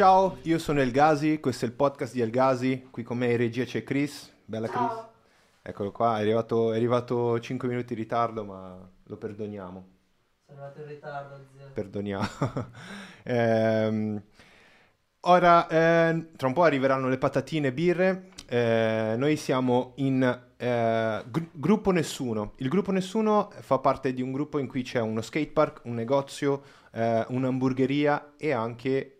Ciao, io sono El Gazi, questo è il podcast di El Gazi, qui con me in regia c'è Chris, bella Chris. Ciao. Eccolo qua, è arrivato, è arrivato 5 minuti in ritardo ma lo perdoniamo, Sono arrivato in ritardo, zio. perdoniamo. Ehm, ora, eh, tra un po' arriveranno le patatine e birre, Eh, noi siamo in eh, gru- Gruppo Nessuno. Il Gruppo Nessuno fa parte di un gruppo in cui c'è uno skatepark, un negozio, eh, un'hamburgeria e anche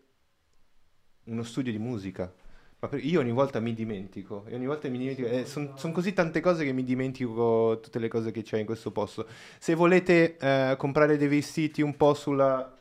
uno studio di musica. Ma io ogni volta mi dimentico, e ogni volta mi dimentico, sono così tante cose che mi dimentico tutte le cose che c'è in questo posto. Se volete eh, comprare dei vestiti un po' sulla,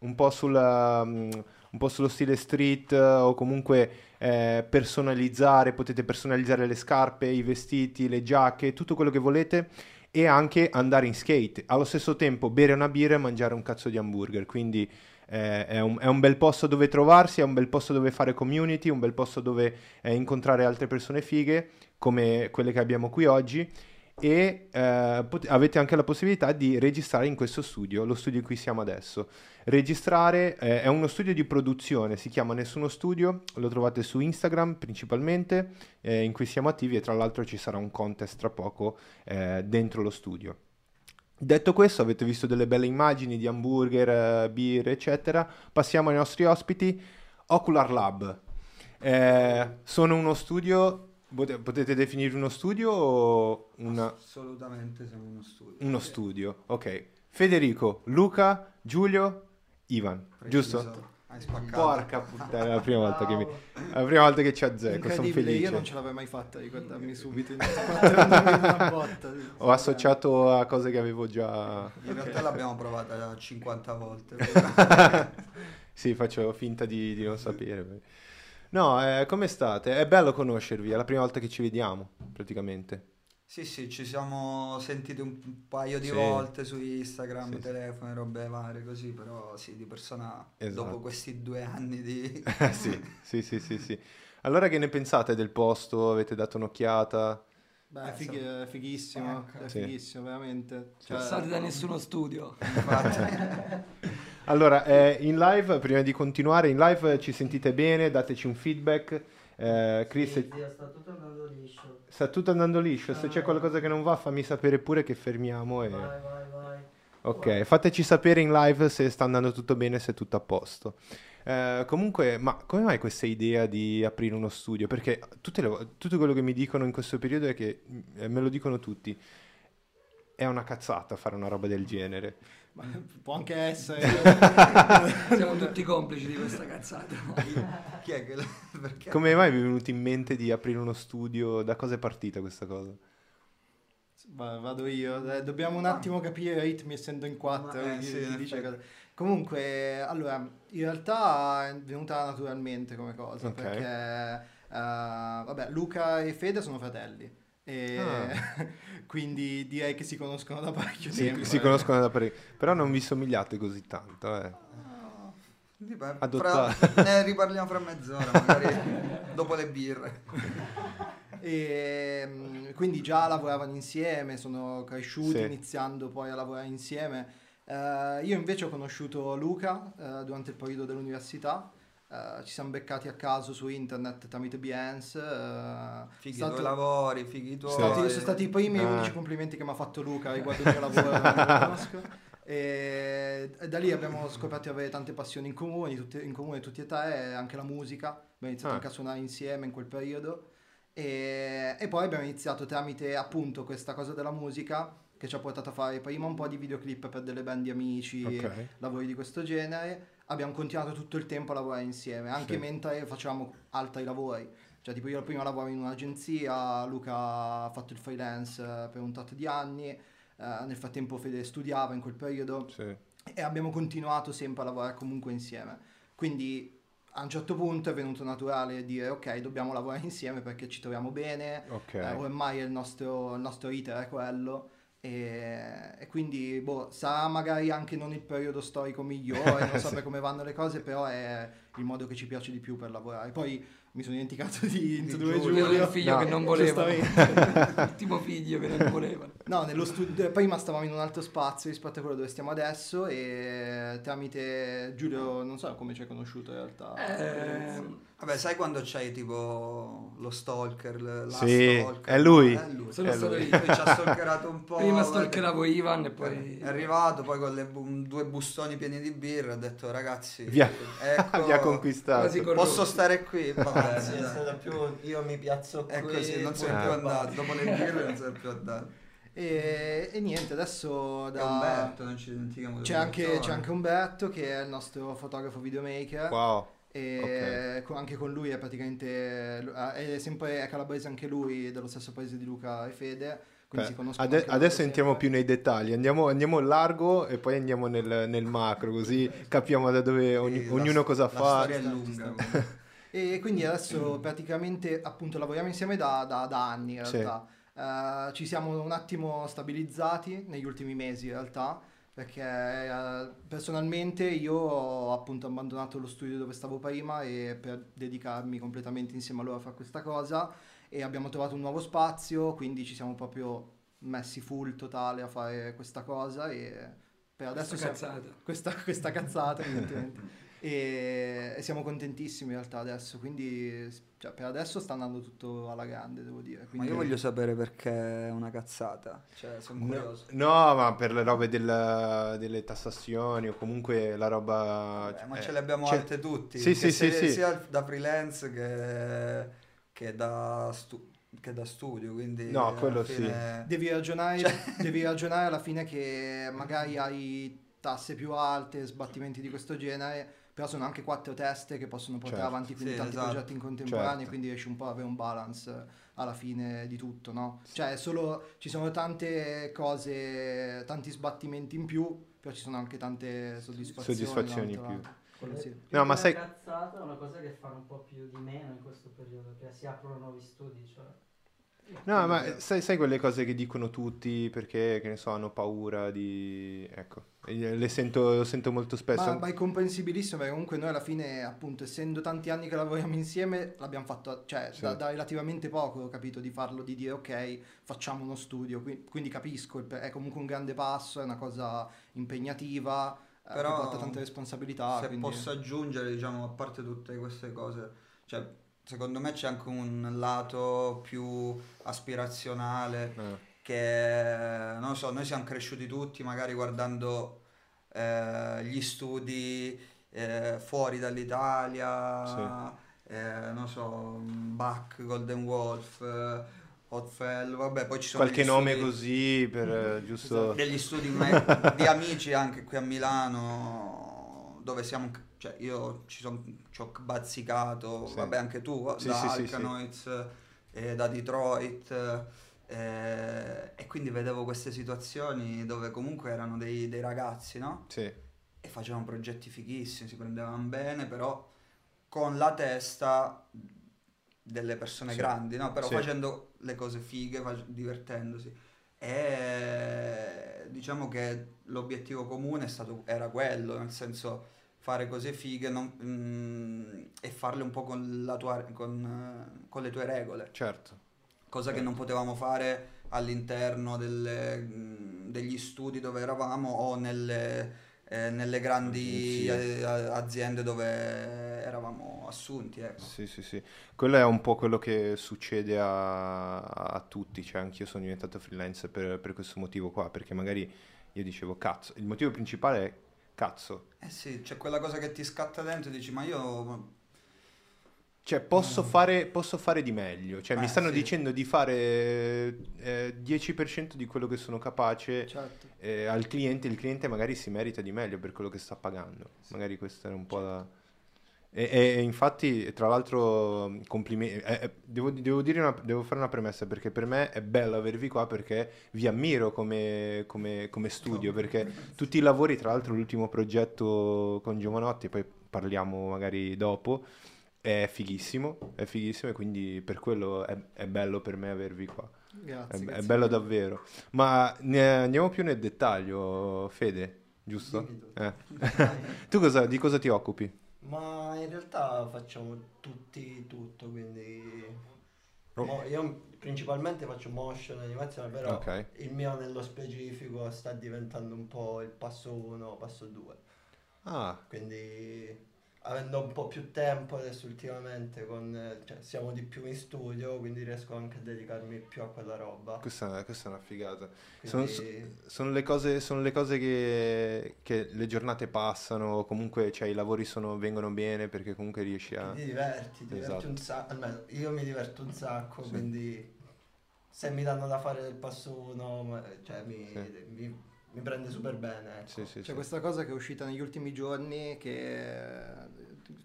un po' sulla, mm, un po' sullo stile street eh, o comunque eh, personalizzare, potete personalizzare le scarpe, i vestiti, le giacche, tutto quello che volete e anche andare in skate. Allo stesso tempo bere una birra e mangiare un cazzo di hamburger, quindi eh, è, un, è un bel posto dove trovarsi, è un bel posto dove fare community, un bel posto dove eh, incontrare altre persone fighe come quelle che abbiamo qui oggi e eh, pot- avete anche la possibilità di registrare in questo studio, lo studio in cui siamo adesso. Registrare eh, è uno studio di produzione, si chiama Nessuno Studio, lo trovate su Instagram principalmente, eh, in cui siamo attivi e tra l'altro ci sarà un contest tra poco eh, dentro lo studio. Detto questo, avete visto delle belle immagini di hamburger, eh, birre, eccetera. Passiamo ai nostri ospiti. Ocular Lab. Eh, sono uno studio, pot- potete definire uno studio o una- Assolutamente siamo uno studio. uno studio? Ok. Federico, Luca, Giulio, Ivan, giusto? Hai spaccato. Porca puttana, è la prima volta che mi... è la prima volta che ci azzecco, sono felice. io non ce l'avrei mai fatta ricordarmi subito in 4 anni di una botta. Ho associato a cose che avevo già... In realtà l'abbiamo provata 50 volte. Sì, faccio finta di, di non sapere. No, eh, come state? È bello conoscervi, è la prima volta che ci vediamo, praticamente. Sì, sì, ci siamo sentiti un paio di Sì. volte su Instagram, Sì, sì. telefono, robe varie così, però sì, di persona Esatto. dopo questi due anni di... sì, sì, sì, sì, sì. Allora che ne pensate del posto? Avete dato un'occhiata? Beh, Eh, fighi- è fighissimo, Ecco. è Sì. fighissimo, veramente. Cioè, Passati da nessuno studio. Allora, eh, in live, prima di continuare, in live ci sentite bene? Dateci un feedback. Eh, Chris, Sì, zio, sta tutto andando liscio. sta tutto andando liscio? Se c'è Ah. qualcosa che non va, fammi sapere pure che fermiamo. E... Vai, vai, vai. Ok, fateci sapere in live se sta andando tutto bene, se è tutto a posto. Eh, comunque, ma come mai questa idea di aprire uno studio? Perché tutte le tutto quello che mi dicono in questo periodo è che, eh, me lo dicono tutti, è una cazzata fare una roba del genere. Ma può anche essere. Siamo tutti complici di questa cazzata. chi è che... Perché? Come mai vi è venuto in mente di aprire uno studio? Da cosa è partita questa cosa? Va- vado io, eh, dobbiamo un attimo capire i ritmi essendo in quattro. Ma- eh, sì. Comunque, allora, in realtà è venuta naturalmente come cosa, Ok. perché eh, vabbè, Luca e Fede sono fratelli. E Ah. quindi direi che si conoscono da parecchio Si, tempo. si eh. conoscono da parecchio, però non vi somigliate così tanto, eh. Dipende. Adotta- Fra- ne riparliamo fra mezz'ora, magari dopo le birre. E mm, quindi già lavoravano insieme, sono cresciuti Sì. iniziando poi a lavorare insieme. Eh, io invece ho conosciuto Luca eh, durante il periodo dell'università. Eh, ci siamo beccati a caso su internet tramite Behance. eh, Fighi stato- i tuoi lavori, fighi i tuoi... stati- sono stati i primi e Ah. unici complimenti che mi ha fatto Luca riguardo il mio lavoro. E, da lì abbiamo scoperto di avere tante passioni in comune, tutti, in comune tutti e tre, anche la musica. Abbiamo iniziato Ah. anche a suonare insieme in quel periodo. E, e poi abbiamo iniziato tramite appunto questa cosa della musica che ci ha portato a fare prima un po' di videoclip per delle band di amici, Ok. lavori di questo genere. Abbiamo continuato tutto il tempo a lavorare insieme, anche Sì. mentre facevamo altri lavori. Cioè, tipo io prima lavoravo in un'agenzia, Luca ha fatto il freelance eh, per un tot di anni, eh, nel frattempo Fede studiava in quel periodo Sì. e abbiamo continuato sempre a lavorare comunque insieme. Quindi a un certo punto è venuto naturale dire ok, dobbiamo lavorare insieme perché ci troviamo bene, Ok. eh, ormai il nostro, il nostro iter è quello. E, e quindi boh, sarà magari anche non il periodo storico migliore, non so per come vanno le cose, però è il modo che ci piace di più per lavorare. Poi mi sono dimenticato di introdurre Giulio. Io Giulio. il figlio No, che non voleva. giustamente. L'ultimo figlio che non voleva. No, nello studio, prima stavamo in un altro spazio rispetto a quello dove stiamo adesso e tramite Giulio, non so come ci hai conosciuto in realtà. Eh, Vabbè, sai quando c'hai tipo lo stalker, la Sì, stalker? è lui. È lui. Sono È stato lui. io. Ci ha stalkerato un po'. Prima guarda. stalkeravo Ivan e poi... È arrivato poi con le bu- due bustoni pieni di birra ha detto ragazzi Vi ha, ecco, vi ha conquistato. Posso stare qui? Va bene, Anzi, è stata più io mi piazzo qui. è così non sei più andato. Dopo le birre non sei più andato. E, e niente, adesso da... Umberto non ci dimentichiamo C'è anche, c'è anche Umberto che è il nostro fotografo videomaker. Wow. e co- anche con lui è praticamente è sempre è calabrese anche lui dello stesso paese di Luca e Fede quindi Beh, si conoscono ade- adesso entriamo più nei dettagli, andiamo, andiamo largo e poi andiamo nel, nel macro, così capiamo da dove ogni- la- ognuno cosa la fa. storia è sta- lunga. E quindi adesso praticamente appunto lavoriamo insieme da, da- da anni in Sì. realtà. Eh, ci siamo un attimo stabilizzati negli ultimi mesi in realtà perché eh, personalmente io ho appunto abbandonato lo studio dove stavo prima e per dedicarmi completamente insieme a loro a fare questa cosa e abbiamo trovato un nuovo spazio quindi ci siamo proprio messi full totale a fare questa cosa e per adesso Questa siamo- cazzata. questa, questa cazzata evidentemente e, e siamo contentissimi in realtà adesso quindi cioè, per adesso sta andando tutto alla grande devo dire ma quindi io voglio sapere perché è una cazzata cioè sono No, curioso no, ma per le robe del- delle tassazioni o comunque la roba... Vabbè, ma eh, ce le abbiamo cioè- alte tutti Sì, sì, sì, se- sì. sia da freelance che, che da, stu- che da studio quindi No, quello fine- devi ragionare, Cioè- devi ragionare alla fine che magari hai tasse più alte sbattimenti di questo genere però sono anche quattro teste che possono portare Certo. avanti quindi Sì, tanti esatto. progetti in contemporanea Certo. quindi riesci un po' ad avere un balance alla fine di tutto no? cioè solo ci sono tante cose tanti sbattimenti in più però ci sono anche tante soddisfazioni Soddisfazioni in più. lato. Quello sì. Più No, ma una sai- cazzata è una cosa che fanno un po' più di meno in questo periodo, che si aprono nuovi studi, cioè. No, ma sai, sai quelle cose che dicono tutti perché, che ne so, hanno paura di... Ecco, e le sento, lo sento molto spesso. Ma, ma è comprensibilissimo perché comunque noi alla fine, appunto, essendo tanti anni che lavoriamo insieme, l'abbiamo fatto, cioè, Sì. da, da relativamente poco ho capito di farlo, di dire ok, facciamo uno studio, qui- quindi capisco, è comunque un grande passo, è una cosa impegnativa, eh, Però, che porta tante responsabilità. se quindi- posso aggiungere, diciamo, a parte tutte queste cose, cioè, secondo me c'è anche un lato più aspirazionale Eh, che, non so, noi siamo cresciuti tutti magari guardando eh, gli studi eh, fuori dall'Italia, eh, non so, Bach, Golden Wolf, Hotfell, vabbè, poi ci sono qualche nome studi- così per eh, giusto... degli studi di amici anche qui a Milano dove siamo cioè io ci, son, ci ho bazzicato Sì. vabbè anche tu Sì, da sì, Alcanoids eh, da Detroit eh, e quindi vedevo queste situazioni dove comunque erano dei, dei ragazzi no? Sì, e facevano progetti fighissimi si prendevano bene però con la testa delle persone Sì. grandi no? però Sì. facendo le cose fighe fac- divertendosi e diciamo che l'obiettivo comune è stato, era quello, nel senso fare cose fighe non- mm, e farle un po' con, la tua, con, eh, con le tue regole, certo. cosa che non potevamo fare all'interno delle, mm, degli studi dove eravamo o nelle, eh, nelle grandi eh, aziende dove eravamo assunti. Ecco. Sì, sì, sì. Quello è un po' quello che succede a, a tutti, cioè anch'io sono diventato freelance per, per questo motivo qua, perché magari io dicevo cazzo, il motivo principale è cazzo, Eh sì, c'è quella cosa che ti scatta dentro e dici ma io cioè posso fare, posso fare di meglio, cioè mi Eh, stanno sì. dicendo di fare eh, 10% di quello che sono capace Certo. eh, al cliente, il cliente magari si merita di meglio per quello che sta pagando, magari questo era un po' la... E, e- infatti, tra l'altro, complimenti. eh, eh, devo, devo dire una- devo fare una premessa perché per me è bello avervi qua perché vi ammiro come, come- come studio. Perché tutti i lavori, tra l'altro, l'ultimo progetto con Giovanotti, poi parliamo magari dopo, è fighissimo. È fighissimo e quindi per quello è, è bello per me avervi qua. È, Grazie. è grazie bello mille. davvero. Ma ne- andiamo più nel dettaglio, Fede, giusto? Eh. tu cosa- di cosa ti occupi? Ma in realtà facciamo tutti tutto, quindi... Oh. mo- io principalmente faccio motion, animazione, però Ok. il mio nello specifico sta diventando un po' il passo 1, passo 2. Ah, Quindi avendo un po' più tempo adesso ultimamente, con, cioè, siamo di più in studio, quindi riesco anche a dedicarmi più a quella roba. questa, questa è una figata. Sono, Quindi, sono le cose, sono le cose che, che le giornate passano, comunque cioè, i lavori sono- vengono bene perché comunque riesci a... ti diverti, ti diverti Esatto. un sacco, almeno io mi diverto un sacco, Sì. quindi se mi danno da fare del passo 1, cioè mi, Sì. mi- mi prende super bene. ecco. Sì, sì, C'è sì. questa cosa che è uscita negli ultimi giorni che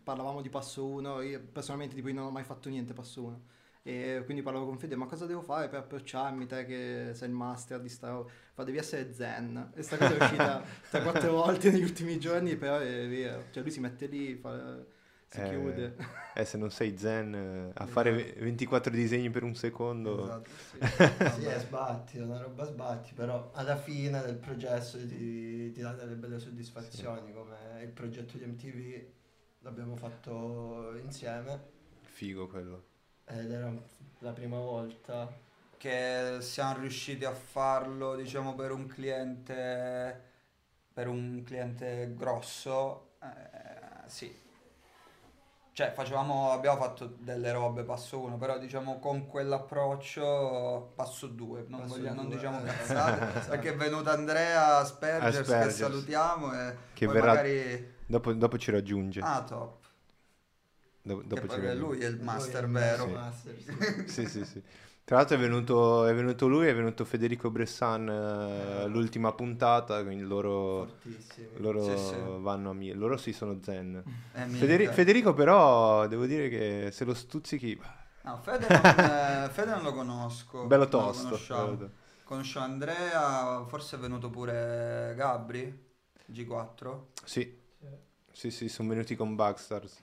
parlavamo di passo 1, io personalmente tipo io non ho mai fatto niente passo 1 e quindi parlavo con Fede ma cosa devo fare per approcciarmi te che sei il master di sta roba fa devi essere zen e sta cosa è uscita tre quattro volte negli ultimi giorni però è vero. Cioè lui si mette lì fa, si Eh, chiude. Eh, se non sei zen eh, a fare ve- 24 disegni per un secondo... Esatto, sì. sì, è sbatti, è una roba sbatti, però alla fine del processo ti, ti dà delle belle soddisfazioni, come il progetto di MTV l'abbiamo fatto insieme Figo quello. ed era la prima volta. che siamo riusciti a farlo diciamo per un cliente per un cliente grosso eh, sì cioè facevamo abbiamo fatto delle robe passo 1 però diciamo con quell'approccio passo 2 non, Passo vogliamo- non due, diciamo eh, cazzate esatto. perché è venuto Andrea Aspergers, Aspergers. che salutiamo e Che poi verrà- magari Dopo, dopo ci raggiunge. ah top Do- dopo ci raggiunge. lui è il Lui master è il vero Sì. master, sì. Sì, sì, sì. Tra l'altro è venuto, è venuto lui, è venuto Federico Bressan eh, l'ultima puntata, quindi loro, loro Sì, sì. vanno a mille. Loro sì sono zen. Eh. Federi- Federico però, devo dire che se lo stuzzichi, No, Fede non, eh, Fede non lo conosco. bello tosto. conosciamo. Conosciamo Andrea, forse è venuto pure Gabri, G4. Sì, sì, sì, sono venuti con Bugstars.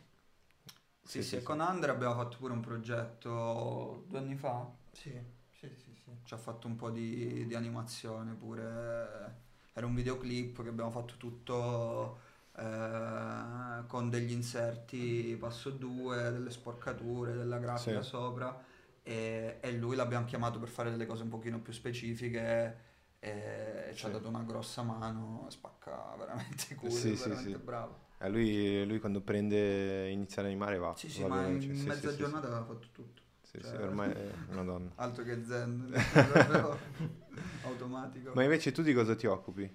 Sì, sì, e con Andrea abbiamo fatto pure un progetto due anni fa. Sì, sì, sì, sì. Ci ha fatto un po' di, di animazione pure. Era un videoclip che abbiamo fatto tutto eh, con degli inserti passo 2, delle sporcature, della grafica Sì. sopra. E, e lui l'abbiamo chiamato per fare delle cose un pochino più specifiche. E ci ha Sì. dato una grossa mano, spacca veramente culo, Sì, è sì, veramente sì. bravo. Eh, lui, lui quando prende, inizia ad animare va. Sì, sì, va ma in veloce. Sì, mezza sì, sì, giornata aveva fatto tutto. Sì, sì, cioè- ormai è una donna. Altro che zen, automatico. Ma invece tu di cosa ti occupi?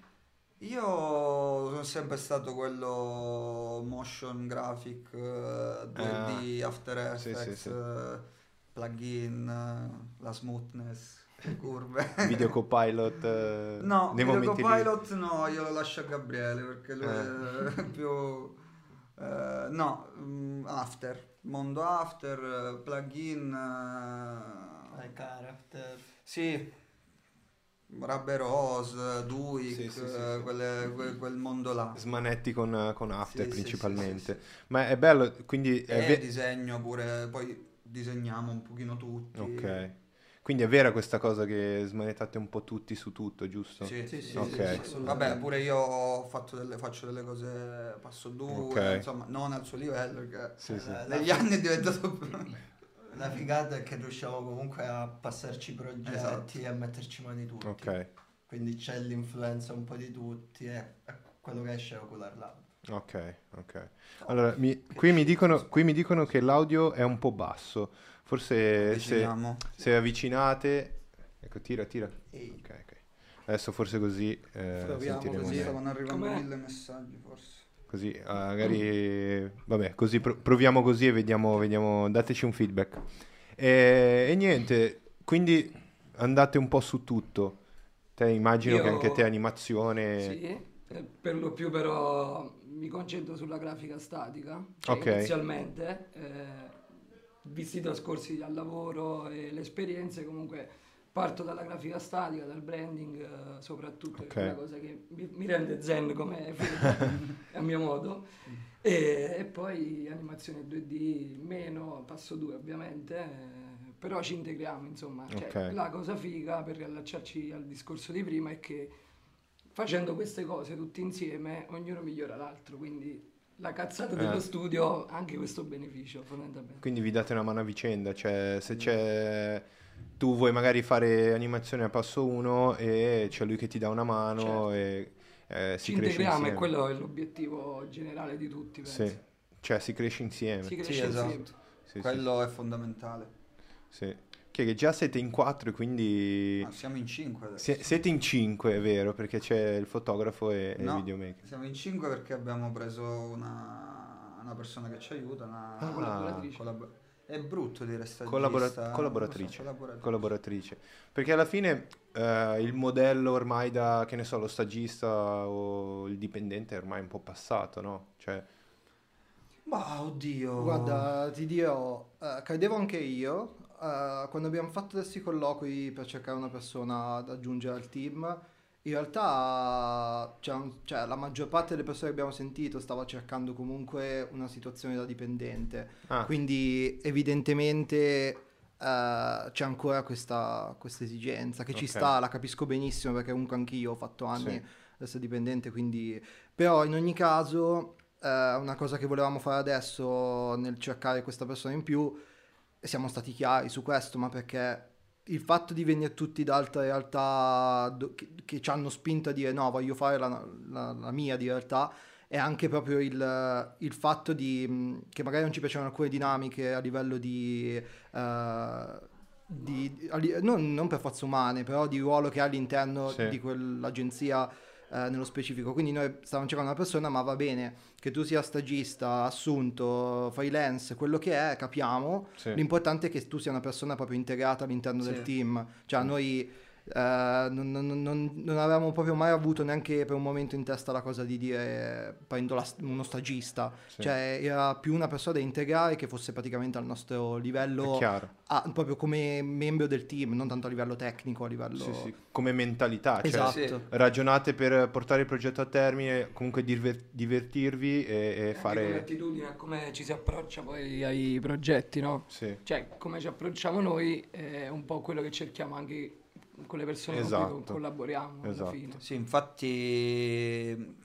Io sono sempre stato quello motion graphic, eh, 2D, After Ah, sì, Effects, sì, sì. eh, plugin, eh, la smoothness, curve. Video copilot? eh, No, nei Video momenti lì? Copilot no, io lo lascio a Gabriele perché lui Eh. è più... eh, no, mm, After, mondo After, eh, plugin... eh, I character. sì, Rubber Rose, Duik, Sì, sì, sì, eh, sì. quelle- que- quel mondo là. Smanetti con, con After Sì, sì, principalmente. sì, sì, Ma è bello, quindi è E ve- disegno pure, poi disegniamo un pochino tutti. Ok. Quindi è vera questa cosa che smanettate un po' tutti su tutto, giusto? Sì, Sì, sì, sì, sì, sì, sì. Vabbè, pure io delle, faccio delle cose passo due, Ok. insomma, non al suo livello, perché Sì, sì. Eh, negli anni è diventato... La figata è che riusciamo comunque a passarci i progetti Esatto. e a metterci mani tutti. Ok, Quindi c'è l'influenza un po' di tutti e è quello che esce Ocular Lab. ok, ok. Allora, mi- qui, mi dicono, qui mi dicono che l'audio è un po' basso. Forse se, se avvicinate... Ecco, tira, tira. Ehi. Ok, ok. Adesso forse così eh, Proviamo sentiremo così. Stavano arrivando Com'è? mille messaggi forse. Così, eh, magari, vabbè, così pro- proviamo così e vediamo, vediamo, dateci un feedback. E, e niente, quindi andate un po' su tutto. Te immagino che Io- anche te animazione... Sì, eh, per lo più però mi concentro sulla grafica statica, cioè Ok. inizialmente, eh, visti i trascorsi al lavoro e le esperienze, comunque parto dalla grafica statica, dal branding eh, soprattutto, Ok. che è una cosa che mi, mi rende zen come a mio modo, e, e poi animazione 2D meno, passo 2 ovviamente, eh, però ci integriamo insomma, Cioè, Ok. la cosa figa per riallacciarci al discorso di prima è che facendo queste cose tutti insieme ognuno migliora l'altro, quindi la cazzata Eh. dello studio ha anche questo beneficio, fondamentalmente. Quindi vi date una mano a vicenda, cioè se c'è tu vuoi magari fare animazione a passo 1 e c'è lui che ti dà una mano Certo. e eh, si Ci cresce integriamo insieme. e quello è l'obiettivo generale di tutti, penso. Sì, cioè si cresce insieme. Si cresce Sì, esatto. insieme. Sì, sì, Quello è fondamentale. sì. Che che già siete in 4 quindi Ma siamo in 5 adesso. Sie- siete in 5 è vero perché c'è il fotografo e, e No. il videomaker. Siamo in 5 perché abbiamo preso una, una persona che ci aiuta, una Ah. collaboratrice. collab- è brutto dire stagista. Collabora- lo so, collaboratrice. collaboratrice. collaboratrice. Perché alla fine eh, il modello ormai da, che ne so, lo stagista o il dipendente è ormai un po' passato, no? Cioè, Ma oddio. Guarda, ti dirò, eh, credevo anche io, eh, quando abbiamo fatto questi colloqui per cercare una persona da aggiungere al team, in realtà un- cioè, la maggior parte delle persone che abbiamo sentito stava cercando comunque una situazione da dipendente, ah, quindi evidentemente eh, c'è ancora questa, questa esigenza che ci Ok. sta, la capisco benissimo perché comunque anch'io ho fatto anni Sì. ad essere dipendente, quindi... Però in ogni caso eh, una cosa che volevamo fare adesso nel cercare questa persona in più, siamo stati chiari su questo, ma perché il fatto di venire tutti da altre realtà che, che ci hanno spinto a dire no, voglio fare la, la- la mia di realtà, è anche proprio il, il fatto di, mh, che magari non ci piacevano alcune dinamiche a livello di... eh, di- a non, non per forza umane, però di ruolo che ha all'interno Sì. di quell'agenzia eh, nello specifico. Quindi noi stavamo cercando una persona, ma va bene che tu sia stagista, assunto, freelance, quello che è, capiamo. sì. L'importante è che tu sia una persona proprio integrata all'interno Sì. del team. Cioè, noi eh, non, non- non- non avevamo proprio mai avuto neanche per un momento in testa la cosa di dire prendo la- uno stagista. Sì. Cioè, era più una persona da integrare che fosse praticamente al nostro livello, ah, proprio come membro del team, non tanto a livello tecnico, a livello... Sì, sì. Come mentalità, cioè, Esatto. Sì. ragionate per portare il progetto a termine, comunque diver- divertirvi e, e Anche come fare... attitudine a come ci si approccia poi ai progetti, no? Sì. Cioè, come ci approcciamo noi è un po' quello che cerchiamo anche con le persone con cui Esatto. collaboriamo Esatto. alla fine. Sì, infatti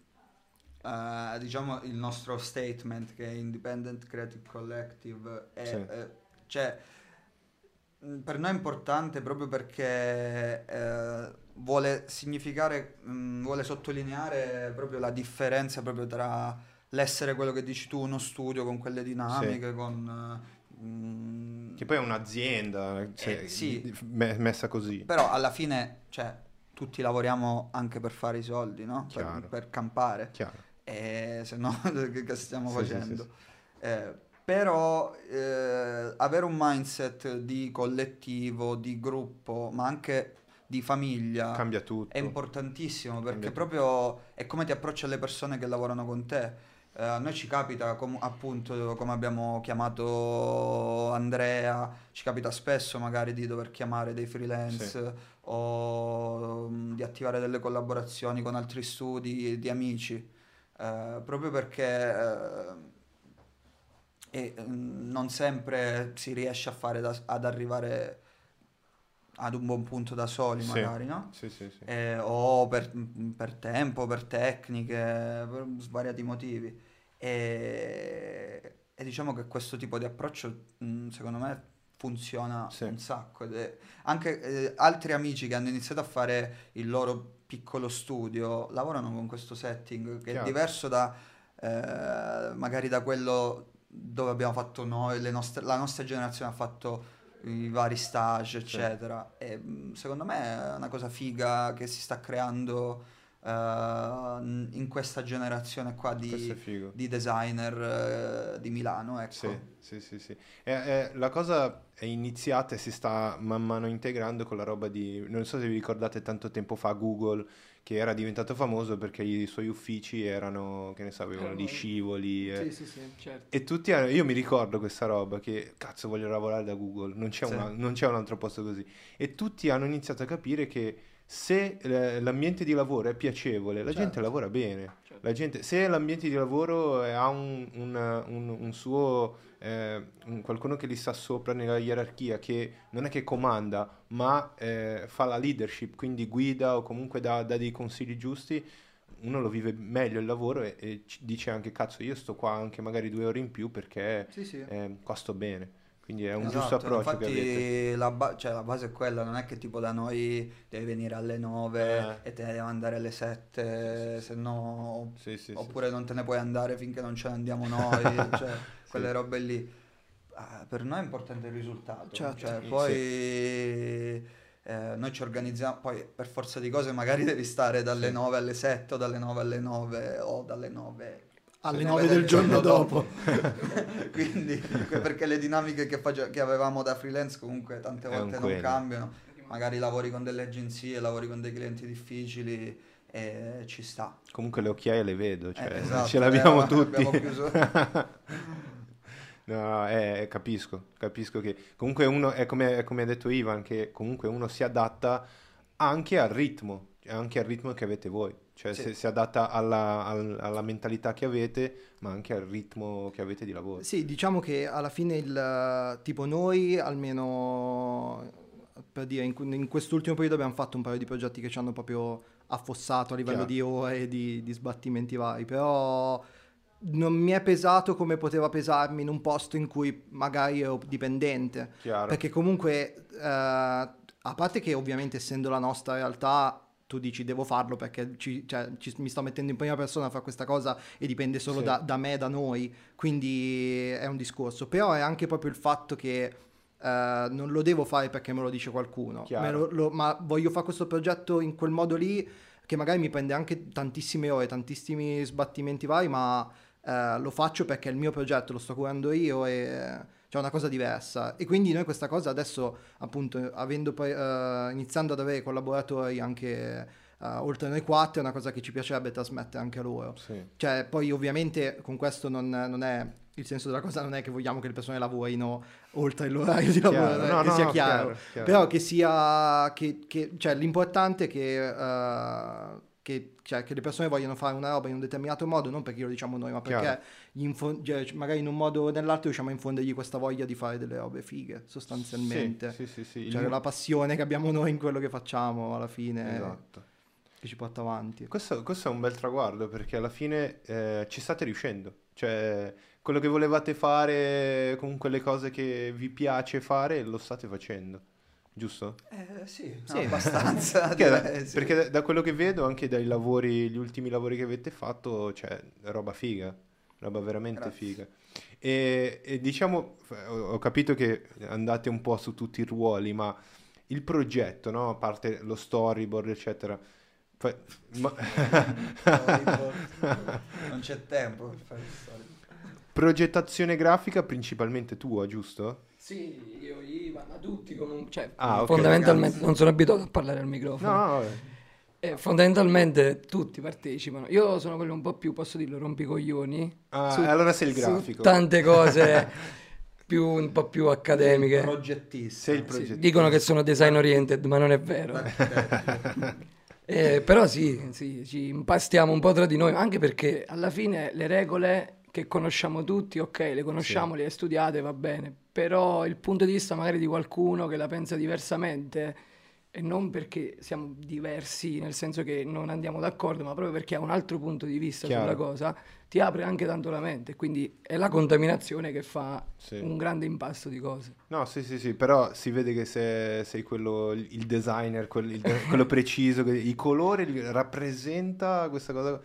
eh, diciamo il nostro statement che è Independent Creative Collective è, Sì. eh, cioè, mh, per noi è importante proprio perché eh, vuole significare, mh, vuole sottolineare proprio la differenza proprio tra l'essere quello che dici tu, uno studio con quelle dinamiche, con... eh, mh, Che poi è un'azienda, cioè, Eh, sì. messa così. Però alla fine, cioè, tutti lavoriamo anche per fare i soldi, no? Per, per campare. Chiaro. E se no, che, stiamo Sì, facendo? sì, Eh, però eh, avere un mindset di collettivo, di gruppo, ma anche di famiglia Cambia tutto. è importantissimo perché proprio è come ti approcci alle persone che lavorano con te. Eh, a noi ci capita, com- appunto, come abbiamo chiamato Andrea, ci capita spesso magari di dover chiamare dei freelance o mm, di attivare delle collaborazioni con altri studi di amici, eh, proprio perché eh, e, mm, non sempre si riesce a fare da- ad arrivare ad un buon punto da soli, Sì. magari, no? Sì, sì, sì. Eh, o per, per tempo, per tecniche, per svariati motivi. E, e diciamo che questo tipo di approccio, mh, secondo me, funziona Sì. un sacco. ed è- anche eh, altri amici che hanno iniziato a fare il loro piccolo studio lavorano con questo setting che Chiaro. è diverso da eh, magari da quello dove abbiamo fatto noi, le nostre- la nostra generazione ha fatto i vari stage, eccetera. E mh, secondo me è una cosa figa che si sta creando eh, in questa generazione qua di, di designer eh, di Milano, ecco. Sì, sì, sì, sì. E, e la cosa è iniziata e si sta man mano integrando con la roba di... Non so se vi ricordate tanto tempo fa Google che era diventato famoso perché i suoi uffici erano, che ne so, avevano gli scivoli. e- Sì, sì, sì, certo. E tutti hanno- io mi ricordo questa roba che cazzo voglio lavorare da Google, non c'è, Sì. una- non c'è un altro posto così. E tutti hanno iniziato a capire che se eh, l'ambiente di lavoro è piacevole, la gente Certo. lavora bene. certo. La gente, se l'ambiente di lavoro eh, ha un, un- un- un suo, eh, un- qualcuno che gli sta sopra nella gerarchia, che non è che comanda, ma eh, fa la leadership, quindi guida o comunque dà, dà dei consigli giusti, uno lo vive meglio il lavoro e, e dice anche cazzo io sto qua anche magari due ore in più perché Sì, sì. eh, qua sto bene. Quindi è un Esatto, giusto approccio che infatti avete. La, ba- cioè, la base è quella, non è che tipo da noi devi venire alle 9 Eh. e te ne devi andare alle 7, se no... Sì, sì, sì. oppure non te ne puoi andare finché non ce ne andiamo noi, cioè quelle robe lì. Ah, per noi è importante il risultato, Certo. cioè, Sì. poi eh, noi ci organizziamo, poi per forza di cose magari devi stare dalle Sì. 9 alle 7 o dalle 9 alle 9 o dalle 9 Alle alle 9 del giorno dopo. Quindi, perché le dinamiche che, face- che avevamo da freelance comunque tante volte non quello. cambiano. Magari lavori con delle agenzie, lavori con dei clienti difficili e ci sta. Comunque le occhiaie le vedo, cioè, Eh, esatto, ce l'abbiamo eh, tutti. abbiamo chiuso. No, eh, capisco, capisco che comunque uno, è come, è come ha detto Ivan, che comunque uno si adatta anche al ritmo, anche al ritmo che avete voi, cioè Sì. se- si adatta alla, al- alla mentalità che avete, ma anche al ritmo che avete di lavoro. Sì, diciamo che alla fine il tipo noi almeno per dire in, in quest'ultimo periodo abbiamo fatto un paio di progetti che ci hanno proprio affossato a livello Chiaro. di ore e di, di sbattimenti vari, però non mi è pesato come poteva pesarmi in un posto in cui magari ero dipendente. Chiaro. Perché comunque, eh, a parte che ovviamente essendo la nostra realtà, tu dici devo farlo perché ci- cioè, ci- mi sto mettendo in prima persona a fare questa cosa e dipende solo Sì. da, da me, da noi, quindi è un discorso. Però è anche proprio il fatto che eh, non lo devo fare perché me lo dice qualcuno, lo- lo- ma voglio fare questo progetto in quel modo lì che magari mi prende anche tantissime ore, tantissimi sbattimenti vari, ma eh, lo faccio perché è il mio progetto, lo sto curando io e c'è una cosa diversa. E quindi noi questa cosa adesso, appunto, avendo poi, eh, iniziando ad avere collaboratori anche eh, oltre noi quattro, è una cosa che ci piacerebbe trasmettere anche a loro. Sì. Cioè, poi ovviamente con questo non, non è il senso della cosa non è che vogliamo che le persone lavorino oltre il loro orario di lavoro, eh, No, che no, sia no, chiaro. chiaro, chiaro. Però che sia che, che- cioè l'importante è che, eh, che, cioè, che le persone vogliono fare una roba in un determinato modo, non perché lo diciamo noi, ma perché info- cioè, magari in un modo o nell'altro riusciamo a infondergli questa voglia di fare delle robe fighe, sostanzialmente. Sì, sì, sì, sì. Cioè Il- la passione che abbiamo noi in quello che facciamo alla fine Esatto. che ci porta avanti. Questo, questo è un bel traguardo perché alla fine eh, ci state riuscendo. Cioè, quello che volevate fare, comunque le cose che vi piace fare, lo state facendo. Giusto? Eh, sì, no, Sì. abbastanza. Perché, da, perché da- quello che vedo, anche dai lavori, gli ultimi lavori che avete fatto, c'è roba figa, roba veramente Grazie. figa. E, e diciamo, ho capito che andate un po' su tutti i ruoli, ma il progetto, no? A parte lo storyboard, eccetera. fa- ma- non c'è tempo per fare storie. Progettazione grafica principalmente tua, giusto? Sì, io, Ivan, ma tutti comunque. Cioè, Ah, ok, fondamentalmente ragazzi. non sono abituato a parlare al microfono. No. Eh, fondamentalmente tutti partecipano. Io sono quello un po' più, posso dirlo, rompicoglioni. Ah, Su- allora sei il su grafico. Tante cose più, un po' più accademiche. Progettista. Sei il Sì, progettista. dicono che sono design oriented, ma non è vero. Eh, però sì, sì, ci impastiamo un po' tra di noi, anche perché alla fine le regole che conosciamo tutti, ok, le conosciamo, le hai studiate, va bene, però il punto di vista magari di qualcuno che la pensa diversamente, e non perché siamo diversi, nel senso che non andiamo d'accordo, ma proprio perché ha un altro punto di vista Chiaro. sulla cosa, ti apre anche tanto la mente, quindi è la contaminazione che fa Sì. un grande impasto di cose. No, sì, sì, sì, però si vede che se- sei quello, il designer, quel- il- quello preciso, che i colori rappresenta questa cosa.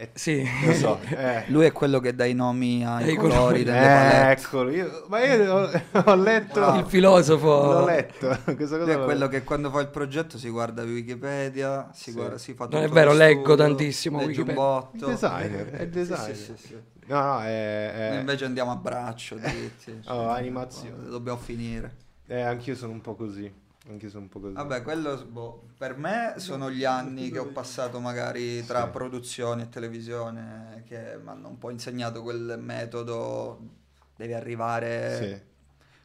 Eh, Sì. lo so, eh. Lui è quello che dà i nomi ai colori colori. delle Eh, eccolo, io, ma io ho, ho letto, Il filosofo. l'ho letto, questa Lui cosa è quello che quando fa il progetto si guarda Wikipedia, si, Sì. guarda, si fa Non è tutto vero, leggo studio, tantissimo Wikipedia. un botto. Designer, è designer. sì, sì, sì. No, no, è, è- Noi invece andiamo a braccio, dritti. Oh, animazione. Dobbiamo finire. eh, anch'io sono un po' così, anch'io sono un po' così. Vabbè, quello boh, per me sono gli anni che ho passato magari tra Sì. produzione e televisione che mi hanno un po' insegnato quel metodo. Devi arrivare Sì.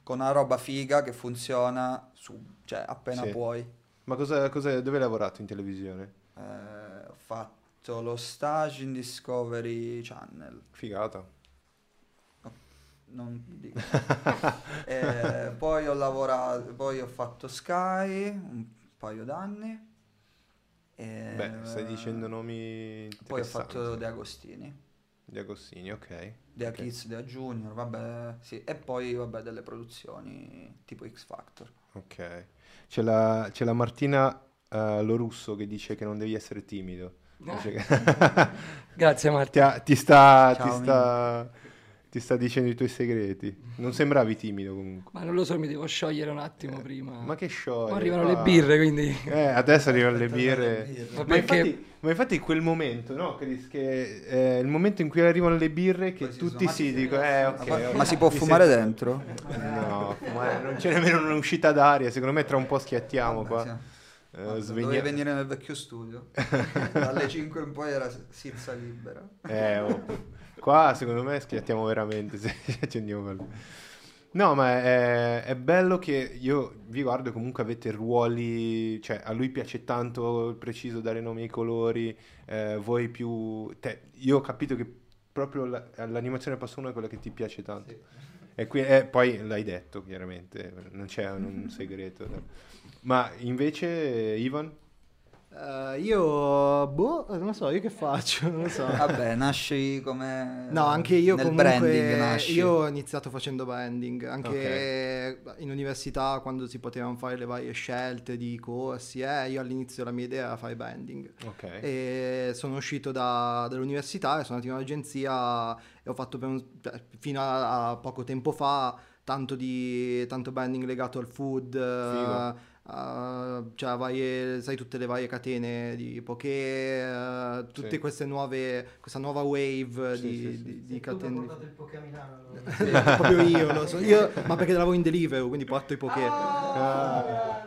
con una roba figa che funziona su, cioè appena Sì. puoi. Ma cosa, cosa- dove hai lavorato in televisione? Eh, ho fatto lo stage in Discovery Channel. Figata. Non dico. Eh, poi ho lavorato, poi ho fatto Sky un paio d'anni. E, Beh, stai dicendo nomi Poi ho fatto De Agostini, Di Agostini, ok. Dea Ok. Kids, Dea Junior, vabbè, sì. E poi, vabbè, delle produzioni tipo X Factor. Ok. C'è la, c'è la Martina eh, Lorusso che dice che non devi essere timido. Dice che- Grazie ti, Martina. ha- ti sta, Ciao, ti, sta, ti sta dicendo i tuoi segreti. Non sembravi timido comunque. Ma non lo so, mi devo sciogliere un attimo prima. Ma che scioglie. Poi arrivano qua. le birre, quindi... Eh, adesso arrivano le birre. le birre. Ma perché- infatti, ma infatti quel momento, no? Chris, Che è il momento in cui arrivano le birre che Poi tutti si dicono, eh, ok. ma, ok. ma si può Mi fumare sento- dentro? No, ma non c'è nemmeno un'uscita d'aria. Secondo me tra un po' schiattiamo Vabbè, qua. sì. Eh, Vabbè, sveglia- Dovevi venire nel vecchio studio. Dalle 5 in poi era silza libera. Eh, oh. Qua secondo me schiattiamo veramente se accendiamo quello. No, ma è, è bello che io vi guardo e comunque avete ruoli, cioè a lui piace tanto il preciso dare nomi ai colori, eh, voi più... te- io ho capito che proprio la- l'animazione passo 1 è quella che ti piace tanto. E qui, eh, poi l'hai detto chiaramente, non c'è un segreto. Ma invece, Ivan? Eh, io, boh, non lo so, io che faccio? Non lo so. Vabbè, nasci come... No, anche io nel comunque, branding nasci. io ho iniziato facendo branding, anche in università quando si potevano fare le varie scelte di corsi, eh, io all'inizio la mia idea era fare branding. Ok. E sono uscito da- dall'università e sono andato in un'agenzia e ho fatto un- fino a, a poco tempo fa tanto, di, tanto branding legato al food, eh, eh, cioè varie, sai tutte le varie catene di poké, eh, tutte Sì. queste nuove, questa nuova wave Sì, di, sì, sì. di- di tu catene. portato il Poké a Milano. allora. Proprio io, lo so. Io- ma perché lavoro in Deliveroo, quindi porto i poké. Ah.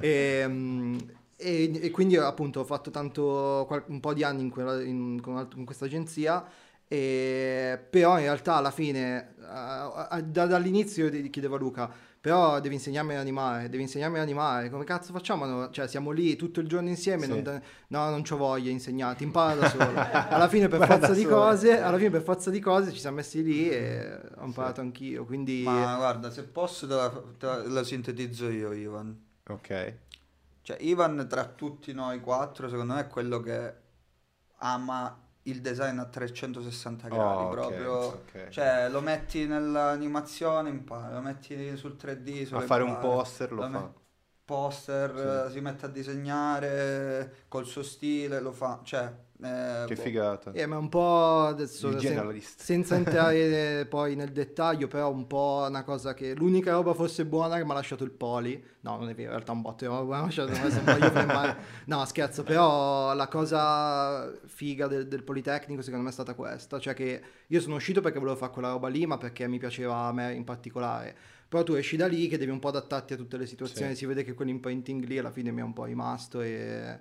E, mm, e- e quindi appunto ho fatto tanto, qual- un po' di anni in, quella- in- con, alt- con questa agenzia, e, però in realtà alla fine, eh, da- dall'inizio io gli chiedevo a Luca, però devi insegnarmi ad animare, devi insegnarmi ad animare, come cazzo facciamo? No, Cioè siamo lì tutto il giorno insieme, Sì. non da- no non c'ho voglia di insegnarti, impara da solo. Alla fine per forza di cose, alla fine per forza di cose ci siamo messi lì e ho imparato anch'io, quindi... Ma guarda, se posso te la, te la- la sintetizzo io, Ivan. Ok. Cioè, Ivan tra tutti noi quattro, secondo me è quello che ama il design a 360 gradi, Oh, proprio. ok. Cioè, lo metti nell'animazione, impara, lo metti sul 3D, a fare un impara. poster lo Lo fa. me- poster, eh, si mette a disegnare col suo stile, lo fa, cioè... eh, Che boh. figata. Eh, ma un po' adesso sen- senza entrare poi nel dettaglio, però un po' una cosa che l'unica roba fosse buona che mi ha lasciato il poli. No, non è vero, in realtà un botto di roba po' io flemmare. No, scherzo, però la cosa figa del, del Politecnico secondo me è stata questa, cioè che io sono uscito perché volevo fare quella roba lì, ma perché mi piaceva a me in particolare. Però tu esci da lì che devi un po' adattarti a tutte le situazioni, Sì. si vede che quell'imprinting lì alla fine mi è un po' rimasto e...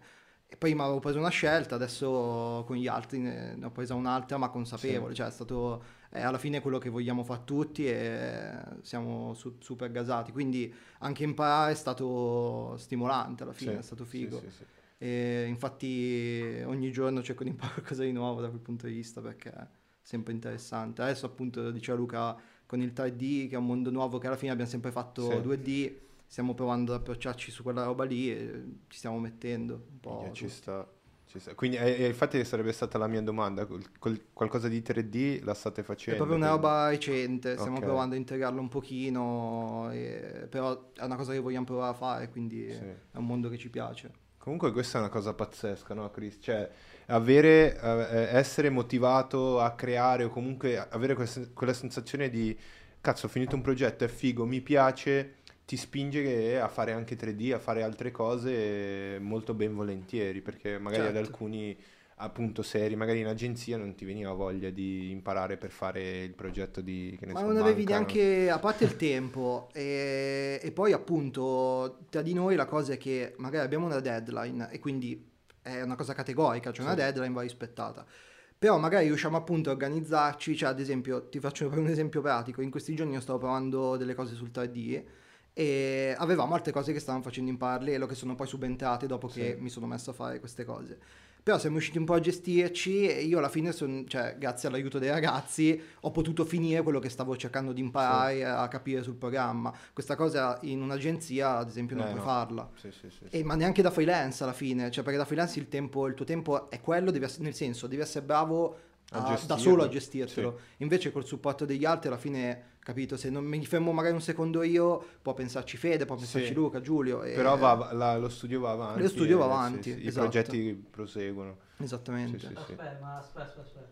E poi mi avevo preso una scelta, adesso con gli altri ne, ho presa un'altra, ma consapevole, cioè è stato è alla fine quello che vogliamo fare tutti e siamo su- super gasati, quindi anche imparare è stato stimolante alla fine, Sì, è stato sì, figo. sì, sì. E infatti ogni giorno cerco di imparare qualcosa di nuovo da quel punto di vista perché è sempre interessante. Adesso appunto diceva Luca con il 3D che è un mondo nuovo che alla fine abbiamo sempre fatto Sì. 2D, stiamo provando ad approcciarci su quella roba lì e ci stiamo mettendo un po'. Minchia, ci tutti. sta, ci sta. Quindi, eh, eh, infatti, sarebbe stata la mia domanda: col- col- qualcosa di 3D la state È facendo? proprio una roba recente, stiamo Ok. provando a integrarlo un pochino, e- però è una cosa che vogliamo provare a fare, quindi Sì. è un mondo che ci piace. Comunque, questa è una cosa pazzesca, no, Chris? Cioè, avere, eh, essere motivato a creare o comunque avere questa- quella sensazione di cazzo, ho finito un progetto, è figo, mi piace, ti spinge a fare anche 3D, a fare altre cose molto ben volentieri, perché magari ad Certo. alcuni appunto seri, magari in agenzia non ti veniva voglia di imparare per fare il progetto di che ne Ma so, non avevi banca, no? neanche, a parte il tempo, e, e poi appunto tra di noi la cosa è che magari abbiamo una deadline e quindi è una cosa categorica, cioè una Sì. deadline va rispettata. Però magari riusciamo appunto a organizzarci, cioè ad esempio, ti faccio un esempio pratico, in questi giorni io stavo provando delle cose sul 3D e avevamo altre cose che stavamo facendo in parallelo che sono poi subentrate dopo che Sì. mi sono messo a fare queste cose. Però siamo riusciti un po' a gestirci e io alla fine, son- cioè, grazie all'aiuto dei ragazzi, ho potuto finire quello che stavo cercando di imparare a capire sul programma. Questa cosa in un'agenzia, ad esempio, non Eh, puoi no. farla. Sì, sì, sì, sì. E- ma neanche da freelance alla fine, cioè perché da freelance il, tempo, il tuo tempo è quello, devi ess- nel senso devi essere bravo A da solo a gestirtelo. Invece col supporto degli altri alla fine, capito, se non mi fermo magari un secondo io, può pensarci Fede, può pensarci Sì. Luca, Giulio. e- Però va- la- lo studio va avanti. Lo studio va e- sì, avanti, sì, I esatto. progetti proseguono. Esattamente. Sì, sì. Aspetta, ma aspetta, aspetta, aspetta.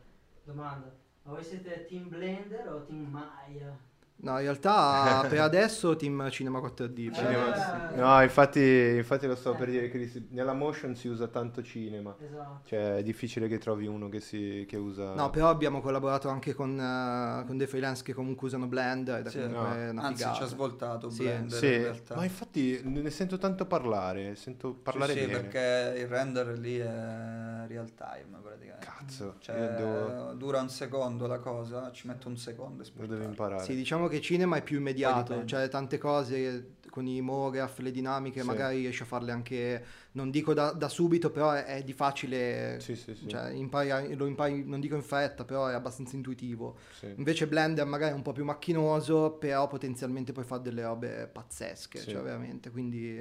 Domanda. Ma voi siete team Blender o team Maya? No, in realtà per adesso team Cinema 4D. per Cinema-. Eh. No, infatti, infatti lo stavo Eh. per dire che nella motion si usa tanto cinema. Esatto. Cioè, è difficile che trovi uno che, si, che usa... No, però abbiamo collaborato anche con, eh, con dei freelance che comunque usano Blender ed Sì, no. una Anzi, figata. ci ha svoltato Sì. Blender Sì, in realtà. ma infatti ne sento tanto parlare, sento parlare sì, sì, bene. perché il render lì è real time praticamente. Cazzo, Cioè, io devo, dura un secondo la cosa, ci metto un secondo lo devo imparare. Sì, diciamo che cinema è più immediato, cioè tante cose con i MoGraph, le dinamiche, Sì. magari riesci a farle anche, non dico da, da subito, però è, è di facile, Sì, sì, sì. cioè impari, lo impari, non dico in fretta, però è abbastanza intuitivo. Sì. Invece Blender magari è un po' più macchinoso, però potenzialmente puoi fare delle robe pazzesche, cioè veramente, quindi...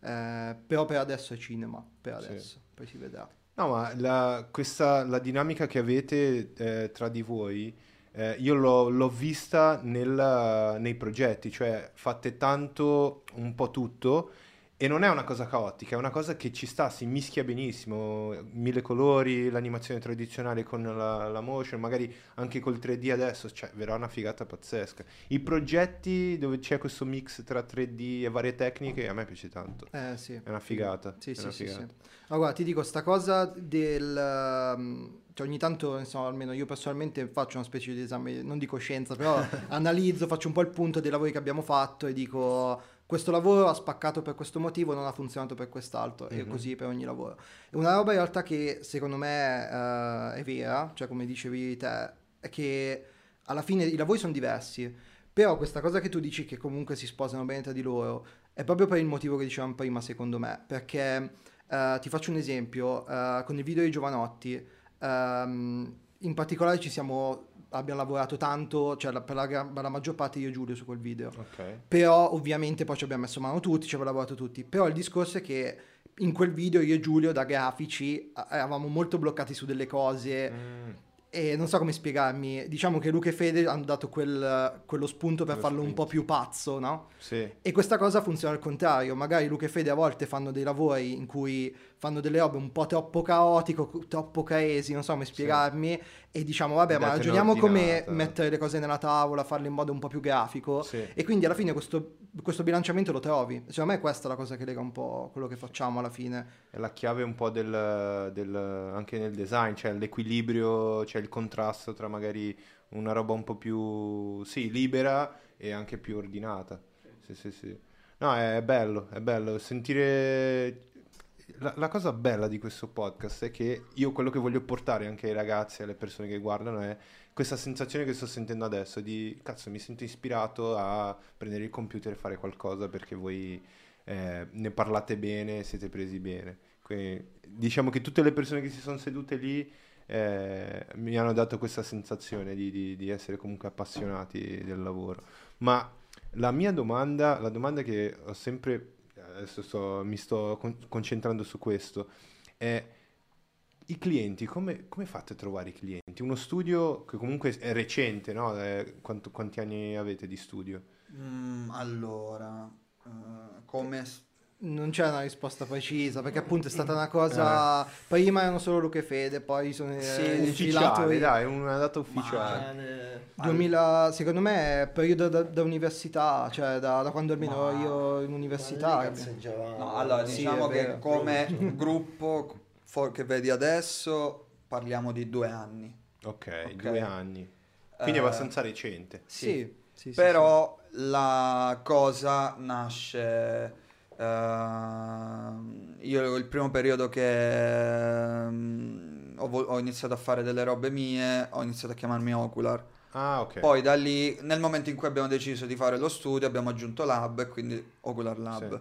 eh, però per adesso è cinema, per adesso, poi si vedrà. No, ma la, questa, la dinamica che avete eh, tra di voi, eh, io l'ho, l'ho vista nel- nei progetti, cioè fate tanto un po' tutto e non è una cosa caotica, è una cosa che ci sta, si mischia benissimo, mille colori, l'animazione tradizionale con la, la motion, magari anche col 3D adesso, cioè verrà una figata pazzesca. I progetti dove c'è questo mix tra 3D e varie tecniche, a me piace tanto, Eh sì. è una figata. Sì, è sì, una sì, sì. figata. Ma guarda, ti dico, sta cosa del... um, Cioè ogni tanto, insomma, almeno io personalmente faccio una specie di esame, non di coscienza, però analizzo, faccio un po' il punto dei lavori che abbiamo fatto e dico questo lavoro ha spaccato per questo motivo, non ha funzionato per quest'altro e Mhm. così per ogni lavoro. E una roba in realtà che secondo me eh, è vera, cioè come dicevi te, è che alla fine i lavori sono diversi, però questa cosa che tu dici che comunque si sposano bene tra di loro è proprio per il motivo che dicevamo prima, secondo me, perché eh, ti faccio un esempio, eh, con il video di Giovanotti, ehm, in particolare ci siamo, abbiamo lavorato tanto, cioè per la, per la maggior parte io e Giulio su quel video, Ok. però ovviamente poi ci abbiamo messo mano tutti, ci abbiamo lavorato tutti, però il discorso è che in quel video io e Giulio da grafici eravamo molto bloccati su delle cose Mm. e non so come spiegarmi, diciamo che Luca e Fede hanno dato quel- quello spunto per Quello farlo un sprint. po' più pazzo, no? Sì. E questa cosa funziona al contrario, magari Luca e Fede a volte fanno dei lavori in cui fanno delle robe un po' troppo caotico, troppo caesi, non so come spiegarmi, e diciamo vabbè ma Date ragioniamo come mettere le cose nella tavola, farle in modo un po' più grafico, Sì. e quindi alla fine questo, questo bilanciamento lo trovi. Secondo me questa è la cosa che lega un po' quello che facciamo alla fine. È la chiave un po' del, del- anche nel design, cioè l'equilibrio, c'è il contrasto tra magari una roba un po' più, sì, libera e anche più ordinata. Sì, sì, sì. No, è bello, è bello sentire... La, la cosa bella di questo podcast è che io quello che voglio portare anche ai ragazzi e alle persone che guardano è questa sensazione che sto sentendo adesso di, cazzo, mi sento ispirato a prendere il computer e fare qualcosa perché voi eh, ne parlate bene, siete presi bene. Quindi, diciamo che tutte le persone che si sono sedute lì eh, mi hanno dato questa sensazione di, di- di essere comunque appassionati del lavoro. Ma la mia domanda, la domanda che ho sempre, adesso sto- mi sto con- concentrando su questo, è i clienti, come, come fate a trovare i clienti? Uno studio che comunque è recente, no? Eh, quanto- quanti anni avete di studio? Mm, allora, eh, come... s- Non c'è una risposta precisa, perché appunto è stata una cosa... Prima erano solo Luca e Fede, poi sono eh, Sì, Ufficiale, dai, è una data ufficiale. Bene. 2000, secondo me è periodo da, da università, cioè da, da quando almeno Ma- io in Ma università. No, allora Sì, diciamo è che vero. come gruppo for- che vedi adesso parliamo di due anni. Ok, Ok. due anni. Quindi è Eh, abbastanza recente. Sì, sì, sì, sì, Però la cosa nasce. Ehm, io il primo periodo che ehm, ho, ho iniziato a fare delle robe mie, ho iniziato a chiamarmi Ocular. Ah, ok. Poi da lì, nel momento in cui abbiamo deciso di fare lo studio, abbiamo aggiunto Lab, e quindi Ocular Lab.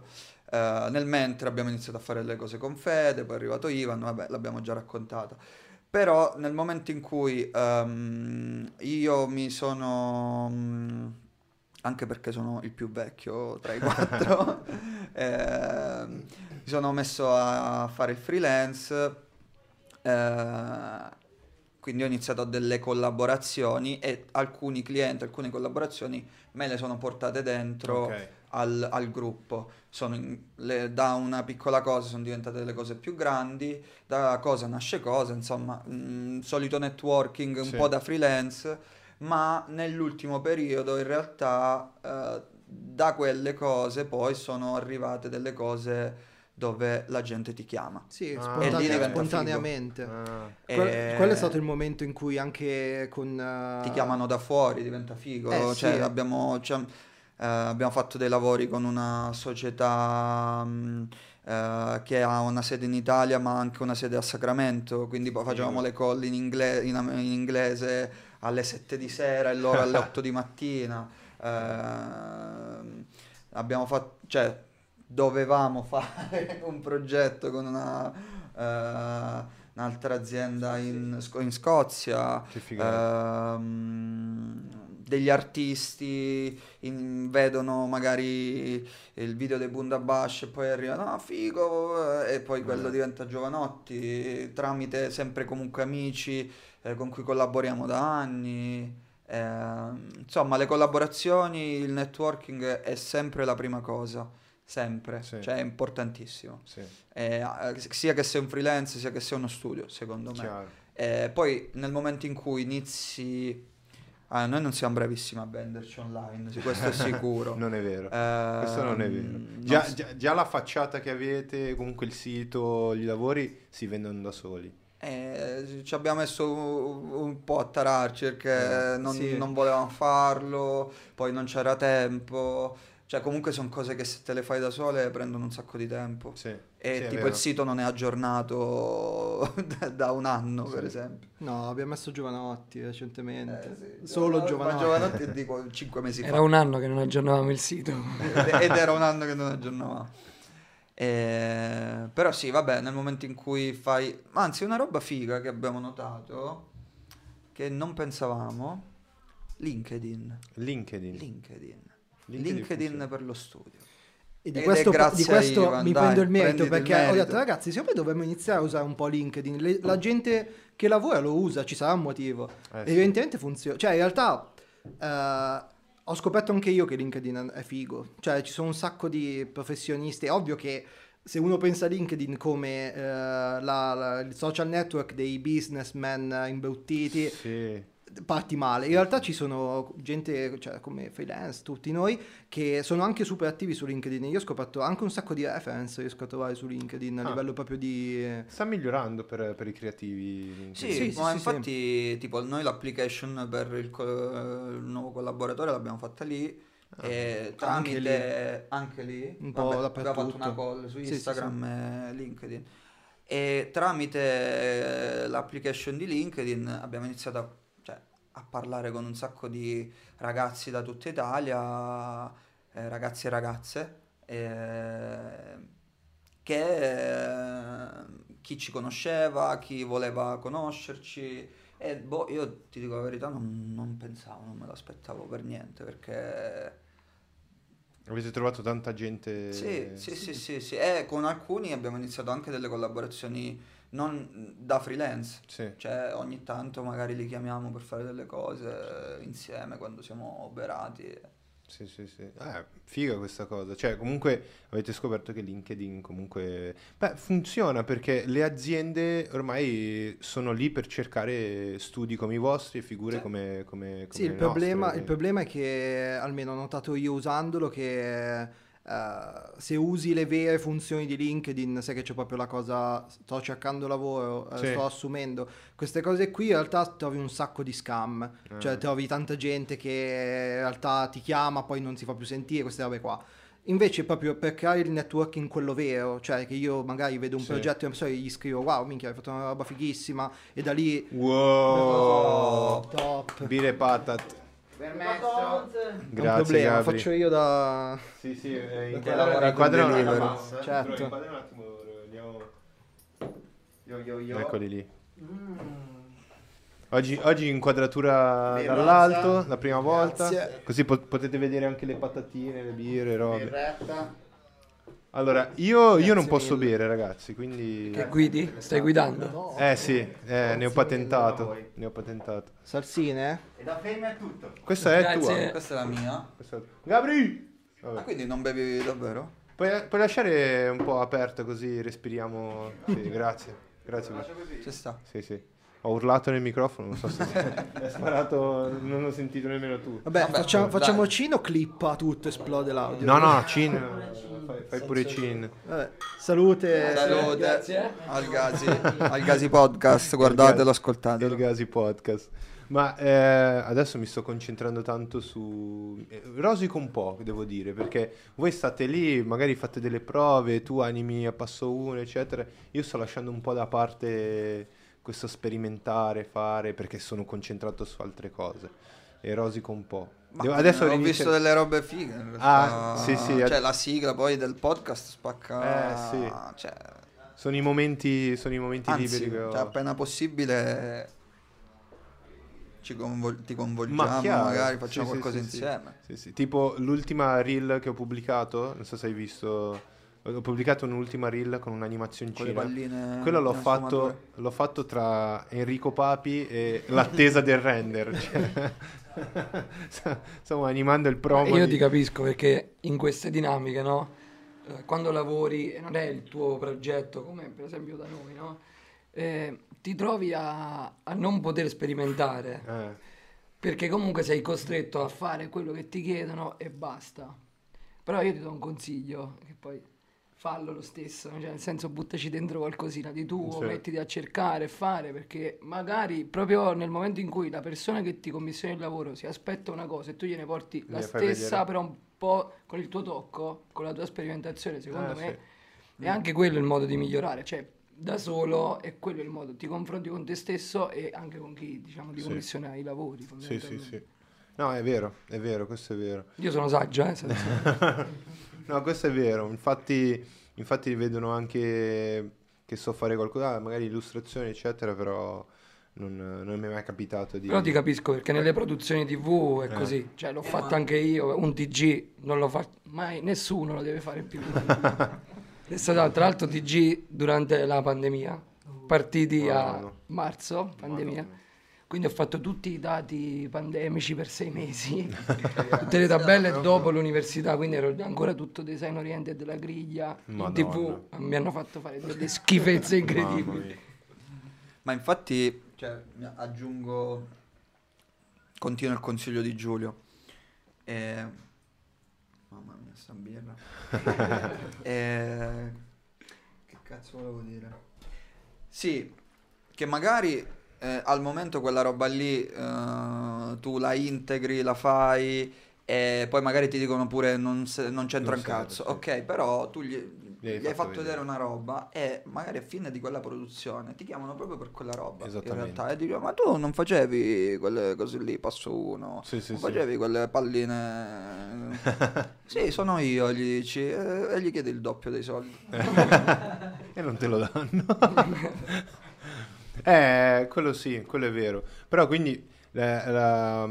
Eh, nel mentre abbiamo iniziato a fare le cose con Fede, poi è arrivato Ivan, vabbè, l'abbiamo già raccontata. Però nel momento in cui ehm, io mi sono, mm, anche perché sono il più vecchio tra i quattro, ehm, mi sono messo a fare il freelance, eh, quindi ho iniziato a delle collaborazioni e alcuni clienti, alcune collaborazioni me le sono portate dentro Ok. al, al gruppo. Sono in- le- da una piccola cosa sono diventate delle cose più grandi, da cosa nasce cosa, insomma, mm, solito networking un Sì. po' da freelance, ma nell'ultimo periodo in realtà eh, da quelle cose poi sono arrivate delle cose dove la gente ti chiama. Sì, Ah, spontanea- e lì diventa spontaneamente. Ah, E quello è stato il momento in cui anche con... eh, ti chiamano da fuori, diventa figo. Eh, Cioè, sì. abbiamo, cioè, eh, abbiamo fatto dei lavori con una società mh, eh, che ha una sede in Italia ma anche una sede a Sacramento, quindi poi facevamo le call in, ingle- in in inglese alle 7 di sera e loro alle 8 di mattina. Ehm, abbiamo fatto, cioè, dovevamo fare un progetto con una, eh, un'altra azienda in, in Scozia. Ehm, degli artisti in- vedono magari il video dei Bundabash e poi arrivano, ah figo, eh, e poi quello Eh. diventa Giovanotti, tramite sempre comunque amici eh, con cui collaboriamo da anni. Ehm, insomma, le collaborazioni, il networking è sempre la prima cosa, sempre, Sì. cioè è importantissimo. Sì, Eh, eh, sia che sei un freelance, sia che sia uno studio, secondo me. chiaro. Eh, poi nel momento in cui inizi... Ah, noi non siamo bravissimi a venderci online, questo è sicuro. Non è vero. Ehm, Questo non è vero. non Già, s- già- già la facciata che avete, comunque il sito, i lavori si vendono da soli. Eh, ci abbiamo messo un, po' a tararci perché Eh, non, sì. non volevamo farlo, poi non c'era tempo. Cioè comunque sono cose che se te le fai da sole prendono un sacco di tempo. Sì, E sì, tipo il sito non è aggiornato da, un anno, per esempio. No, abbiamo messo Giovanotti recentemente. Eh, sì. Solo Ma Giovanotti. Giovanotti dico 5 mesi fa. Era un anno che non aggiornavamo il sito. ed ed era un anno che non aggiornavamo. Eh, però sì, vabbè, nel momento in cui fai... Anzi, una roba figa che abbiamo notato, che non pensavamo, LinkedIn. LinkedIn. LinkedIn. LinkedIn LinkedIn per lo studio. E di Ed questo, di questo Ivan, mi dai, prendo il merito prenditi il perché ho merito. detto ragazzi secondo me dovremmo iniziare a usare un po' LinkedIn Le- la gente che lavora lo usa ci sarà un motivo Eh, sì. evidentemente funziona cioè in realtà eh, ho scoperto anche io che LinkedIn è figo cioè ci sono un sacco di professionisti è ovvio che se uno pensa a LinkedIn come eh, la- la- il social network dei businessmen imbruttiti Sì. Parti male. In realtà ci sono gente, cioè come freelance, tutti noi, che sono anche super attivi su LinkedIn. Io ho scoperto anche un sacco di reference riesco a trovare su LinkedIn a Ah. livello proprio di... Sta migliorando per, per i creativi. Sì, Sì, sì, ma sì, infatti tipo noi l'application per il, co- il nuovo collaboratore l'abbiamo fatta lì Ah. e Anche tramite anche lì, Un po' vabbè, abbiamo fatto una call su Sì, sì, Instagram e LinkedIn e tramite eh, l'application di LinkedIn abbiamo iniziato a, a parlare con un sacco di ragazzi da tutta Italia, eh, ragazzi e ragazze, eh, che eh, chi ci conosceva, chi voleva conoscerci. E boh, io ti dico la verità, non, non pensavo, non me l'aspettavo per niente, perché Avete trovato tanta gente. sì, sì, sì, sì, sì. E con alcuni abbiamo iniziato anche delle collaborazioni non da freelance. Sì. Cioè, ogni tanto magari li chiamiamo per fare delle cose insieme quando siamo oberati. Sì, sì, sì. Eh, figa questa cosa. Cioè, comunque avete scoperto che LinkedIn comunque beh, funziona perché le aziende ormai sono lì per cercare studi come i vostri e figure Sì. come, come, Sì, come il le problema, il problema è che, almeno ho notato io usandolo, che eh, se usi le vere funzioni di LinkedIn, sai che c'è proprio la cosa, sto cercando lavoro, eh, Sì. sto assumendo, queste cose qui in realtà trovi un sacco di scam, cioè Ah. trovi tanta gente che in realtà ti chiama, poi non si fa più sentire, queste robe qua. Invece proprio per creare il networking quello vero, cioè che io magari vedo un Sì. progetto e e gli scrivo wow minchia hai fatto una roba fighissima e da lì Wow! top. Bire patat. Permesso. Non Grazie, problema, Gabri. faccio io da... Sì, sì, eh, Che inquadra, lavora inquadra con un Deliveroo. attimo. Certo. Inquadra un attimo. Yo yo yo. Eccoli lì. Mm. Oggi, oggi inquadratura Birrazza. dall'alto, la prima volta. Grazie. Così po- potete vedere anche le patatine, le birre, robe. Birretta. Allora, io, io non posso mille. bere, ragazzi, quindi... Che guidi? Stai guidando? Eh sì, eh, ne ho patentato. Ne ho patentato. Salsine? E da Fame è tutto. Questa è Grazie. tua. Questa è la mia. Questa è- Gabri! Ah, Vabbè. quindi non bevi davvero? Puoi, puoi lasciare un po' aperto così respiriamo. Sì, grazie. Grazie. Ci sta. Sì, sì. Ho urlato nel microfono, non so se hai sparato, non ho sentito nemmeno tu. Vabbè, Vabbè, facciamo, facciamo cino, clippa tutto, esplode l'audio. No, no, Cin, fai, fai pure Cin. Vabbè, salute. Salute Grazie. al Gazi, al Gazi Podcast, guardatelo, Il ascoltatelo. Gasi Podcast. Ma eh, adesso mi sto concentrando tanto su... eh, Rosico un po', devo dire, perché voi state lì, magari fate delle prove, tu animi a passo 1, eccetera. Io sto lasciando un po' da parte questo sperimentare, fare, perché sono concentrato su altre cose. E rosico un po'. Devo- adesso ho inizio- visto delle robe fighe. Ah, sì, sì, Cioè, ad- la sigla poi del podcast spacca. Eh, sì. Cioè, Sono i momenti, sono i momenti anzi, liberi che ho. cioè, appena possibile ci convol- ti convolgiamo, Ma chiaro, magari facciamo sì, qualcosa sì, insieme. Sì, sì. Tipo l'ultima reel che ho pubblicato, non so se hai visto, ho pubblicato un'ultima reel con un'animazioncina. palline. Quello l'ho fatto, l'ho fatto tra Enrico Papi e l'attesa del render. Cioè, stiamo animando il promo. Io di- ti capisco perché in queste dinamiche, no? Eh, Quando lavori e non è il tuo progetto, come per esempio da noi, no? Eh, ti trovi a, a non poter sperimentare Eh, perché comunque sei costretto a fare quello che ti chiedono e basta. Però io ti do un consiglio, che poi fallo lo stesso, cioè nel senso buttaci dentro qualcosina di tuo, Sì. mettiti a cercare, fare, perché magari proprio nel momento in cui la persona che ti commissiona il lavoro si aspetta una cosa e tu gliene porti la Gliene fai stessa, però un po' con il tuo tocco, con la tua sperimentazione, secondo Eh, me sì. è anche quello il modo di migliorare, cioè da solo è quello il modo, ti confronti con te stesso e anche con chi diciamo ti Sì. commissiona i lavori. sì, sì, fondamentalmente. sì. No, è vero, è vero, questo è vero. Io sono saggio, eh, No, questo è vero. Infatti, infatti vedono anche che so fare qualcosa, ah, magari illustrazioni, eccetera, però non, non mi è mai capitato di... Però ti capisco perché nelle produzioni TV è Eh. così, cioè l'ho fatto anche io, un TG non lo fa mai, nessuno lo deve fare più. è stato tra l'altro TG durante la pandemia, partiti a Madonna. marzo, pandemia. Quindi ho fatto tutti i dati pandemici per sei mesi, tutte le tabelle dopo l'università, quindi ero ancora tutto design oriented della griglia, in. TV mi hanno fatto fare delle schifezze incredibili. Ma infatti, cioè, aggiungo, continuo il consiglio di Giulio. E... Mamma mia, sta birra. E... Che cazzo volevo dire? Sì, che magari eh, al momento quella roba lì eh, tu la integri, la fai e poi magari ti dicono pure non, se- non c'entra Non un cazzo. sì. Ok, però tu gli, Gli hai gli fatto fatto vedere. una roba e magari a fine di quella produzione ti chiamano proprio per quella roba. In realtà e dicono ma tu non facevi quelle cose lì, passo uno. Sì, sì, non facevi quelle palline. sì, sono io, gli dici e gli chiedi il doppio dei soldi. e non te lo danno. eh, quello sì, quello è vero. Però quindi la- la-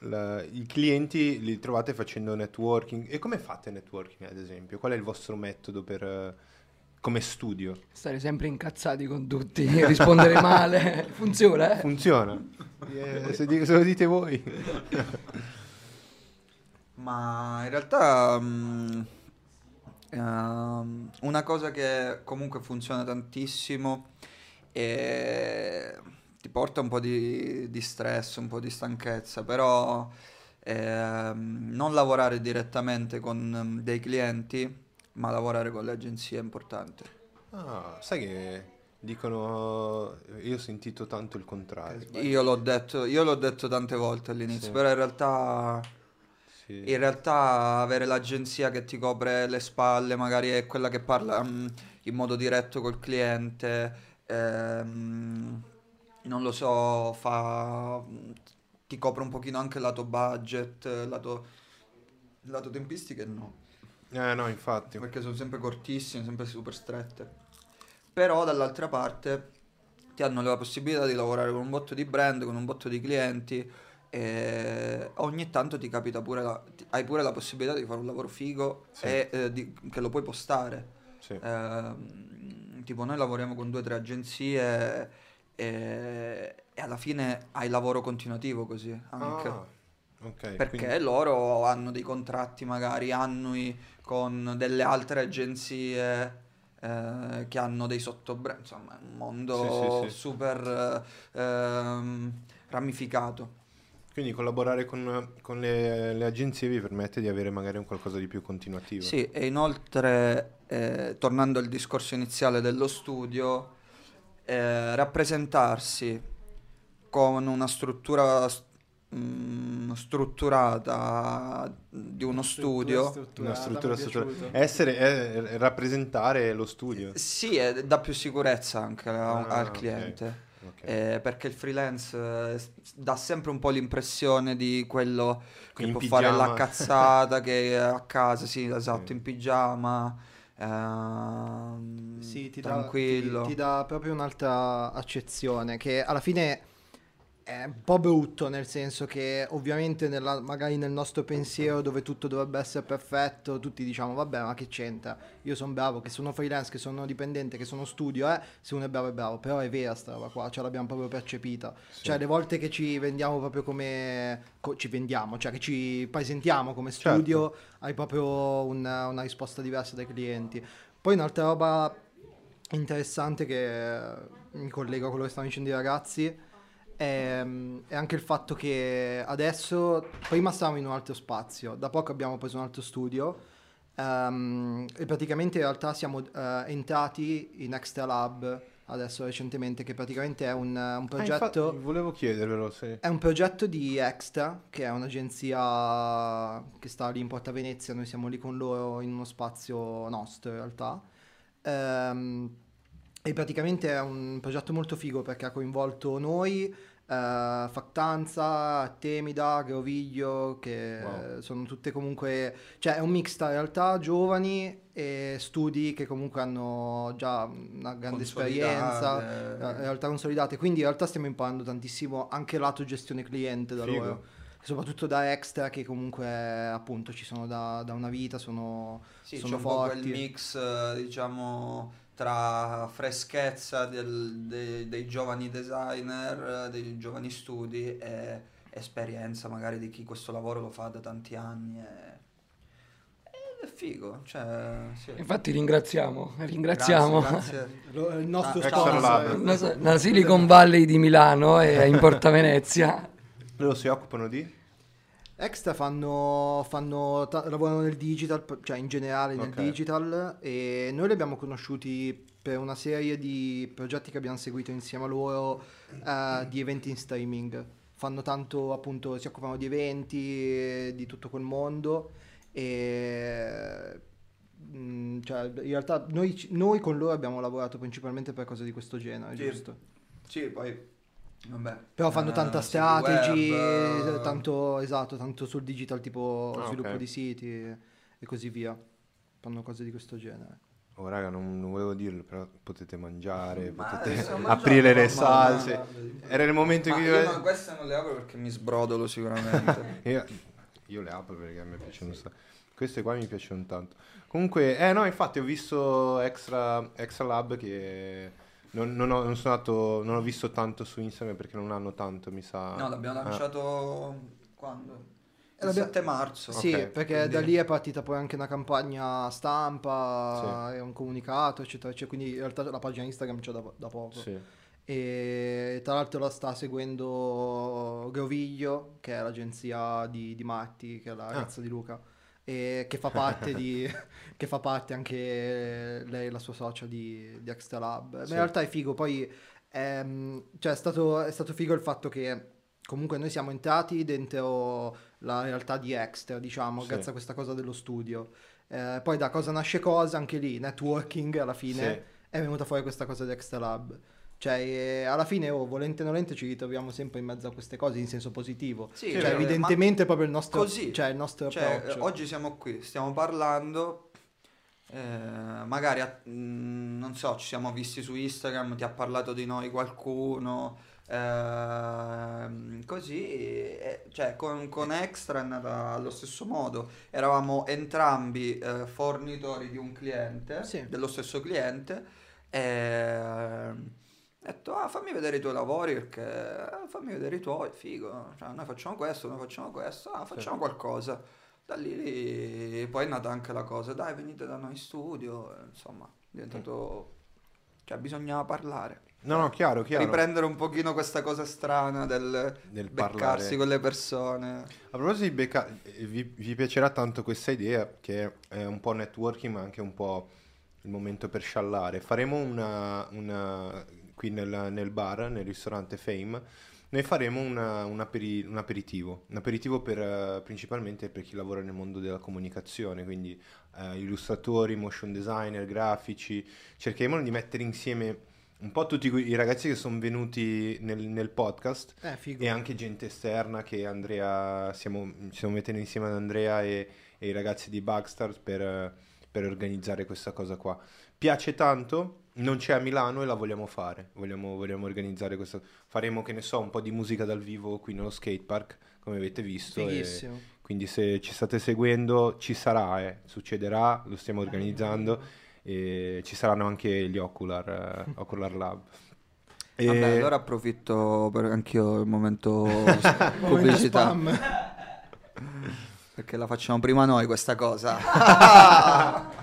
la- i clienti li trovate facendo networking. E come fate networking, ad esempio? Qual è il vostro metodo per, eh, come studio? Stare sempre incazzati con tutti, rispondere male, funziona eh? Funziona? Eh, se, di- se lo dite voi. Ma in realtà mm, ehm, una cosa che comunque funziona tantissimo e ti porta un po' di, di stress, un po' di stanchezza, però ehm, non lavorare direttamente con mm, dei clienti, ma lavorare con le agenzie è importante. Ah, sai che dicono... Io ho sentito tanto il contrario. Io l'ho detto, io l'ho detto tante volte all'inizio, Sì. però in realtà... In realtà avere l'agenzia che ti copre le spalle, magari è quella che parla mm, in modo diretto col cliente, ehm, non lo so, fa, ti copre un pochino anche il lato budget, il lato, il lato tempistiche no. Eh no, infatti. Perché sono sempre cortissime, sempre super strette. Però dall'altra parte ti hanno la possibilità di lavorare con un botto di brand, con un botto di clienti e ogni tanto ti capita pure la, ti- hai pure la possibilità di fare un lavoro figo Sì. e eh, di- che lo puoi postare. Sì. Ehm, tipo noi lavoriamo con due o tre agenzie e, e alla fine hai lavoro continuativo così anche. Ah, ok. Perché quindi- loro hanno dei contratti magari annui con delle altre agenzie eh, che hanno dei sottobrand, insomma è un mondo Sì, sì, sì. super eh, ramificato. Quindi collaborare con, con le, le agenzie vi permette di avere magari un qualcosa di più continuativo. Sì, e inoltre, eh, tornando al discorso iniziale dello studio, eh, rappresentarsi con una struttura s- mm, strutturata di uno studio, Una struttura mi è strutturata. Essere, eh, rappresentare lo studio. sì, eh, dà più sicurezza anche a- Ah, al cliente. Ok. Eh, perché il freelance eh, dà sempre un po' l'impressione di quello che In può fare pigiama. la cazzata che è a casa, sì, esatto, in pigiama, ehm, Sì, ti dà, tranquillo. ti, ti dà proprio un'altra accezione che alla fine è un po' brutto, nel senso che ovviamente nella- magari nel nostro pensiero dove tutto dovrebbe essere perfetto, tutti diciamo vabbè ma che c'entra, io sono bravo, che sono freelance, che sono dipendente, che sono studio, eh, se uno è bravo è bravo, però è vera sta roba qua, ce l'abbiamo proprio percepita. Cioè le volte che ci vendiamo proprio come, co- ci vendiamo, cioè che ci presentiamo come Certo. studio, hai proprio una, una risposta diversa dai clienti. Poi un'altra roba interessante che mi collego a quello che stanno dicendo i ragazzi è, è anche il fatto che adesso, prima stavamo in un altro spazio, da poco abbiamo preso un altro studio ehm, e praticamente in realtà siamo eh, entrati in Extra Lab adesso recentemente che praticamente è un, un Ah, progetto... infatti, volevo chiedervelo se... È un progetto di Extra, che è un'agenzia che sta lì in Porta Venezia, noi siamo lì con loro in uno spazio nostro in realtà. Ehm, e praticamente è un progetto molto figo perché ha coinvolto noi, eh, Factanza, Temida, Groviglio, che Wow. sono tutte comunque... Cioè è un mix tra realtà giovani e studi che comunque hanno già una grande esperienza eh, in realtà consolidate. Quindi in realtà stiamo imparando tantissimo anche lato gestione cliente da Figo. loro. Soprattutto da extra che comunque appunto ci sono da, da una vita, sono, Sì, c'è sono un po' forti. quel mix, eh, diciamo, tra freschezza del- dei, dei giovani designer, dei giovani studi e esperienza magari di chi questo lavoro lo fa da tanti anni. E... È figo, cioè, sì. Infatti ringraziamo, ringraziamo Grazie, grazie. Il nostro Ah, la, la Silicon Valley di Milano e in Porta Venezia. Loro si occupano di? Extra fanno, fanno ta- lavorano nel digital, cioè in generale nel Ok. digital e noi li abbiamo conosciuti per una serie di progetti che abbiamo seguito insieme a loro eh, di eventi in streaming. Fanno tanto appunto, si occupano di eventi, di tutto quel mondo e mm, cioè, in realtà noi, noi con loro abbiamo lavorato principalmente per cose di questo genere, Sì. giusto? Sì, poi, vabbè. Però fanno eh, tanta strategy, web, eh, tanto esatto, tanto sul digital tipo Ah, sviluppo di siti e così via. Fanno cose di questo genere. Oh raga, non, non volevo dirlo, però potete mangiare, Ma potete aprire le salse. Era il momento in Ma cui io no, queste non le apro perché mi sbrodolo sicuramente. Io, io le apro perché a me piacciono un sacco. Queste qua mi piacciono tanto. Comunque, eh no, infatti ho visto Extra, Extra Lab che non, non ho, non sono andato, non ho visto tanto su Instagram perché non hanno tanto, mi sa. No, l'abbiamo Ah, lanciato quando? Eh, Il l'abbiamo- 7 marzo. Sì, Ok, perché quindi- da lì è partita poi anche una campagna stampa, e un comunicato, eccetera, eccetera. Quindi in realtà la pagina Instagram c'è da, da poco. Sì. E tra l'altro la sta seguendo Groviglio, che è l'agenzia di, di Matti, che è la Ah. ragazza di Luca, e che fa parte, di, che fa parte anche lei, la sua socia di, di Extra Lab. Ma Sì. in realtà è figo, poi ehm, cioè è, stato, è stato figo il fatto che comunque noi siamo entrati dentro la realtà di Extra, diciamo, Sì. grazie a questa cosa dello studio. Eh, poi da cosa nasce cosa, anche lì, networking alla fine Sì. è venuta fuori questa cosa di Extra Lab. Cioè, eh, alla fine, oh, volente o nolente, ci ritroviamo sempre in mezzo a queste cose in senso positivo. Sì, cioè, cioè, evidentemente, proprio il nostro, così. cioè, il nostro Cioè, approccio. eh, oggi siamo qui, stiamo parlando, eh, magari, a- mh, non so, ci siamo visti su Instagram, ti ha parlato di noi qualcuno, ehm, così, e- cioè, con, con Extra è nata allo stesso modo. Eravamo entrambi eh, fornitori di un cliente, Sì. dello stesso cliente, e... Ho detto, ah, fammi vedere i tuoi lavori perché eh, fammi vedere i tuoi, figo. Cioè, noi facciamo questo, noi facciamo questo, ah, facciamo qualcosa. Da lì, poi è nata anche la cosa, dai, venite da noi in studio, insomma, è diventato... Cioè, bisognava parlare. No, no, chiaro, chiaro. Riprendere un pochino questa cosa strana del Del beccarsi parlare. con le persone. A proposito di becca, eh, vi, vi piacerà tanto questa idea che è un po' networking ma anche un po' il momento per sciallare. Faremo una, una- qui nel, nel bar, nel ristorante Fame, noi faremo una- un, aperi- un aperitivo, un aperitivo per, eh, principalmente per chi lavora nel mondo della comunicazione, quindi eh, illustratori, motion designer, grafici. Cercheremo di mettere insieme un po' tutti i ragazzi che sono venuti nel, nel podcast Eh, e anche gente esterna che Andrea, siamo, ci stiamo mettendo insieme ad Andrea e, e i ragazzi di Bugstars per, per organizzare questa cosa qua. Piace tanto, non c'è a Milano e la vogliamo fare, vogliamo, vogliamo organizzare questo. Faremo, che ne so, un po' di musica dal vivo qui nello skatepark, come avete visto. e Fighissimo. quindi se ci state seguendo ci sarà, eh, succederà, lo stiamo organizzando e ci saranno anche gli Ocular, eh, Ocular Lab. E- Vabbè, allora approfitto per anch'io il momento pubblicità. Perché la facciamo prima noi questa cosa.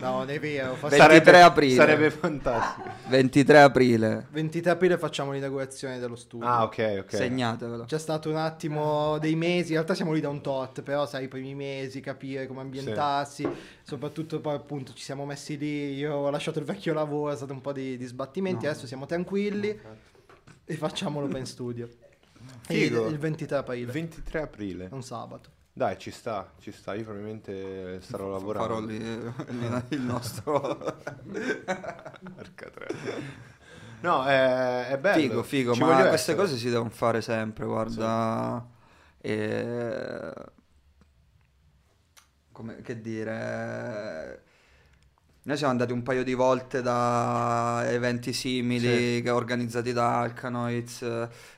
No, non è vero. fa- 23 aprile. Sarebbe fantastico. 23 aprile. 23 aprile facciamo l'inaugurazione dello studio. Ah, ok, ok. Segnatevelo. C'è stato un attimo dei mesi, in realtà siamo lì da un tot, però sai, i primi mesi, capire come ambientarsi, soprattutto poi appunto ci siamo messi lì, io ho lasciato il vecchio lavoro, è stato un po' di, di sbattimenti, adesso siamo tranquilli e facciamo l'open studio. Figo. il 23 aprile, Il 23 aprile. un sabato. Dai, ci sta, ci sta. Io probabilmente starò lavorando. Farò lì, lì il nostro. Porca troia. No, è, è bello. Figo, figo, Ci ma queste cose si devono fare sempre, guarda. E... Come, che dire... Noi siamo andati un paio di volte da eventi simili Sì. che organizzati da Alcanoids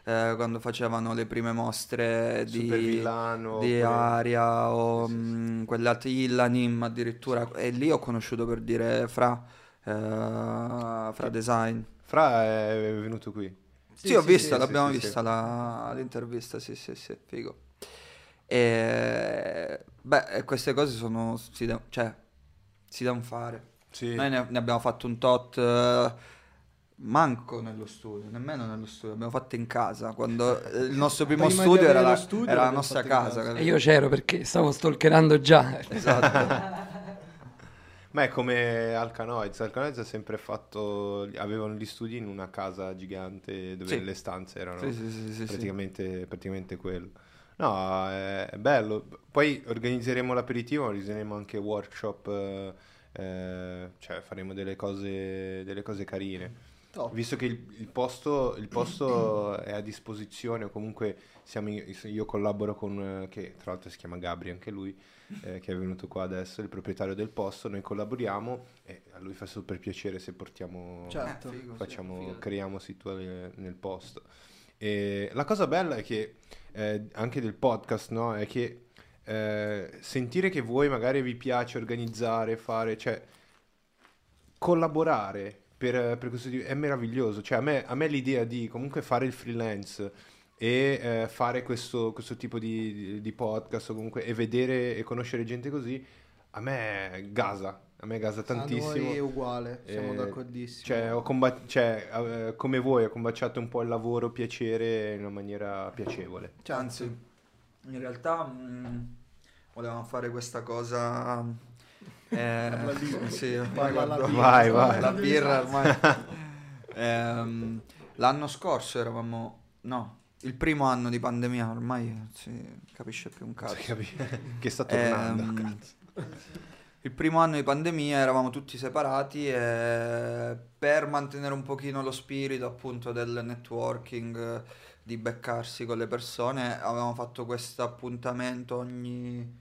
eh, quando facevano le prime mostre di, Villano, di oppure- Aria o Sì, sì, mh, quelle altre Illanim addirittura e lì ho conosciuto per dire Fra, eh, Fra Design. Fra è venuto qui. Sì, ho visto, sì, l'abbiamo sì, sì, vista sì. la- l'intervista, sì, sì, sì, figo. E, beh, queste cose sono, si, de- cioè, si devono fare. Sì. Noi ne, ne abbiamo fatto un tot, eh, manco nello studio, nemmeno nello studio, l'abbiamo fatto in casa, quando eh, il nostro primo Prima di studio era la, studio era la nostra casa. casa. E io c'ero perché stavo stalkerando già. Esatto. Ma è come Alcanoids. Alcanoids ha sempre fatto. Avevano gli studi in una casa gigante dove Sì. le stanze erano Sì, sì, sì, sì, sì. praticamente, praticamente quello. No, è, è bello. Poi organizzeremo l'aperitivo, organizzeremo anche workshop. Eh, cioè faremo delle cose, delle cose carine. Top. Visto che il, il posto, il posto è a disposizione, o comunque siamo in- io collaboro con, eh, che tra l'altro si chiama Gabri, anche lui, eh, che è venuto qua adesso, il proprietario del posto, noi collaboriamo e a lui fa super piacere se portiamo, Certo. Eh, figo, facciamo, figata. creiamo situazioni nel posto. E la cosa bella è che, eh, anche del podcast, no? È che eh, sentire che voi magari vi piace organizzare, fare, cioè collaborare per, per questo tipo- è meraviglioso. Cioè, a me, a me l'idea di comunque fare il freelance e eh, fare questo, questo tipo di, di- podcast o comunque e vedere e conoscere gente così, a me gasa, a me gasa A tantissimo. noi è uguale, siamo Eh, d'accordissimo. Cioè, ho combat- cioè, eh, come voi, ho combaciato un po' il lavoro piacere in una maniera piacevole. Cioè, Anzi, in realtà mh, volevamo fare questa cosa. Eh, sì, Parla la birra. Vai, vai. La birra ormai. Ehm, l'anno scorso eravamo. No, il primo anno di pandemia, ormai non si capisce più un cazzo. Capi- che sta tornando. Ehm, il primo anno di pandemia eravamo tutti separati e per mantenere un pochino lo spirito appunto del networking, di beccarsi con le persone, avevamo fatto questo appuntamento ogni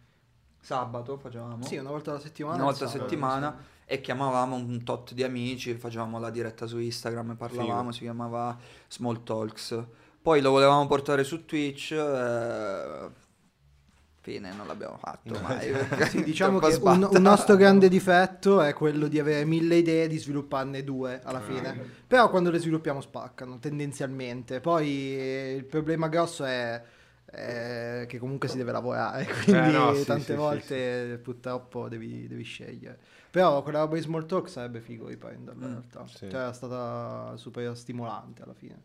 sabato, facevamo. Sì, una volta alla settimana. una volta a sabato, settimana e chiamavamo un tot di amici, facevamo la diretta su Instagram e parlavamo, Figo. si chiamava Small Talks. Poi lo volevamo portare su Twitch, eh, fine, non l'abbiamo fatto mai. Sì, diciamo che un, un nostro grande difetto è quello di avere mille idee e di svilupparne due alla Ah, fine. Però quando le sviluppiamo spaccano, tendenzialmente. Poi eh, il problema grosso è, è che comunque si deve lavorare, quindi Eh, no, sì, tante sì, sì, volte purtroppo devi, devi scegliere. Però quella roba di small talk sarebbe figo riprenderla in Mm, realtà. sì. Cioè è stata super stimolante alla fine.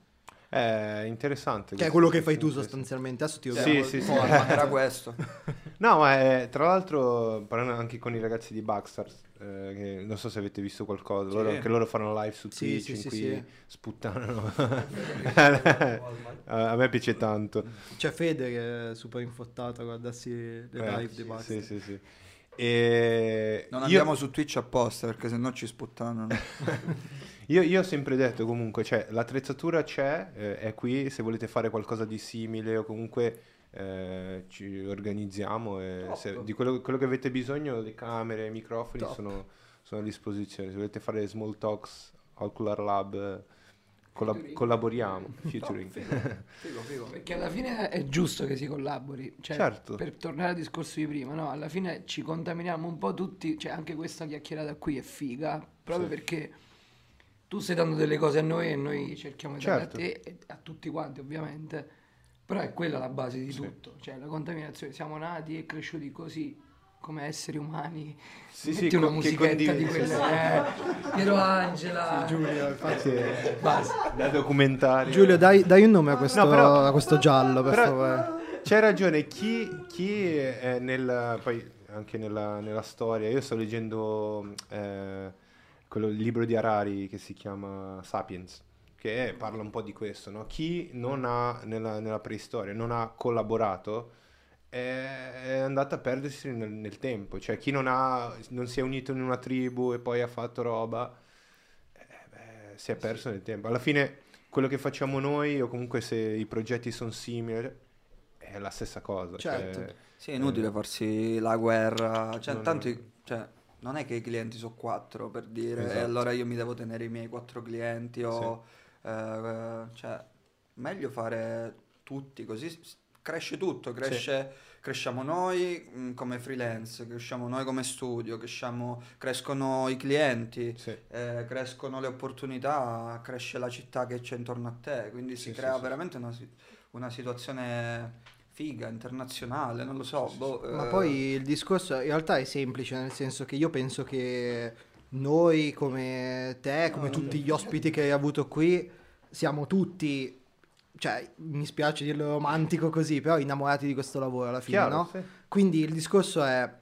È interessante. Che è quello che fai tu sostanzialmente. Adesso ti Sì, rubiamo sì, sì. format. Era questo. No, ma è- tra l'altro, parlando anche con i ragazzi di Backstars, eh, che non so se avete visto qualcosa, loro, Sì. anche loro fanno live su Sì, Twitch sì, in sì, cui sì. sputtanano. a me piace tanto. C'è Fede che è super infortato a guardarsi le Eh, live dei Bucks. sì, sì, sì. E Non io- andiamo su Twitch apposta perché sennò ci sputtano. Io, io ho sempre detto comunque, cioè, l'attrezzatura c'è, eh, è qui, se volete fare qualcosa di simile o comunque eh, ci organizziamo e se- di quello, quello che avete bisogno, le camere, i microfoni sono, sono a disposizione. Se volete fare small talks, Ocular Lab, eh, colla- Featuring. collaboriamo, featuring. Figo, figo, perché alla fine è giusto che si collabori. Cioè, Certo. Per tornare al discorso di prima, no? Alla fine ci contaminiamo un po' tutti. Cioè, anche questa chiacchierata qui è figa. Proprio Sì. perché tu stai dando delle cose a noi e noi cerchiamo di dare Certo. a te e a tutti quanti, ovviamente. Però è quella la base di Sì. tutto. Cioè, la contaminazione. Siamo nati e cresciuti così. Come esseri umani, Sì, metti sì, una musichetta di quelle, sì, eh, Piero Angela, Giulio, infatti. basta. Da documentario. Giulio, dai, dai un nome a questo, No, però- a questo giallo, per però- favore. C'hai ragione, chi, chi è nel, poi anche nella, nella storia, io sto leggendo eh, quello, il libro di Harari che si chiama Sapiens, che parla un po' di questo, no? Chi non ha, nella, nella preistoria, non ha collaborato è, andato a perdersi nel, nel tempo, cioè chi non, ha, non si è unito in una tribù e poi ha fatto roba, eh, beh, si è perso nel tempo. Alla fine quello che facciamo noi o comunque se i progetti sono simili è la stessa cosa. Certo. cioè, Sì, è inutile farsi la guerra. Cioè, No, no, tanto cioè, non è che i clienti sono quattro per dire, e Esatto. allora io mi devo tenere i miei quattro clienti o... eh, cioè, meglio fare tutti, così cresce tutto, cresce, cresciamo noi mh, come freelance, cresciamo noi come studio, cresciamo, crescono i clienti, sì. eh, crescono le opportunità, cresce la città che c'è intorno a te, quindi si Sì, sì, crea sì. veramente una, si- una situazione figa, internazionale, non lo so. boh, Ma eh, poi il discorso in realtà è semplice, nel senso che io penso che noi come te, come tutti gli ospiti che hai avuto qui, siamo tutti, cioè mi spiace dirlo romantico così, però innamorati di questo lavoro alla fine, Chiaro, no? sì. Quindi il discorso è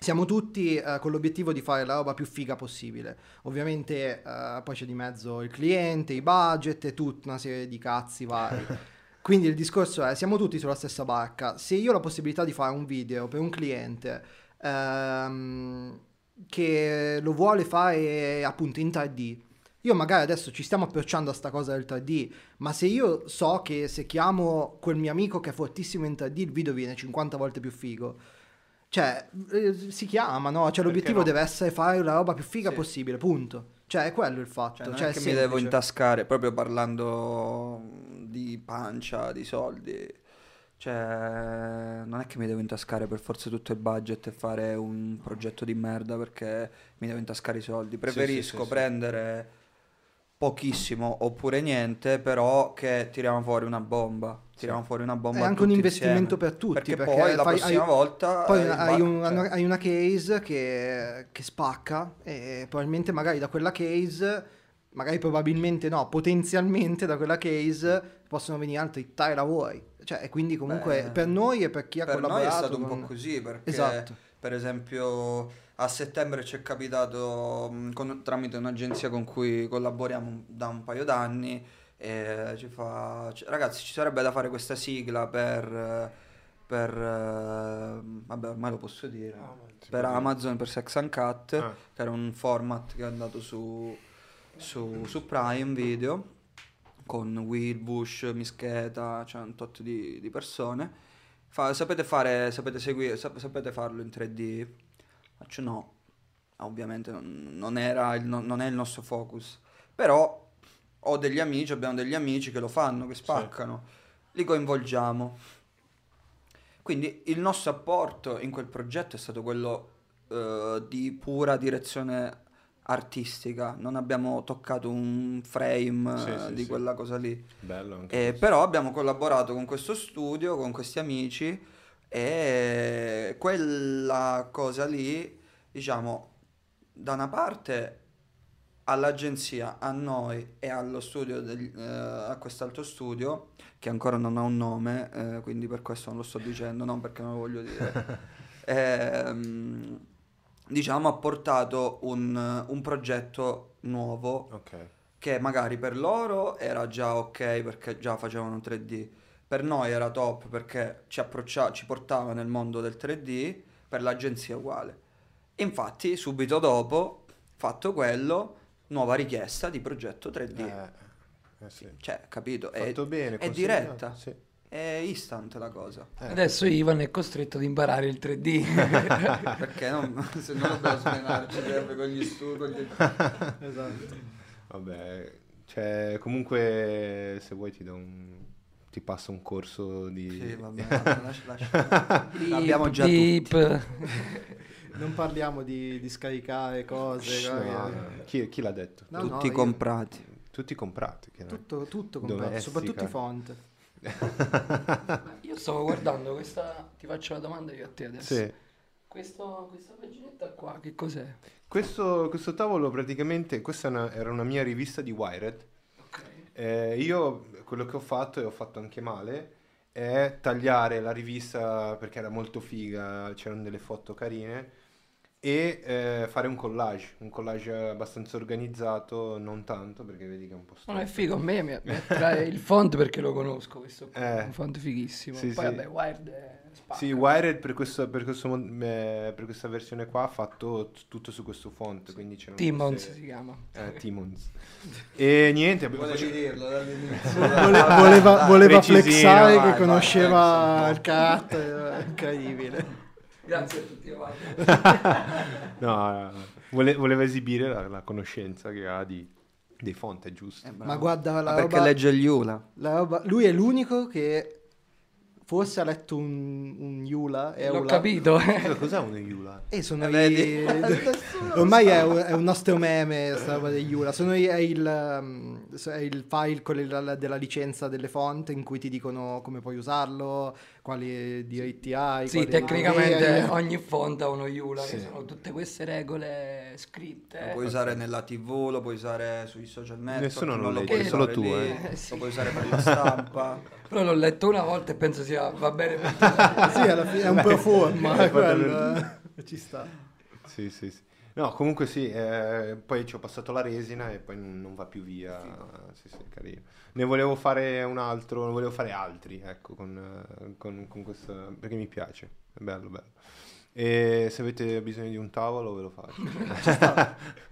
siamo tutti eh, con l'obiettivo di fare la roba più figa possibile. Ovviamente eh, poi c'è di mezzo il cliente, i budget e tutta una serie di cazzi vari. Quindi il discorso è siamo tutti sulla stessa barca. Se io ho la possibilità di fare un video per un cliente ehm, che lo vuole fare appunto in 3D, io magari adesso ci stiamo approcciando a sta cosa del 3D, ma se io so che se chiamo quel mio amico che è fortissimo in 3D il video viene 50 volte più figo. Cioè, eh, si chiama, no? Cioè, l'obiettivo no? deve essere fare la roba più figa Sì. possibile, punto. Cioè, è quello il fatto. Cioè, non Cioè, è che mi devo intascare, proprio parlando di pancia, di soldi. Cioè, non è che mi devo intascare per forza tutto il budget e fare un progetto di merda perché mi devo intascare i soldi. Preferisco sì, sì. prendere pochissimo oppure niente, però che tiriamo fuori una bomba. Tiriamo fuori una bomba È anche un investimento insieme. per tutti. Perché, Perché, poi la fai- prossima hai- volta Poi eh, hai, ba- un- cioè, hai una case che, che spacca e probabilmente magari da quella case, magari probabilmente no, potenzialmente da quella case possono venire altri tre lavori. Cioè, e quindi comunque Beh, per noi e per chi ha per noi collaborato è stato un con- po' così perché Esatto. per esempio a settembre ci è capitato mh, con- tramite un'agenzia con cui collaboriamo da un paio d'anni e ci fa "C- ragazzi ci sarebbe da fare questa sigla per, per, eh, vabbè ormai lo posso dire, Si per. Amazon, per Sex and Cut, Ah. che era un format che è andato su, su, su Prime Video con Will, Bush, Mischeta, c'è un tot di, di persone. Fa- sapete fare, sapete seguire, sap- sapete farlo in 3D? Faccio no, ovviamente non, era il no- non è il nostro focus, però ho degli amici, abbiamo degli amici che lo fanno, che spaccano, li coinvolgiamo. Quindi il nostro apporto in quel progetto è stato quello eh, di pura direzione artistica, non abbiamo toccato un frame Sì, eh, sì, di sì. quella cosa lì. Bello anche Eh, però abbiamo collaborato con questo studio, con questi amici e quella cosa lì, diciamo, da una parte all'agenzia, a noi e allo studio, degli- eh, a quest'altro studio, che ancora non ha un nome, eh, quindi per questo non lo sto dicendo, non perché non lo voglio dire, ehm, diciamo ha portato un, un progetto nuovo Ok. che magari per loro era già ok perché già facevano 3D, per noi era top perché ci, approccia- ci portava nel mondo del 3D, per l'agenzia uguale. Infatti subito dopo, fatto quello, nuova richiesta di progetto 3D. Eh, eh sì. Cioè, capito? È, bene, è diretta, Sì. è instant la cosa. Eh. Adesso Ivan è costretto ad imparare il 3D. Perché non, se no dobbiamo smenarci sempre con gli studi. con gli- Esatto. Vabbè, cioè, comunque se vuoi ti do un... ti passo un corso di... Sì, vabbè, lascia, lascia. L'abbiamo già Beep. Non parliamo di, di scaricare cose. No, no, Chi, chi l'ha detto? No, Tutti no, io- comprati. Tutti comprati. Tutto, tutto comprato, Domestica. soprattutto i font. Io stavo guardando questa, ti faccio la domanda io a te adesso. Sì. Questo- questa paginetta qua, che cos'è? Questo, questo tavolo praticamente, questa è una- era una mia rivista di Wired. Eh, io quello che ho fatto, e ho fatto anche male, è tagliare la rivista perché era molto figa, c'erano delle foto carine, e eh, fare un collage, un collage abbastanza organizzato, non tanto perché vedi che è un po' Non è storto. figo, a me mi attrae il font perché lo conosco, questo Eh. è un font fighissimo. Sì, Poi sì. vabbè, Wired è spacca. Sì, Wired per, questo, per, questo eh, per questa versione qua ha fatto t- tutto su questo font, quindi c'erano Timmons queste- si chiama. Eh, Timmons. E niente, abbiamo Volevi dirlo dall'inizio. Vole- voleva voleva flexare vai, che vai, conosceva flex. il carattere, incredibile. Grazie a tutti. No, vole- voleva esibire la, la conoscenza che ha di, dei font, è giusto. Eh, Ma guarda la Ma perché roba, legge gli Ula. la roba- lui è l'unico che forse ha letto un, un Yula. L'ho Eula. capito. Scusa, Cos'è un Yula? E sono Eh, i... Ormai è un, è un nostro meme sta roba degli Yula. Sono i- è, il, um, è il file con il- della licenza delle font in cui ti dicono come puoi usarlo, quali diritti hai. Sì, tecnicamente doveri. ogni font ha uno Yula, che Sì. sono tutte queste regole scritte. Lo puoi usare nella TV, lo puoi usare sui social network. Nessuno lo lo legge, solo usare tu, eh. Eh, sì. Lo puoi usare per la stampa. Però l'ho letto una volta e penso sia va bene per tutti. sì, alla fine è un pro forma, quello, eh. ci sta. Sì, sì, sì. No, comunque sì, eh, poi ci ho passato la resina e poi non, va più via. Sì, sì, carino. Ne volevo fare un altro, ne volevo fare altri, ecco, con, con, con questo, perché mi piace, è bello, bello. E se avete bisogno di un tavolo ve lo faccio.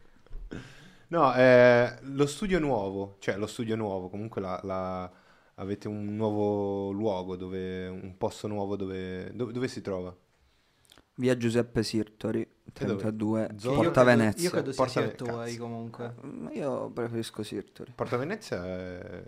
No, eh, lo studio nuovo, cioè lo studio nuovo, comunque la, la- avete un nuovo luogo, dove, un posto nuovo dove, dove, dove si trova? Via Giuseppe Sirtori, dove? 32, Zona? Io Porta credo- Venezia. Io credo sia Porta Ve- Sertori cazzo. comunque. Mm, Io preferisco Sirtori. Porta Venezia è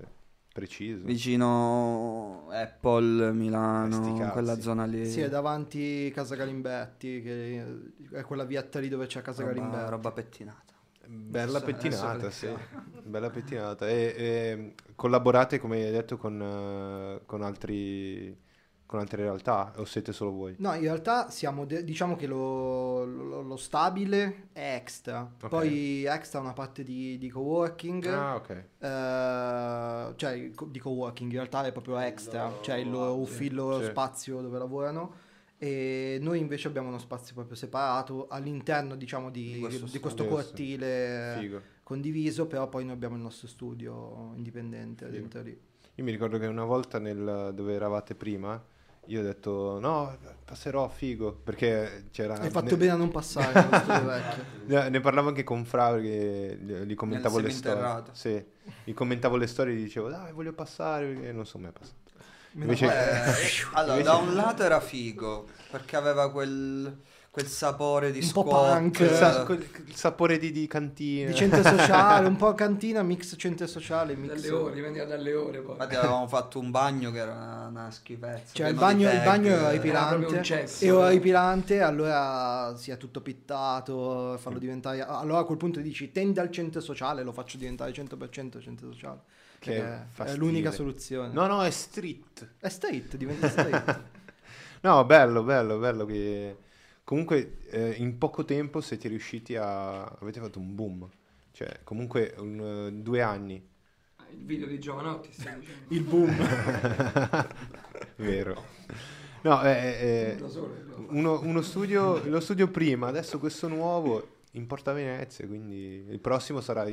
preciso. Vicino Apple, Milano, quella zona lì. Sì, è davanti Casa Galimbetti, che è quella vietta lì dove c'è Casa roba, Galimbetti. roba pettinata. Bella pettinata, sì. Bella pettinata. E, e collaborate, come hai detto, con, eh, con altri, con altre realtà o siete solo voi? No, in realtà siamo, de- diciamo che lo, lo- lo stabile è extra. Ok. Poi extra è una parte di, di coworking. Ah, ok. eh, cioè di coworking in realtà è proprio extra, loro- cioè il loro sì. ufficio, il loro Sì. spazio dove lavorano. E noi invece abbiamo uno spazio proprio separato all'interno, diciamo, di, Di questo di questo cortile Figo. condiviso, però poi noi abbiamo il nostro studio indipendente Figo. dentro lì. Io mi ricordo che una volta nel, dove eravate prima, io ho detto no, passerò figo, perché c'era... Hai fatto ne, bene a non passare ne- ne parlavo anche con Fra perché gli, commentavo le storie. Sì, gli commentavo le storie e gli dicevo dai voglio passare perché non sono mai passato. Invece-. Eh, allora, Invece- da un lato era figo, perché aveva quel, quel sapore di Un po' squat. punk. Il, sa- eh, quel- il sapore di, di cantina. Di centro sociale, un po' cantina, mix centro sociale, mix... Dalle ore, veniva dalle ore poi. Infatti avevamo fatto un bagno che era una, una schifezza. Cioè il bagno, il bagno era eh, Era ripilante cesso. e ora ripilante allora si è tutto pittato farlo diventare allora a quel punto dici tende al centro sociale lo faccio diventare 100% centro sociale Che è l'unica soluzione No, no, è street. è straight diventa straight No, bello, bello, bello che comunque eh, in poco tempo siete riusciti a... avete fatto un boom. Cioè, comunque un, eh, due anni. Il video di Giovanotti stai dicendo. il boom Vero. No, eh, eh, no. uno, uno studio, lo studio prima, adesso questo nuovo in Porta Venezia, quindi il prossimo sarà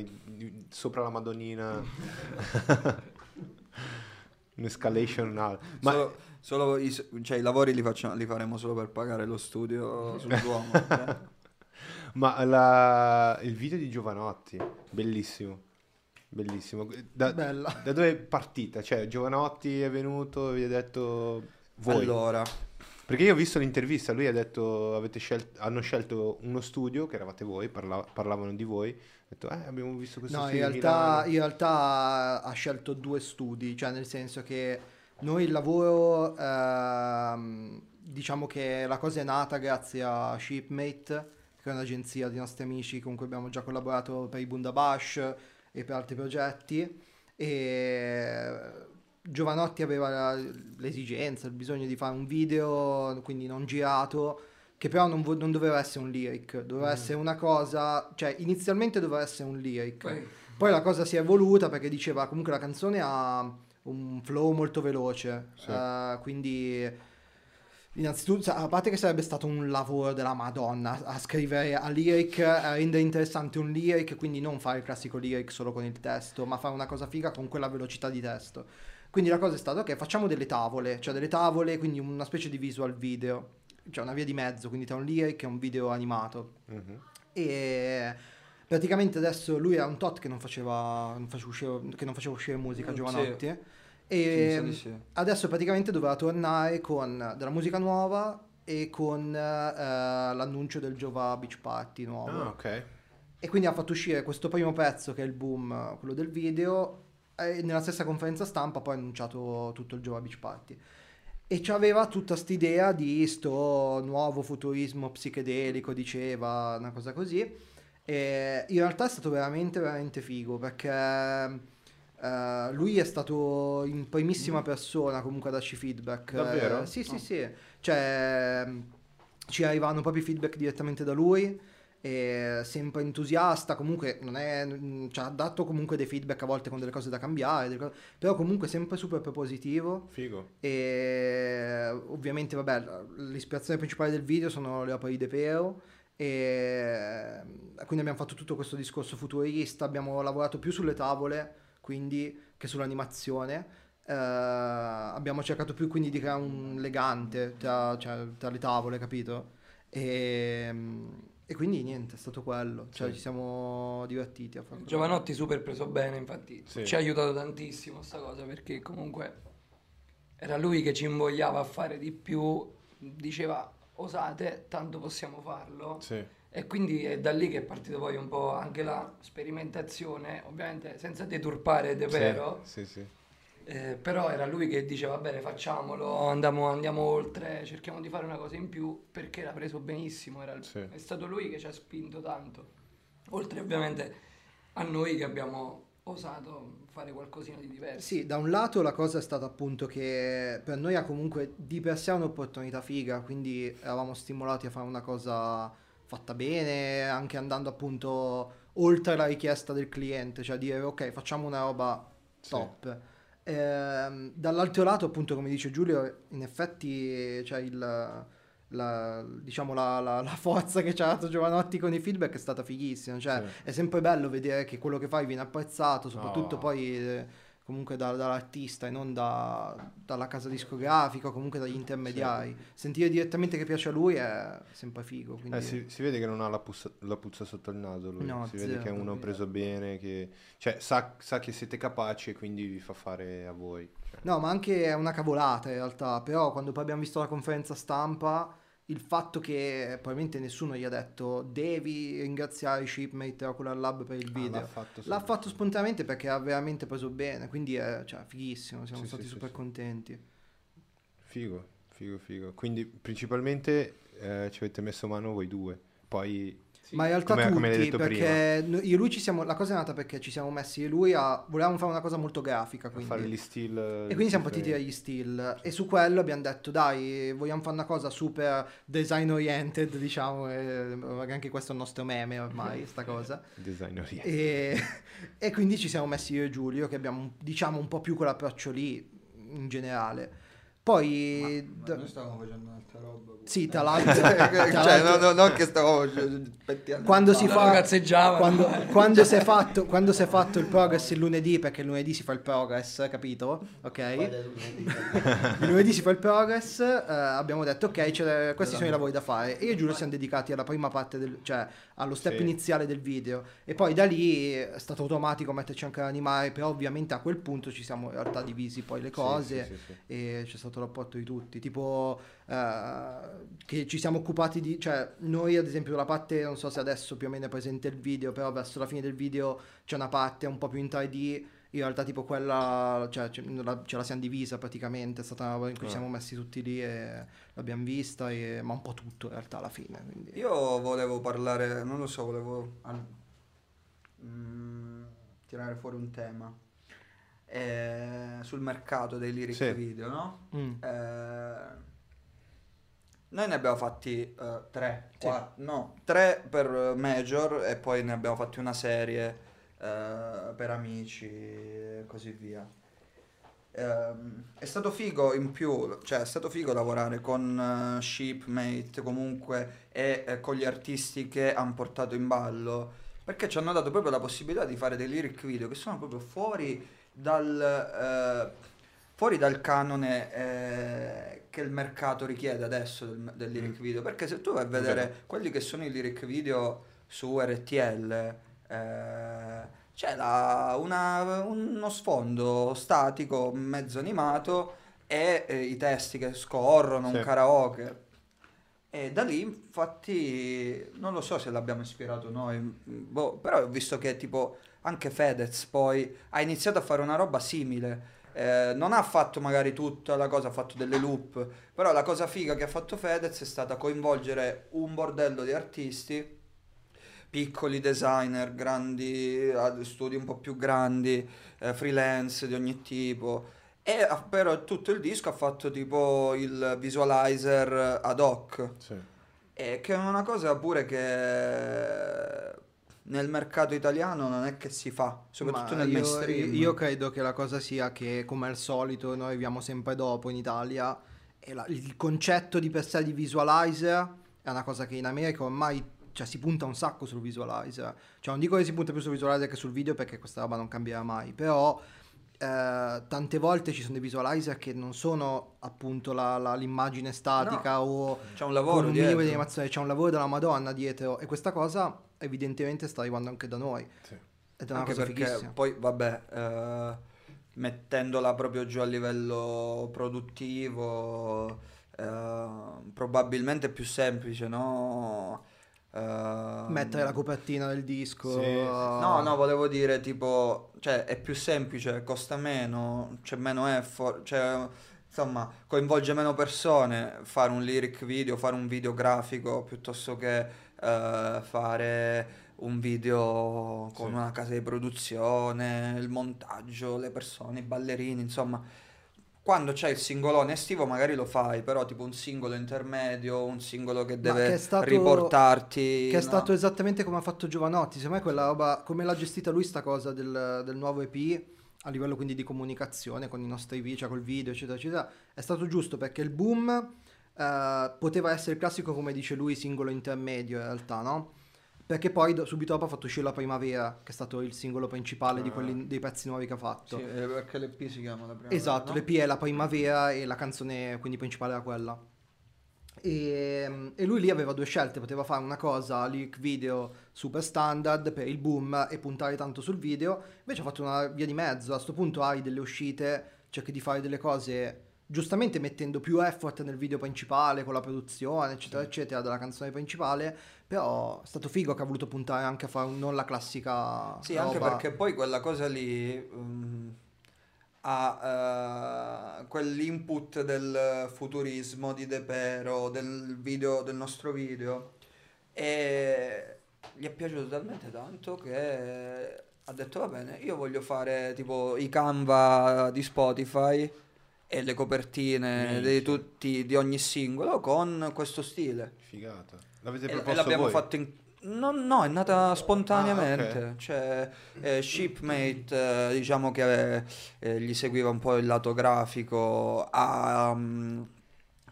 sopra la Madonnina. Un'escalation al- Ma Solo, solo i, cioè, i lavori li, facciamo, li faremo solo per pagare lo studio sul Duomo. eh. Ma la- il video di Giovanotti, bellissimo, bellissimo. Da, da dove è partita? Cioè, Giovanotti è venuto, vi ha detto voi. Allora, Perché io ho visto l'intervista, lui ha detto, avete scelt- hanno scelto uno studio, che eravate voi, parla- parlavano di voi, ha detto, eh, abbiamo visto questo no in studio realtà, Milano." in realtà ha scelto due studi cioè nel senso che noi il lavoro ehm, diciamo che la cosa è nata grazie a Shipmate che è un'agenzia di nostri amici con cui abbiamo già collaborato per i Bundabash e per altri progetti e Giovanotti aveva l'esigenza, il bisogno di fare un video, quindi non girato, che però non, vo- non doveva essere un lyric, doveva essere una cosa, cioè inizialmente doveva essere un lyric, Poi, poi la cosa si è evoluta perché diceva comunque la canzone ha un flow molto veloce, Sì. eh, quindi innanzitutto, a parte che sarebbe stato un lavoro della Madonna a scrivere a lyric, a rendere interessante un lyric, quindi non fare il classico lyric solo con il testo, ma fare una cosa figa con quella velocità di testo. Quindi la cosa è stata, ok, facciamo delle tavole, cioè delle tavole, quindi una specie di visual video, cioè una via di mezzo, quindi tra un lyric e un video animato. Mhm. E praticamente adesso lui era un tot che non faceva, non faceva, uscire, che non faceva uscire musica Mm, Giovanotti. sì, E sì. adesso praticamente doveva tornare con della musica nuova e con eh, l'annuncio del Giova Beach Party nuovo. Ah, ok. E quindi ha fatto uscire questo primo pezzo che è il boom, quello del video, e nella stessa conferenza stampa poi ha annunciato tutto il Giova Beach Party. E c'aveva tutta st'idea di sto nuovo futurismo psichedelico, diceva, una cosa così. E in realtà è stato veramente, veramente figo perché eh, lui è stato in primissima persona comunque a darci feedback. Davvero? Eh, sì, sì, sì. Cioè, ci arrivavano proprio i feedback direttamente da lui. Sempre entusiasta, comunque non è, mh, ci ha dato comunque dei feedback a volte con delle cose da cambiare, cose- però comunque sempre super propositivo. Figo. E ovviamente, vabbè, l'ispirazione principale del video sono le opere di De Pero. E quindi abbiamo fatto tutto questo discorso futurista. Abbiamo lavorato più sulle tavole, quindi che sull'animazione. Eh, abbiamo cercato più quindi di creare un legante tra, cioè, tra le tavole, capito? E, e quindi niente, è stato quello. Cioè, Sì. ci siamo divertiti a fare. Giovanotti super preso bene, infatti Sì. ci ha aiutato tantissimo sta cosa perché comunque era lui che ci invogliava a fare di più, diceva osate, tanto possiamo farlo. Sì. E quindi è da lì che è partito poi un po' anche la sperimentazione, ovviamente senza deturpare De Pero, Sì, sì, sì. Eh, però era lui che diceva va bene facciamolo, andiamo, andiamo oltre, cerchiamo di fare una cosa in più perché l'ha preso benissimo, era il- Sì. è stato lui che ci ha spinto tanto, oltre ovviamente a noi che abbiamo osato fare qualcosina di diverso. Sì, da un lato la cosa è stata appunto che per noi ha comunque di per sé un'opportunità figa, quindi eravamo stimolati a fare una cosa fatta bene, anche andando appunto oltre la richiesta del cliente, cioè dire ok facciamo una roba Sì. Ehm, dall'altro lato appunto come dice Giulio, in effetti c'è il... La, diciamo la, la- la forza che ci ha dato Giovanotti con i feedback è stata fighissima cioè Sì. è sempre bello vedere che quello che fai viene apprezzato soprattutto Oh. poi eh, comunque da- dall'artista e non da- dalla casa discografica o comunque dagli intermediari. Sentire direttamente che piace a lui è sempre figo. Quindi... Eh, si, si vede che non ha la, puzza, la puzza sotto il naso lui. No, si vede zero, che è uno preso bene, che cioè, sa, sa che siete capaci e quindi vi fa fare a voi. Cioè, No, ma anche è una cavolata in realtà, però quando poi abbiamo visto la conferenza stampa, il fatto che probabilmente nessuno gli ha detto devi ringraziare i shipmate Ocular Lab per il ah, video. l'ha fatto, L'ha fatto spontaneamente perché ha veramente preso bene, quindi è cioè, fighissimo, siamo Sì, stati sì, super sì. contenti. Figo, figo, figo. Quindi principalmente eh, ci avete messo mano voi due. Poi Ma in realtà Come- come tutti, detto perché no- io e lui ci siamo, la cosa è nata perché ci siamo messi io e lui a, volevamo fare una cosa molto grafica, a quindi. fare gli still. E quindi siamo partiti dagli still e su quello abbiamo detto dai vogliamo fare una cosa super design oriented diciamo e anche questo è il nostro meme ormai sta cosa Design oriented. e, e quindi ci siamo messi io e Giulio che abbiamo diciamo un po' più quell'approccio lì in generale poi Ma d- noi stavamo facendo un'altra roba. sì tra l'altro, cioè, l'altro- no, no, non che stavamo pettinando quando si fa quando, quando si è fatto quando si è fatto il progress il lunedì perché il lunedì si fa il progress capito ok lunedì? il lunedì si fa il progress, eh, abbiamo detto ok, c'è- questi sono i lavori da fare. E io e Giulio siamo dedicati alla prima parte, del, cioè allo step Sì. iniziale del video. E poi da lì è stato automatico metterci anche l'animare, però ovviamente a quel punto ci siamo in realtà divisi poi le cose Sì, sì, sì, sì. e c'è stato l'apporto di tutti. Tipo eh, che ci siamo occupati di, cioè noi ad esempio la parte, non so se adesso più o meno è presente il video, però verso la fine del video c'è una parte un po' più in 3D. In realtà tipo quella, cioè ce la, ce la siamo divisa praticamente, è stata una roba in cui Ah. siamo messi tutti lì e l'abbiamo vista, e- ma un po' tutto in realtà alla fine. quindi- Io volevo parlare, non lo so, volevo mm, tirare fuori un tema eh, sul mercato dei lyric Sì. video, no? Mm. Eh, noi ne abbiamo fatti eh, tre, Sì. quattro- no, tre per Major e poi ne abbiamo fatti una serie eh, per amici e così via. Ehm, è stato figo in più, cioè è stato figo lavorare con eh, Shipmate comunque e eh, con gli artisti che hanno portato in ballo perché ci hanno dato proprio la possibilità di fare dei lyric video che sono proprio fuori dal, eh, fuori dal canone eh, che il mercato richiede adesso del, del lyric video perché se tu vai a vedere Vero. quelli che sono i lyric video su RTL eh, c'è la- una- uno sfondo statico mezzo animato e eh, i testi che scorrono, Sì. un karaoke. E da lì, infatti, non lo so se l'abbiamo ispirato noi, boh, però ho visto che tipo anche Fedez poi ha iniziato a fare una roba simile. Eh, non ha fatto magari tutta la cosa, ha fatto delle loop, però la cosa figa che ha fatto Fedez è stata coinvolgere un bordello di artisti piccoli designer, grandi eh, studi un po' più grandi, eh, freelance di ogni tipo. E ha- però tutto il disco ha fatto tipo il visualizer ad hoc, Sì. e che è una cosa pure che nel mercato italiano non è che si fa, soprattutto Ma nel io, mainstream. io credo che la cosa sia che, come al solito, noi arriviamo sempre dopo in Italia e la- il concetto di per sé di visualizer è una cosa che in America ormai cioè, si punta un sacco sul visualizer. Cioè, non dico che si punta più sul visualizer che sul video perché questa roba non cambierà mai, però eh, tante volte ci sono dei visualizer che non sono appunto la- la- l'immagine statica o C'è un lavoro un minimo dietro. di animazione, c'è un lavoro della Madonna dietro e questa cosa evidentemente sta arrivando anche da noi. Sì. Ed è una Anche cosa perché fighissima. poi, vabbè, eh, mettendola proprio giù a livello produttivo, eh, probabilmente è più semplice, no? Eh, Mettere la copertina del disco. Sì. No, no, volevo dire tipo, cioè è più semplice, costa meno, c'è meno effort, cioè insomma coinvolge meno persone fare un lyric video, fare un video grafico piuttosto che eh, fare un video con Sì. una casa di produzione, il montaggio, le persone, i ballerini, insomma. Quando c'è il singolone estivo magari lo fai, però tipo un singolo intermedio, un singolo che deve che è stato- riportarti... Che è no? stato esattamente come ha fatto Giovanotti. Secondo me quella roba, come l'ha gestita lui sta cosa del, del nuovo EP, a livello quindi di comunicazione con i nostri video, cioè col video, eccetera, eccetera, è stato giusto perché il boom eh, poteva essere il classico, come dice lui, singolo intermedio in realtà, no? perché poi do- subito dopo ha fatto uscire La Primavera, che è stato il singolo principale di Ah. quelli- dei pezzi nuovi che ha fatto. Sì, eh, perché l'EP si chiama la prima Esatto, no? l'EP è La Primavera e la canzone quindi principale era quella. E, e lui lì aveva due scelte, poteva fare una cosa leak video super standard per il boom e puntare tanto sul video, invece ha fatto una via di mezzo, a sto punto hai delle uscite, cerchi di fare delle cose giustamente mettendo più effort nel video principale con la produzione eccetera eccetera della canzone principale, però è stato figo che ha voluto puntare anche a fare un- non la classica Sì, anche roba- perché poi quella cosa lì mm, ha eh, quell'input del futurismo di De Pero, del video, del nostro video, e gli è piaciuto talmente tanto che ha detto va bene, io voglio fare tipo i Canva di Spotify e le copertine Minchia. di tutti, di ogni singolo con questo stile. Figata. L'avete proposto e l'abbiamo voi? fatto in... No, no, è nata spontaneamente. Ah, ok. Cioè, eh, Shipmate, eh, diciamo che eh, gli seguiva un po' il lato grafico, ha, mm,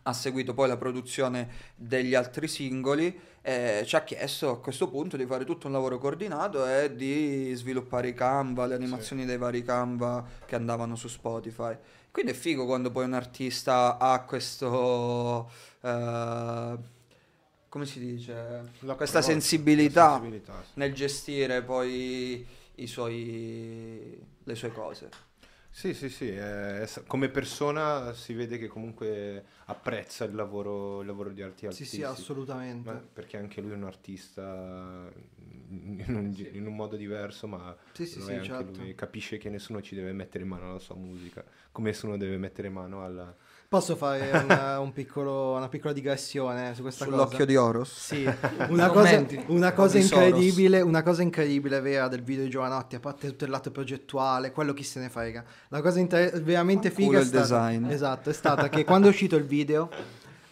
ha seguito poi la produzione degli altri singoli e ci ha chiesto a questo punto di fare tutto un lavoro coordinato e di sviluppare i Canva, le animazioni dei vari Canva che andavano su Spotify. Quindi è figo quando poi un artista ha questo... eh, come si dice? La- questa la- sensibilità sensibilità, sì. nel gestire poi i suoi, le sue cose. Sì, sì, sì, eh, come persona si vede che comunque apprezza il lavoro, il lavoro di arti Sì, artisti. sì, assolutamente. Ma perché anche lui è un artista in un, in un modo diverso, ma Sì, sì, sì, certo. Capisce che nessuno ci deve mettere in mano alla sua musica, come nessuno deve mettere mano alla... Posso fare una, un piccolo- una piccola digressione su questa Sull'occhio cosa? di Oros. Sì, una cosa, una cosa Soros. incredibile, una cosa incredibile vera del video di Giovanotti, a parte tutto il lato progettuale, quello chi se ne frega. La cosa inter- veramente Fanculo figa è il stata, design. esatto, è stata che quando è uscito il video,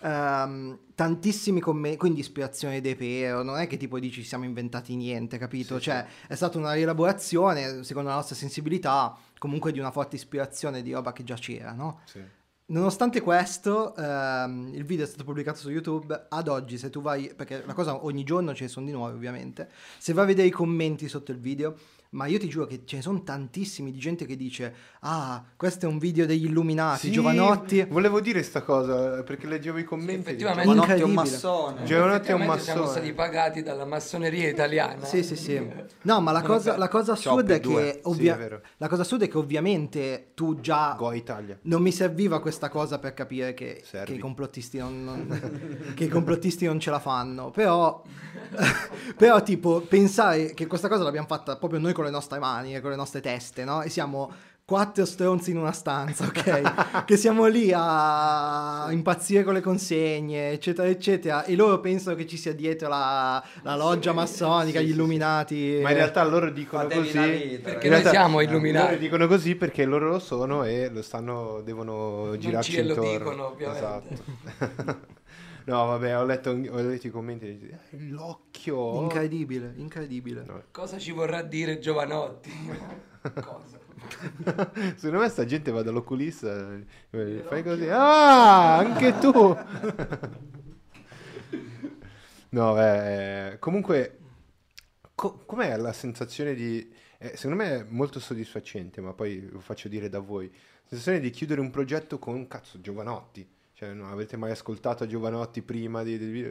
ehm, tantissimi commenti, quindi ispirazione dei Pero, non è che tipo dici ci siamo inventati niente, capito? Sì, cioè è stata una rielaborazione, secondo la nostra sensibilità, comunque di una forte ispirazione di roba che già c'era, no? Sì. Nonostante questo, ehm, il video è stato pubblicato su YouTube. Ad oggi, se tu vai, perché la cosa ogni giorno ce ne sono di nuovi, ovviamente. Se vai a vedere i commenti sotto il video, ma io ti giuro che ce ne sono tantissimi di gente che dice: Ah, questo è un video degli illuminati, Sì, Giovanotti. Volevo dire sta cosa perché leggevo i commenti. e effettivamente. Giovanotti è un massone. Giovanotti è un Effettivamente siamo massone. stati pagati dalla massoneria italiana. Sì, sì, sì. No, ma la cosa, la cosa assurda è P2. che Sì, ovvia- è vero. la cosa assurda è che ovviamente tu già Go Italia. Non mi serviva questa cosa per capire che, che i complottisti non, non- che i complottisti non ce la fanno. Però, però, tipo, pensare che questa cosa l'abbiamo fatta proprio noi con le nostre mani e con le nostre teste, no? E siamo quattro stronzi in una stanza, ok? che siamo lì a impazzire con le consegne, eccetera, eccetera. E loro pensano che ci sia dietro la, la loggia massonica, Sì, gli sì, sì. illuminati. Ma in realtà loro dicono così. vita, Perché noi realtà- siamo illuminati. Loro dicono così perché loro lo sono e lo stanno, devono girarci ce lo intorno. dicono, ovviamente. Esatto. no, vabbè, ho letto, ho letto i commenti "Eh, l'occhio. Incredibile, incredibile. No. Cosa ci vorrà dire Giovanotti? Cosa? Secondo me sta gente va dall'oculista eh, fai così. Ah, anche tu. no, eh, comunque co- com'è la sensazione di eh, secondo me è molto soddisfacente, ma poi lo faccio dire da voi. La sensazione di chiudere un progetto con cazzo Giovanotti. Cioè, non avete mai ascoltato Giovanotti prima di, di-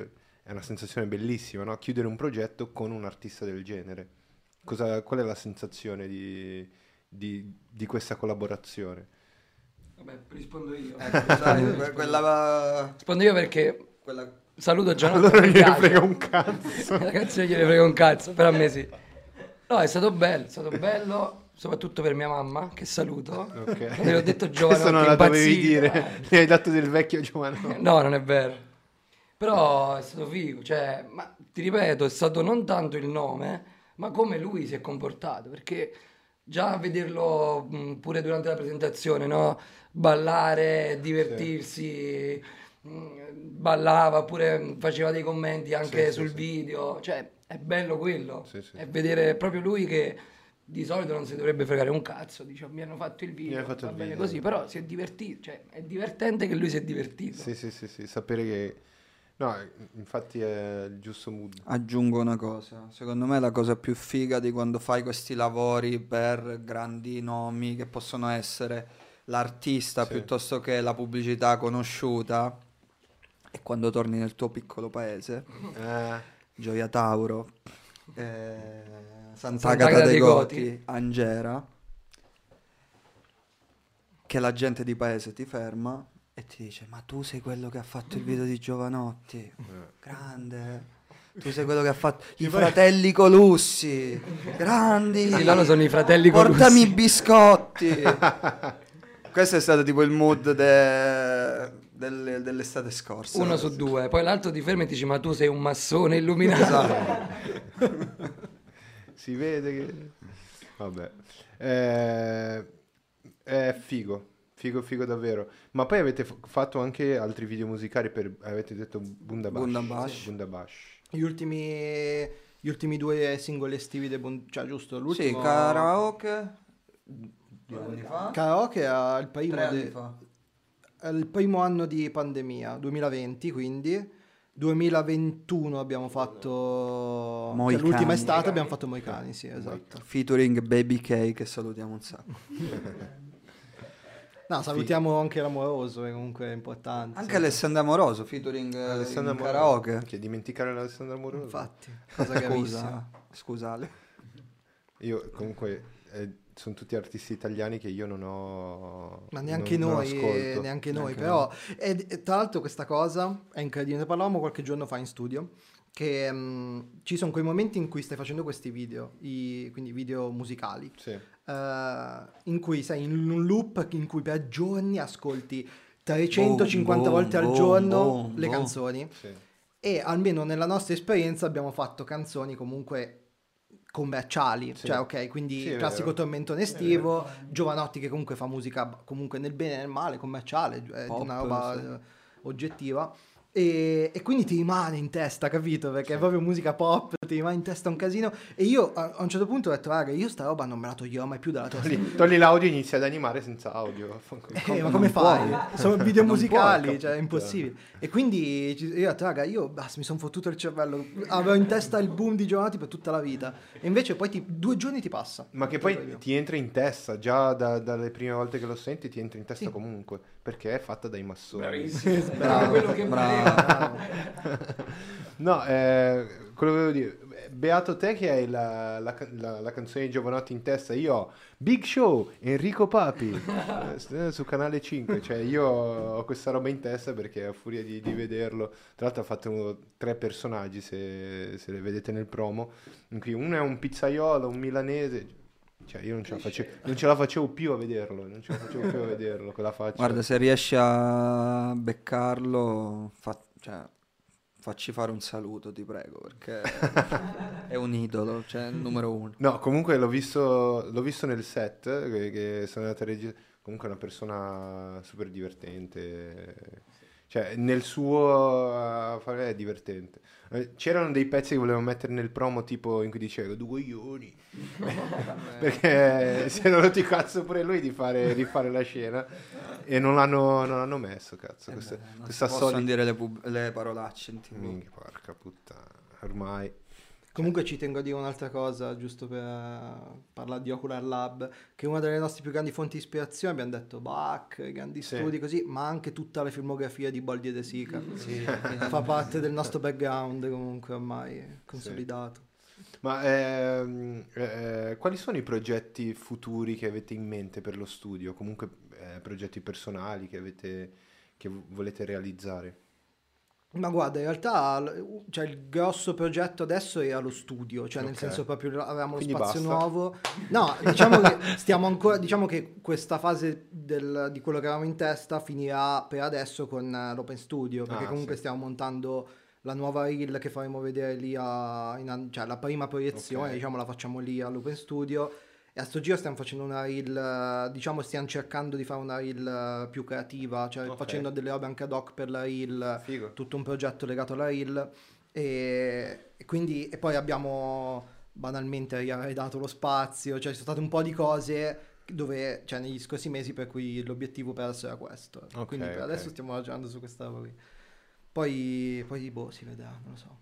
è una sensazione bellissima, no? Chiudere un progetto con un artista del genere. Cosa- qual è la sensazione di, di- di questa collaborazione? Vabbè, rispondo io. Ecco, sai, que- quella, Rispondo io perché quella saluto Giovanotti. Allora mi gliene frega un cazzo. Ragazzi, non gliene frega un cazzo, però a me sì. No, è stato bello, è stato bello, soprattutto per mia mamma, che saluto. Ok. Quando le ho detto Giovanotti, Questo non la dovevi dire. Mi hai dato del vecchio Giovanotti. No, non è vero. Però è stato figo, cioè, ma ti ripeto, è stato non tanto il nome, ma come lui si è comportato, perché già vederlo mh, pure durante la presentazione, no? Ballare, divertirsi, mh, ballava, pure faceva dei commenti anche Sì, sì, sul sì. video, cioè, è bello quello. Sì, sì. E vedere proprio lui che di solito non si dovrebbe fregare un cazzo, dice, mi hanno fatto il video, fatto va il bene video. così, però si è divertito, cioè, è divertente che lui si è divertito. Sì, sì, sì, sì, sapere che... No, infatti è il giusto mood. Aggiungo una cosa, secondo me la cosa più figa di quando fai questi lavori per grandi nomi che possono essere l'artista Sì. piuttosto che la pubblicità conosciuta è quando torni nel tuo piccolo paese, Eh, Gioia Tauro, eh, Sant'Agata dei Goti. Angera, che la gente di paese ti ferma e ti dice ma tu sei quello che ha fatto il video di Giovanotti, eh. grande. Tu sei quello che ha fatto i fratelli Colussi, grandi. Sì, loro sono i fratelli Portami i Colussi. biscotti. Questo è stato tipo il mood de- delle- dell'estate scorsa. Uno su due, poi l'altro ti ferma e ti dice ma tu sei un massone illuminato. Esatto. si vede che... Vabbè. Eh, è figo, figo, figo davvero. Ma poi avete f- fatto anche altri video musicali per... Avete detto Bundabash. Bundabash. Bundabash. Gli ultimi, gli ultimi due singoli estivi dei Bon- cioè giusto, Sì, l'ultimo karaoke. Due anni fa. Karaoke è il primo, Tre anni de- fa. il primo anno di pandemia, 2020 quindi. 2021 abbiamo fatto cioè, l'ultima estate abbiamo fatto Moicani, sì, esatto. Featuring Baby K che salutiamo un sacco. No, salutiamo anche l'amoroso, è comunque importante. Anche Alessandro Amoroso, featuring eh, Alessandro Amoroso. karaoke. Che dimenticare l'Alessandro Amoroso. Infatti, cosa gravissima. Scusa, scusale. Io comunque... eh, sono tutti artisti italiani che io non ho... Ma neanche non- non noi, ascolto. neanche noi, Neanche però e, e tra l'altro questa cosa è incredibile, ne parlavamo qualche giorno fa in studio, che mm, ci sono quei momenti in cui stai facendo questi video, i- quindi video musicali, Sì. eh, in cui sei in un loop in cui per giorni ascolti 350 Boom, volte al boom, giorno boom, le boom. canzoni Sì. e almeno nella nostra esperienza abbiamo fatto canzoni comunque commerciali, Sì. cioè ok, quindi Sì, è classico tormentone estivo, Giovanotti che comunque fa musica comunque nel bene e nel male, commerciale, è Pop, una roba sì. eh, oggettiva. E, e quindi ti rimane in testa, capito? Perché è proprio musica pop, ti rimane in testa un casino. E io a, a un certo punto ho detto, raga, io sta roba non me la toglierò mai più dalla testa. Togli, togli l'audio e inizi ad animare senza audio. Eh, ma non come fai? puoi. Sono video musicali, puoi, cioè è impossibile. E quindi io ho detto, raga, io basta, mi sono fottuto il cervello, avevo in testa il boom di giornati per tutta la vita. E invece poi ti- due giorni ti passa. Ma che poi ti entra in testa, già da- dalle prime volte che lo senti ti entra in testa Sì. comunque, perché è fatta dai massoni. Bravissimo. Bravo. quello che Bravo. No, eh, quello che volevo dire, beato te che hai la, la la- la canzone di Giovanotti in testa, io ho Big Show, Enrico Papi, eh, s- su Canale 5, cioè io ho questa roba in testa perché a furia di, di vederlo, tra l'altro ha fatto uno- tre personaggi se, se le vedete nel promo, in cui uno è un pizzaiolo, un milanese, cioè io non ce la facevo, non ce la facevo più a vederlo, non ce la facevo più a vederlo, quella faccia. Guarda, se riesci a beccarlo, fa- cioè, facci fare un saluto, ti prego, perché è un idolo, cioè il numero uno. No, comunque l'ho visto, l'ho visto nel set, che, che sono andato a registrare. Comunque è una persona super divertente. Cioè, nel suo uh, fare è divertente. Eh, C'erano dei pezzi che volevo mettere nel promo, tipo in cui diceva due coglioni. Perché si era rotto i cazzo pure lui di fare, di fare la scena. E non l'hanno, non l'hanno messo, cazzo. Eh Questa, beh, non questa solita. dire le, pub- le parolacce. Minchia, porca puttana. Ormai. Comunque ci tengo a dire un'altra cosa, giusto per eh, parlare di Ocular Lab, che è una delle nostre più grandi fonti di ispirazione, abbiamo detto Bach, i grandi Sì. studi così, ma anche tutta la filmografia di Boldi e De Sica. Sì, Fa parte del nostro background comunque ormai consolidato. Ma ehm, eh, quali sono i progetti futuri che avete in mente per lo studio? Comunque eh, progetti personali che avete che volete realizzare? Ma guarda, in realtà cioè, il grosso progetto adesso era lo studio, cioè nel senso proprio avevamo Quindi lo spazio basta. nuovo. No, diciamo che stiamo ancora, diciamo che questa fase del- di quello che avevamo in testa finirà per adesso con eh, l'Open Studio, perché Ah, comunque sì. stiamo montando la nuova reel che faremo vedere lì a, in cioè la prima proiezione, Ok. diciamo la facciamo lì all'Open Studio. E a sto giro stiamo facendo una reel, diciamo stiamo cercando di fare una reel eh, più creativa, cioè Ok. facendo delle robe anche ad hoc per la reel Figo. tutto un progetto legato alla reel e, e quindi e poi abbiamo banalmente ridato lo spazio, cioè ci sono state un po' di cose dove, cioè negli scorsi mesi per cui l'obiettivo per adesso era questo. Ok, quindi per ok. adesso stiamo ragionando su questa roba qui. Poi, poi boh, si vedrà, non lo so.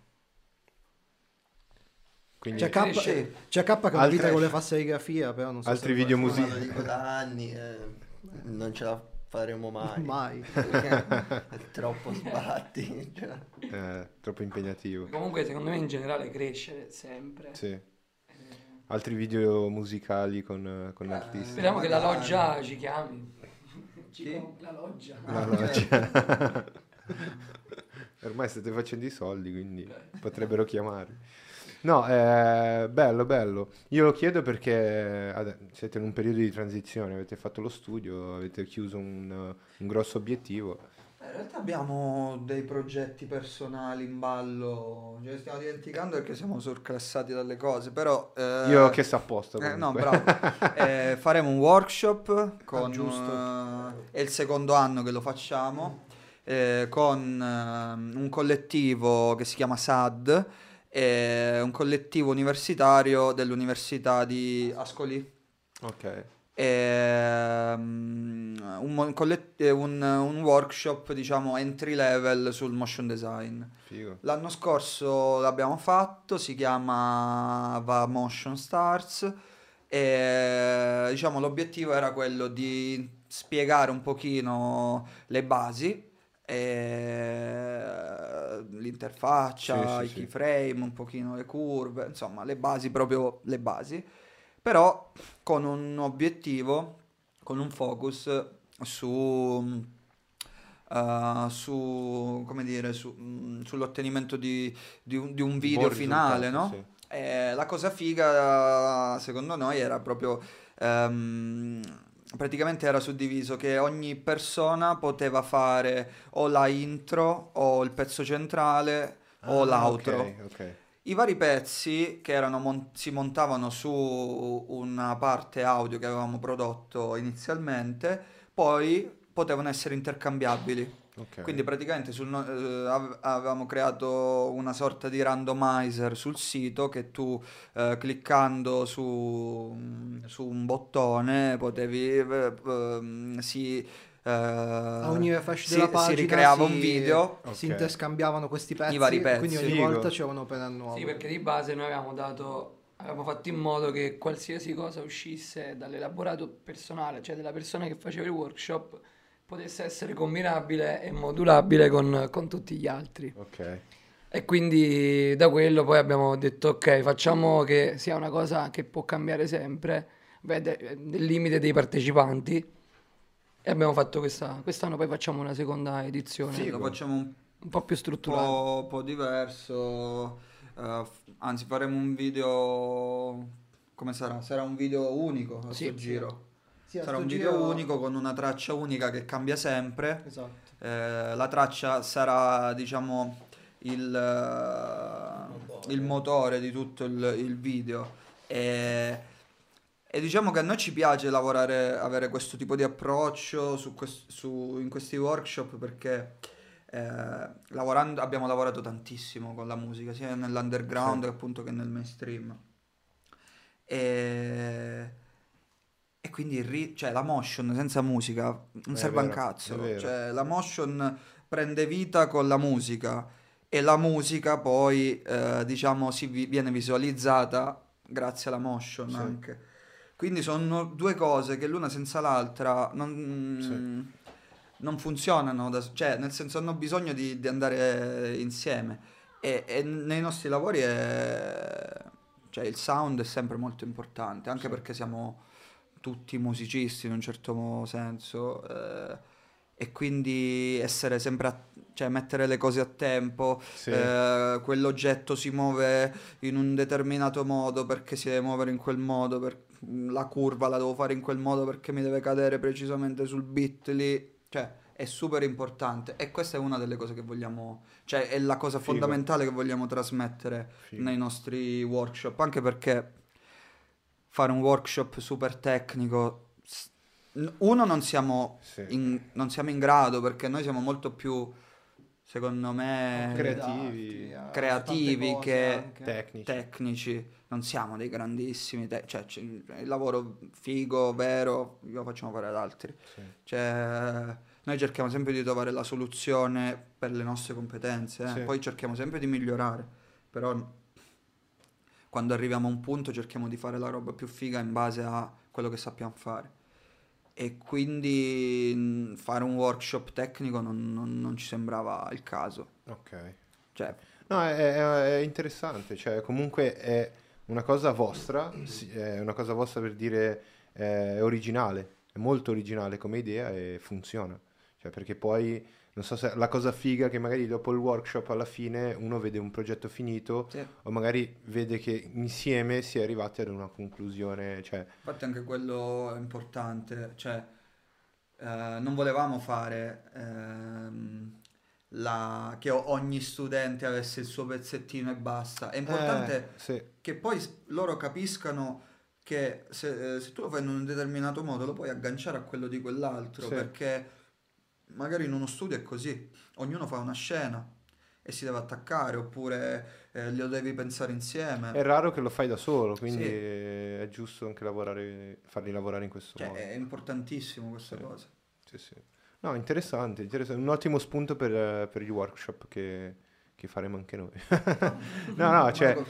Quindi C'è K, Cresce. eh, c'è K che Altri- vita con le fa serigrafia, però non so altri se video musicali. lo dico da anni e non ce la faremo mai. Mai. È troppo sbatti. cioè. eh, troppo impegnativo. Comunque secondo me in generale crescere sempre. Sì. Eh, Altri video musicali con, con artisti. Speriamo che la loggia ci chiami. Ci La loggia. No, no, cioè- Ormai state facendo i soldi, quindi potrebbero chiamare. No, eh, bello, bello. Io lo chiedo perché siete in un periodo di transizione, avete fatto lo studio, avete chiuso un, un grosso obiettivo. In realtà abbiamo dei progetti personali in ballo, ce ne stiamo dimenticando perché siamo surclassati dalle cose, però... eh, Io ho chiesto apposta. eh, no, bravo. Eh, faremo un workshop con... giusto. eh, è il secondo anno che lo facciamo, eh, con eh, un collettivo che si chiama SAD, è un collettivo universitario dell'Università di Ascoli. Ok. Ehm, un, mo- collet- eh, un- un workshop, diciamo, entry level sul motion design. Figo. L'anno scorso l'abbiamo fatto, si chiamava Motion Stars e diciamo l'obiettivo era quello di spiegare un pochino le basi, e l'interfaccia, Sì, sì, i sì. keyframe, un pochino le curve, insomma le basi, proprio le basi, però con un obiettivo, con un focus su eh, su, come dire, su- mm, sull'ottenimento di, di un, di un video Buon finale, no? sì. E la cosa figa, secondo noi, era proprio... ehm, praticamente era suddiviso che ogni persona poteva fare o la intro o il pezzo centrale o Ah, l'outro. ok, ok. I vari pezzi che erano mon- si montavano su una parte audio che avevamo prodotto inizialmente, poi potevano essere intercambiabili. Ok. Quindi praticamente sul eh, ave- avevamo creato una sorta di randomizer sul sito che tu eh, cliccando su, su un bottone potevi eh, ehm, si, eh, A ogni refresh si- della si pagina ricreava si- un video Ok. Si interscambiavano questi pezzi, vari pezzi. quindi ogni Figo. volta c'era un open nuovo. Sì, perché di base noi avevamo dato, avevamo fatto in modo che qualsiasi cosa uscisse dall'elaborato personale, cioè della persona che faceva il workshop, potesse essere combinabile e modulabile con, con tutti gli altri. Ok. E quindi da quello poi abbiamo detto ok, facciamo che sia una cosa che può cambiare sempre, beh, de- nel limite dei partecipanti. E abbiamo fatto questa, quest'anno poi facciamo una seconda edizione, sì, lo facciamo un un po' più strutturata. po', po' diverso. f- anzi, faremo un video. Come sarà? Sarà un video unico a sì. giro. Sì, Sarà un video giro- unico con una traccia unica che cambia sempre. Esatto. Eh, la traccia sarà, diciamo, il, eh, il motore di tutto il, il video. E, e diciamo che a noi ci piace lavorare, avere questo tipo di approccio su quest- su- in questi workshop perché eh, lavorando, abbiamo lavorato tantissimo con la musica, sia nell'underground Sì. appunto che nel mainstream. E, e quindi ri- cioè, la motion senza musica non È serve un vero, cazzo. è vero. Cioè, la motion prende vita con la musica e la musica poi, eh, diciamo, si vi- viene visualizzata grazie alla motion Sì. anche. Quindi sono due cose che l'una senza l'altra non, non funzionano, da- cioè nel senso hanno bisogno di, di andare insieme. E, e nei nostri lavori è- cioè, il sound è sempre molto importante, anche Sì. perché siamo tutti musicisti in un certo senso. eh, e quindi essere sempre a- cioè mettere le cose a tempo, Sì. eh, quell'oggetto si muove in un determinato modo perché si deve muovere in quel modo, per- la curva la devo fare in quel modo perché mi deve cadere precisamente sul bit lì, cioè è super importante e questa è una delle cose che vogliamo, cioè è la cosa Figo. fondamentale che vogliamo trasmettere Figo. nei nostri workshop, anche perché fare un workshop super tecnico, uno non siamo Sì. in, non siamo in grado perché noi siamo molto più, secondo me, Creativi. Creativi tante cose che-. Tecnici. tecnici, non siamo dei grandissimi, te- cioè c- il lavoro figo, vero, lo facciamo fare ad altri. Sì. Cioè, noi cerchiamo sempre di trovare la soluzione per le nostre competenze, eh. Sì. poi cerchiamo sempre di migliorare, però quando arriviamo a un punto cerchiamo di fare la roba più figa in base a quello che sappiamo fare. E quindi mh, fare un workshop tecnico non, non- non ci sembrava il caso. Ok. Cioè, No, è, è- interessante, cioè comunque è una cosa vostra, è una cosa vostra per dire eh, è originale, è molto originale come idea e funziona. Cioè perché poi, non so se la cosa figa è che magari dopo il workshop alla fine uno vede un progetto finito sì. o magari vede che insieme si è arrivati ad una conclusione, cioè Infatti anche quello è importante, cioè eh, non volevamo fare ehm, la- che ogni studente avesse il suo pezzettino e basta. È importante eh, sì, che poi loro capiscano che se, eh, se tu lo fai in un determinato modo lo puoi agganciare a quello di quell'altro, Sì. perché magari in uno studio è così, ognuno fa una scena e si deve attaccare, oppure eh, lo devi pensare insieme. è raro che lo fai da solo, quindi Sì. è giusto anche lavorare, farli lavorare in questo Cioè, modo. è importantissimo questa Sì. cosa. Sì, sì. No, interessante, interessante. Un ottimo spunto per, per gli workshop che, che faremo anche noi. no, no, cioè,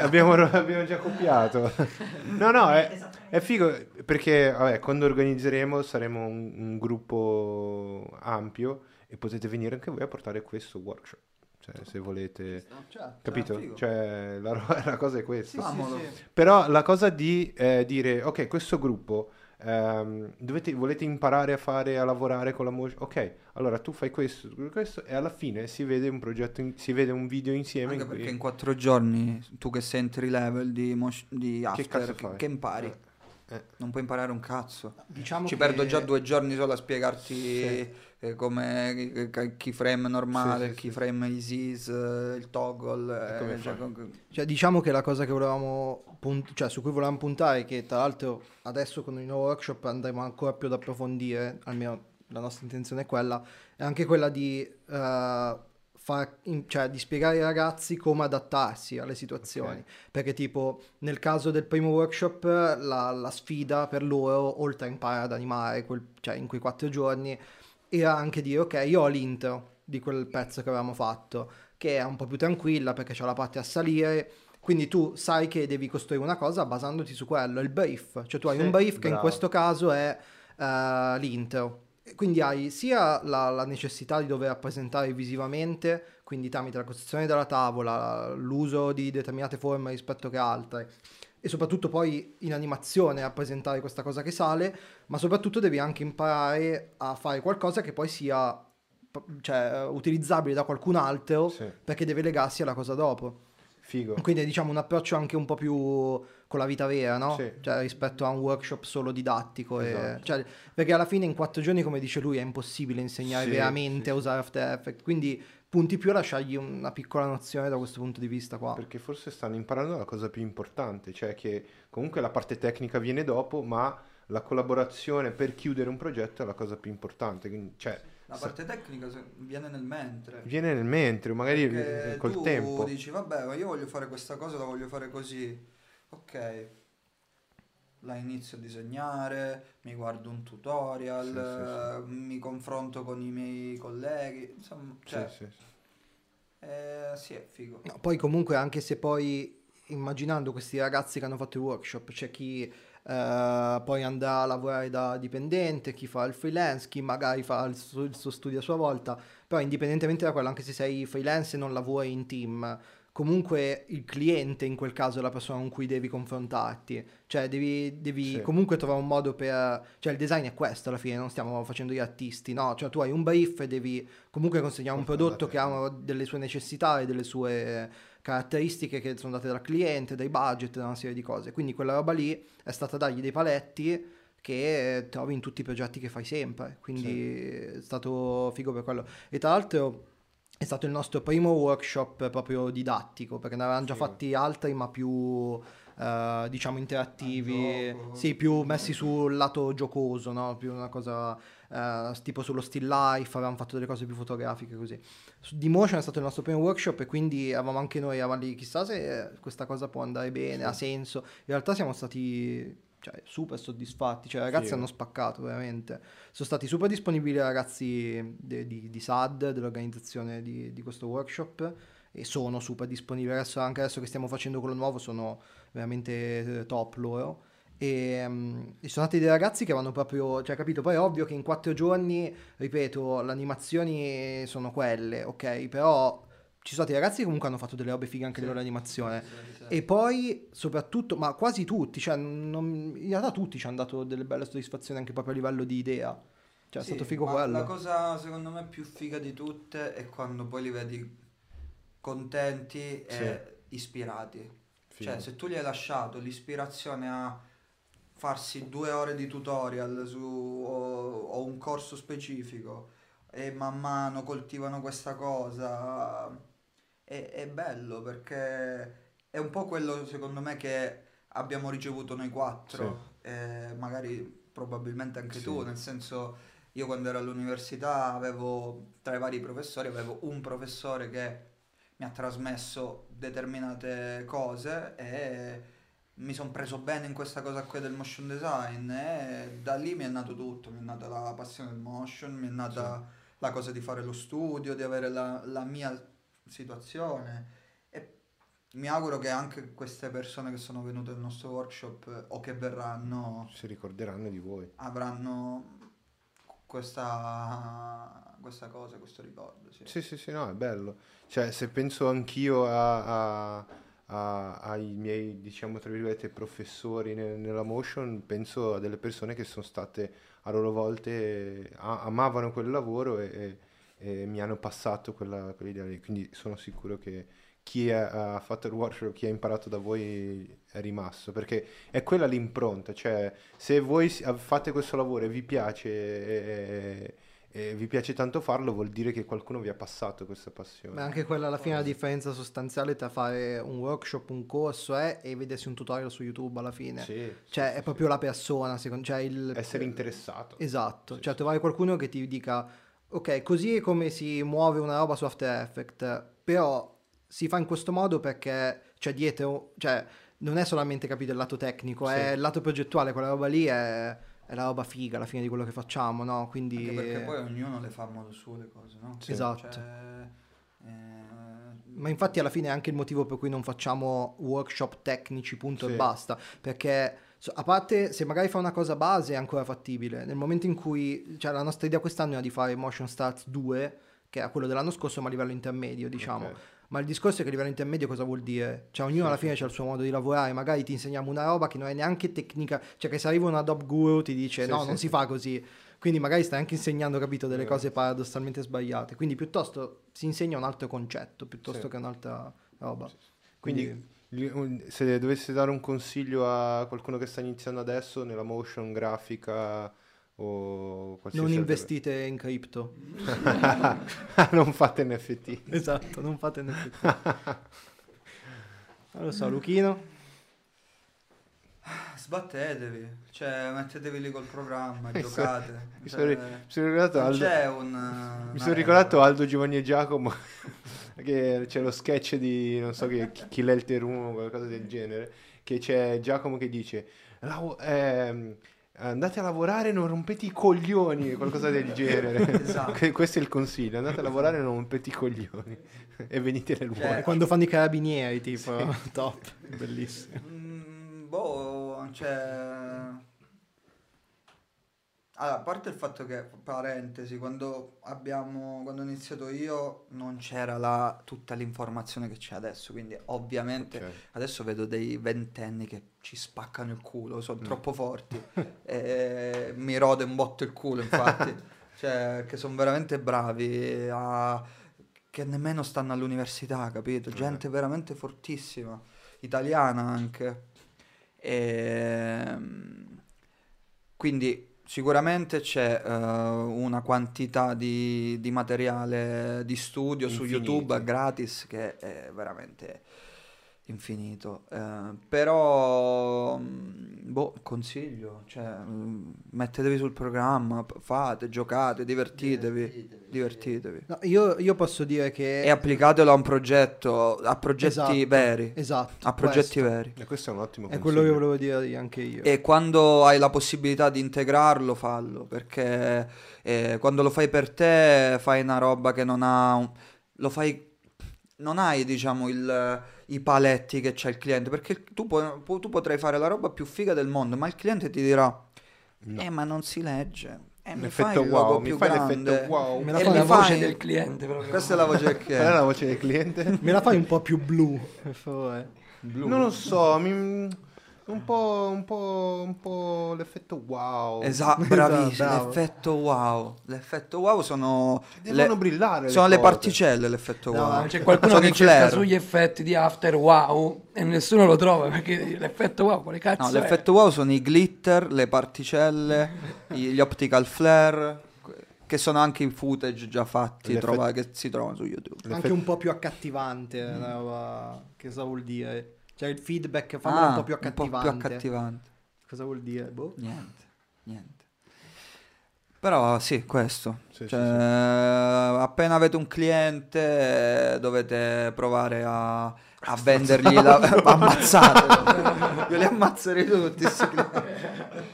abbiamo, abbiamo già copiato. no, no, è, è figo perché vabbè, quando organizzeremo saremo un, un gruppo ampio e potete venire anche voi a portare questo workshop. Cioè, se volete... Cioè, Capito? Cioè, la, la cosa è questa. sì, sì, sì. Però la cosa di eh, dire, ok, questo gruppo, ehm, dovete- volete imparare a fare, a lavorare con la musica, ok, allora tu fai questo, questo, e alla fine si vede un progetto, in- si vede un video insieme Anche in cui... perché in quattro giorni tu che sei entry level di, mosh- di after, che, che impari? Eh, eh. Non puoi imparare un cazzo. Diciamo Ci che- perdo già due giorni solo a spiegarti Sì. Eh, come il keyframe normale, Sì, il sì, keyframe ISIS, eh, il toggle. Come eh, cioè, con- Cioè, diciamo che la cosa che volevamo punt- cioè, su cui volevamo puntare, che tra l'altro adesso con il nuovo workshop andremo ancora più ad approfondire, almeno la nostra intenzione è quella, è anche quella di, eh, far in- cioè, di spiegare ai ragazzi come adattarsi alle situazioni. Ok. Perché tipo nel caso del primo workshop la, la sfida per loro, oltre a imparare ad animare quel- cioè, in quei quattro giorni, era anche dire ok, io ho l'intro di quel pezzo che avevamo fatto, che è un po' più tranquilla perché c'è la parte a salire, quindi tu sai che devi costruire una cosa basandoti su quello, il brief, cioè tu hai Sì, un brief che in bravo. questo caso è eh, l'intro. Quindi hai sia la, la necessità di dover rappresentare visivamente, quindi tramite la costruzione della tavola, l'uso di determinate forme rispetto che altre, e soprattutto poi in animazione rappresentare questa cosa che sale, ma soprattutto devi anche imparare a fare qualcosa che poi sia cioè, utilizzabile da qualcun altro Sì, perché deve legarsi alla cosa dopo. figo. Quindi è diciamo un approccio anche un po' più con la vita vera, no? Sì. Cioè rispetto a un workshop solo didattico. e- Esatto. cioè, perché alla fine in quattro giorni, come dice lui, è impossibile insegnare Sì, veramente a usare After Effects. Quindi punti più a lasciargli una piccola nozione da questo punto di vista qua. Perché forse stanno imparando la cosa più importante, cioè che comunque la parte tecnica viene dopo, ma la collaborazione per chiudere un progetto è la cosa più importante. Quindi, cioè, La sa- parte tecnica viene nel mentre. viene nel mentre, magari Perché col tu tempo. dici, vabbè, ma io voglio fare questa cosa, la voglio fare così. Ok, la inizio a disegnare, mi guardo un tutorial, Sì, sì, eh, mi confronto con i miei colleghi, insomma, Sì, cioè, sì, sì. eh, sì, è figo. No, poi comunque anche se poi immaginando questi ragazzi che hanno fatto il workshop, c'è chi eh, poi andrà a lavorare da dipendente, chi fa il freelance, chi magari fa il suo, il suo studio a sua volta, però indipendentemente da quello, anche se sei freelance e non lavori in team, comunque il cliente in quel caso è la persona con cui devi confrontarti, cioè devi, devi Sì. comunque trovare un modo per... cioè il design è questo alla fine, non stiamo facendo gli artisti, no? Cioè tu hai un brief e devi comunque consegnare un prodotto che ha delle sue necessità e delle sue caratteristiche che sono date dal cliente, dai budget, da una serie di cose. Quindi quella roba lì è stata dargli dei paletti che trovi in tutti i progetti che fai sempre. Quindi è stato figo per quello. E tra l'altro è stato il nostro primo workshop proprio didattico, perché ne avevamo già fatti altri, ma più eh, diciamo interattivi, sì, più messi sul lato giocoso, no? Più una cosa eh, tipo sullo still life, avevamo fatto delle cose più fotografiche così. Su Dmotion è stato il nostro primo workshop e quindi avevamo anche noi, eravamo lì, chissà se questa cosa può andare bene, Sì. ha senso. In realtà siamo stati cioè, super soddisfatti, cioè i ragazzi Sì. hanno spaccato veramente. Sono stati super disponibili i ragazzi de- di, di SAD, dell'organizzazione di, di questo workshop, e sono super disponibili. Adesso, anche adesso che stiamo facendo quello nuovo, sono veramente eh, top loro. E, e sono stati dei ragazzi che vanno proprio, cioè capito, poi è ovvio che in quattro giorni, ripeto, le animazioni sono quelle, ok? Però ci sono stati ragazzi che comunque hanno fatto delle robe fighe anche Sì. a livello di animazione. Sì, sì. E poi, soprattutto, ma quasi tutti, cioè, non- in realtà tutti ci hanno dato delle belle soddisfazioni anche proprio a livello di idea. Cioè, è stato figo ma quello. La cosa secondo me più figa di tutte è quando poi li vedi contenti e ispirati. Figo. Cioè, se tu gli hai lasciato l'ispirazione a farsi due ore di tutorial su o, o un corso specifico e man mano coltivano questa cosa, è, è bello perché è un po' quello secondo me che abbiamo ricevuto noi quattro, e magari probabilmente anche Sì. tu, nel senso io quando ero all'università avevo tra i vari professori avevo un professore che mi ha trasmesso determinate cose e mi sono preso bene in questa cosa qui del motion design e da lì mi è nato tutto, mi è nata la passione del motion, mi è nata la cosa di fare lo studio, di avere la, la mia situazione e mi auguro che anche queste persone che sono venute al nostro workshop eh, o che verranno Si ricorderanno di voi. avranno questa, questa cosa, questo ricordo. Sì. Sì, sì, sì, no, è bello. Cioè, se penso anch'io a- a- a- ai miei, diciamo, tra virgolette, professori ne- nella motion, penso a delle persone che sono state a loro volte, amavano quel lavoro e, e- e mi hanno passato quella, quell'idea lì. Quindi sono sicuro che chi ha, ha fatto il workshop, chi ha imparato da voi è rimasto, perché è quella l'impronta, cioè se voi fate questo lavoro e vi piace e, e vi piace tanto farlo, vuol dire che qualcuno vi ha passato questa passione. Ma anche quella alla fine la differenza sostanziale tra fare un workshop, un corso è e vedersi un tutorial su YouTube alla fine. Sì, Cioè, sì, è sì, proprio la persona, secondo cioè il... essere interessato. Esatto, Sì, cioè sì. trovare qualcuno che ti dica, ok, così è come si muove una roba su After Effects, però si fa in questo modo perché c'è dietro, cioè non è solamente capito il lato tecnico, Sì. è il lato progettuale, quella roba lì è, è la roba figa alla fine di quello che facciamo, no? Quindi... Anche perché poi ognuno le fa a modo suo le cose, no? Sì. Esatto. Cioè, eh, Ma infatti alla fine è anche il motivo per cui non facciamo workshop tecnici, punto Sì. e basta. Perché a parte se magari fa una cosa base è ancora fattibile. Nel momento in cui, cioè la nostra idea quest'anno era di fare Motion Starts 2, che era quello dell'anno scorso, ma a livello intermedio, diciamo. Ok. Ma il discorso è che a livello intermedio cosa vuol dire? Cioè ognuno Sì, alla fine sì. c'ha il suo modo di lavorare, magari ti insegniamo una roba che non è neanche tecnica, cioè che se arriva un Adobe Guru ti dice Sì, no, non si fa così. Quindi magari stai anche insegnando, capito, delle Vero. cose paradossalmente sbagliate. Quindi piuttosto si insegna un altro concetto piuttosto che un'altra roba. Quindi un- se dovessi dare un consiglio a qualcuno che sta iniziando adesso nella motion grafica o qualsiasi non altra- investite in cripto. non fate NFT. esatto, non fate NFT. Non lo so, Luchino. Sbattetevi, cioè mettetevi lì col programma, Mi giocate. Mi cioè, sono, mi sono ricordato Aldo, un... mi sono ricordato. Aldo Giovanni e Giacomo che c'è lo sketch di non so che chi chi l'è il terumo o qualcosa del genere che c'è Giacomo che dice "Lavo- ehm, andate a lavorare e non rompete i coglioni qualcosa del genere Esatto. Que- questo è il consiglio andate a lavorare e non rompete i coglioni e venite nel Cioè, work Quando fanno i carabinieri, tipo, top, bellissimo. Mm, boh, cioè... Allora, a parte il fatto che, parentesi, quando abbiamo, quando ho iniziato io non c'era la- tutta l'informazione che c'è adesso, quindi ovviamente Ok. adesso vedo dei ventenni che ci spaccano il culo, sono Mm. troppo forti, e mi rode un botto il culo infatti, cioè che sono veramente bravi, a- che nemmeno stanno all'università, capito? Gente veramente fortissima, italiana anche. Ehm, quindi sicuramente c'è eh, una quantità di, di materiale di studio su Infinito. YouTube gratis che è veramente infinito. Eh, però, mm, boh, consiglio, cioè, mm, mettetevi sul programma, fate, giocate, divertitevi, divertitevi. No, io, io posso dire che... E applicatelo a un progetto, a progetti Esatto, veri, Esatto. a progetti questo. veri. E questo è un ottimo È consiglio. quello che volevo dire anche io. E quando hai la possibilità di integrarlo, fallo, perché eh, quando lo fai per te fai una roba che non ha... un- lo fai... Non hai, diciamo, il- i paletti che c'ha il cliente, perché tu, pu- pu- tu potrai fare la roba più figa del mondo, ma il cliente ti dirà, No. eh, ma non si legge, eh, mi fai il logo wow, mi più fai grande. l'effetto wow. Me la E fai la voce fai- del cliente proprio. Questa è la voce del Qual è cliente. la voce del cliente? Me la fai un po' più blu, per favore. Non lo so, mi- un po', un po', un po' l'effetto wow. Esatto, Esatto, bravissimo, bravo. l'effetto wow. L'effetto wow sono... Devono le- brillare. sono le cose. particelle l'effetto No, wow. C'è qualcuno Sono che cerca sugli effetti di After Wow e nessuno lo trova perché l'effetto wow, quale cazzo No, è? l'effetto wow sono i glitter, le particelle, gli optical flare, che sono anche i footage già fatti, trova- che si trovano su YouTube. L'effetto- Anche un po' più accattivante, Mm. che cosa vuol dire? Cioè il feedback famelo un po' più Ah, un accattivante. po' più accattivante. Cosa vuol dire? Boh. Niente, niente. Però sì, questo. Sì, Cioè, sì, sì. appena avete un cliente dovete provare a, a vendergli la... ammazzatelo. Io li ammazzerei tutti.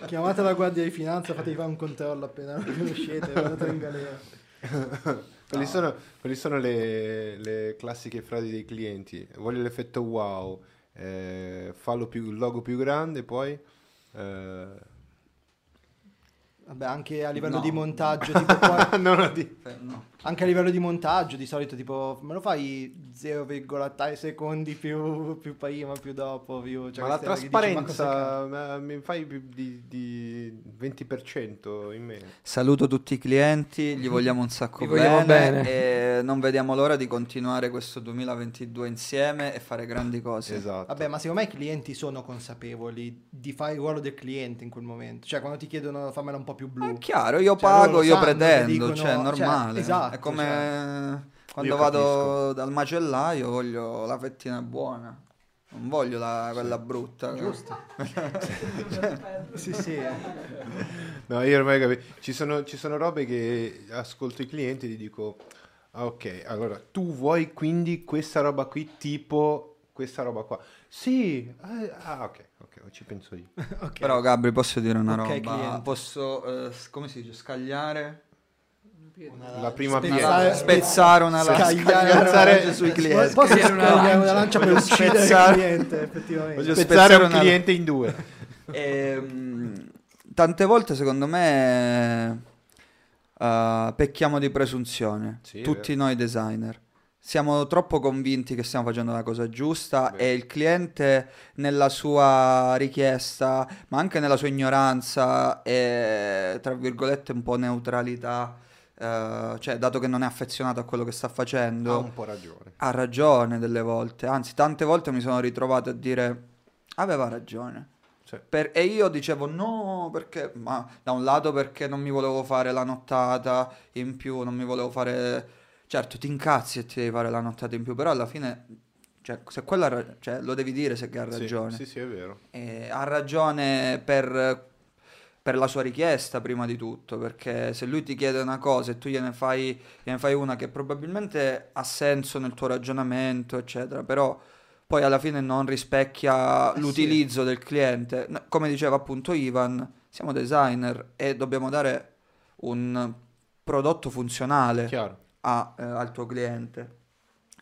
Chiamate la guardia di finanza, fatevi fare un controllo appena lo conoscete, andate in galera. Quali sono, quali sono le, le classiche frasi dei clienti? Voglio l'effetto wow, eh, fallo più, il logo più grande, poi... eh, Vabbè, anche a livello No. di montaggio, tipo qua- no, no, di- no. Anche a livello di montaggio, di solito tipo me lo fai 0,3 secondi più, più prima, più dopo, più... cioè ma la che dici, ma trasparenza mi fai più di, di 20% in meno. Saluto tutti i clienti, gli vogliamo un sacco bene, bene. e non vediamo l'ora di continuare questo 2022 insieme e fare grandi cose. Esatto. Vabbè, ma secondo me i clienti sono consapevoli di fare il ruolo del cliente in quel momento. Cioè, quando ti chiedono fammela un po' più blu. È chiaro, io Cioè, pago, io sanno pretendo, dicono- cioè è cioè, normale. Esatto, è come quando Io vado capisco. dal macellaio voglio la fettina buona, non voglio la, quella brutta. Giusto. sì, sì. eh. No, io ormai capi- ci sono, ci sono robe che ascolto i clienti e gli dico, "Ah, ok, allora tu vuoi quindi questa roba qui, tipo questa roba qua? Sì, eh, ah, ok, ok, ci penso io. Ok. Però Gabri posso dire una Ok, roba, cliente. posso, eh, come si dice, scagliare? La prima Spezzare- pietra. Spezzare una lancia, Scagliare- scagliare una lancia sui clienti. Posso Scagliare una lancia. una lancia per uccidere spezzare- il cliente, effettivamente. Voglio Spezzare spezzare un cliente in due. Ehm, tante volte secondo me eh, pecchiamo di presunzione, Sì, tutti noi designer. Siamo troppo convinti che stiamo facendo la cosa giusta Vero. e il cliente nella sua richiesta, ma anche nella sua ignoranza e tra virgolette un po' neutralità, eh, cioè dato che non è affezionato a quello che sta facendo, Ha un po' ragione. ha ragione delle volte, anzi tante volte mi sono ritrovato a dire aveva ragione. Cioè, Per- e io dicevo no, perché, ma da un lato perché non mi volevo fare la nottata in più, non mi volevo fare... Certo, ti incazzi e ti devi fare la nottata in più, però alla fine, cioè, se quella cioè, lo devi dire se che ha sì, ragione. Sì, sì, è vero. E ha ragione per, per la sua richiesta prima di tutto, perché se lui ti chiede una cosa e tu gliene fai, gliene fai una che probabilmente ha senso nel tuo ragionamento, eccetera, però poi alla fine non rispecchia Eh sì. l'utilizzo del cliente. Come diceva appunto Ivan, siamo designer e dobbiamo dare un prodotto funzionale a- eh, al tuo cliente.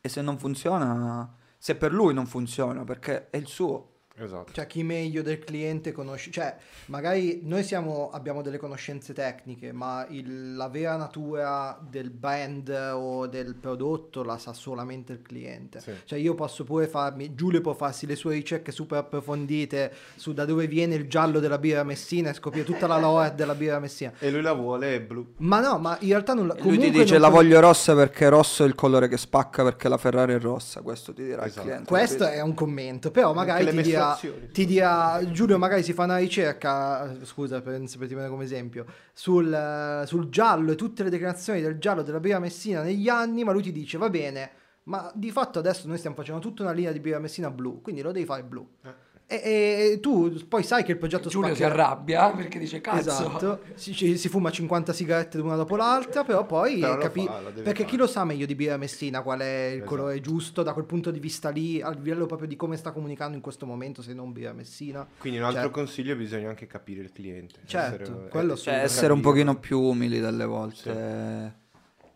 E se non funziona, se per lui non funziona, perché è il suo. Esatto. Cioè, chi meglio del cliente conosce... Cioè, magari noi siamo, abbiamo delle conoscenze tecniche, ma il- la vera natura del brand o del prodotto la sa solamente il cliente. Sì. Cioè, io posso pure farmi... Giulio può farsi le sue ricerche super approfondite su da dove viene il giallo della birra Messina e scoprire tutta la lore della birra Messina. E lui la vuole blu. Ma no, ma in realtà non la... Lui ti dice la voglio rossa perché rosso è il colore che spacca perché la Ferrari è rossa, questo ti dirà Esatto. il cliente. Questo è un commento, però magari ti dirà, mestruazioni. ti dirà, Giulio magari si fa una ricerca, scusa per, prendere come esempio, sul, sul giallo e tutte le declinazioni del giallo della prima Messina negli anni, ma lui ti dice va bene, Ma di fatto adesso noi stiamo facendo tutta una linea di birra Messina blu, quindi lo devi fare blu. Eh. E, e tu poi sai che il progetto Giulio si spaccherà. arrabbia perché dice cazzo. Esatto, si, ci- si fuma 50 sigarette una dopo l'altra, però poi Però capi- fa, perché chi fare. lo sa meglio di birra Messina qual è il Esatto. colore giusto da quel punto di vista lì, a livello proprio di come sta comunicando in questo momento, se non birra Messina. Quindi un altro Cioè- consiglio bisogna anche capire il cliente. Certo, Essere- quello eh. Cioè, Capire. essere un pochino più umili dalle volte Sì.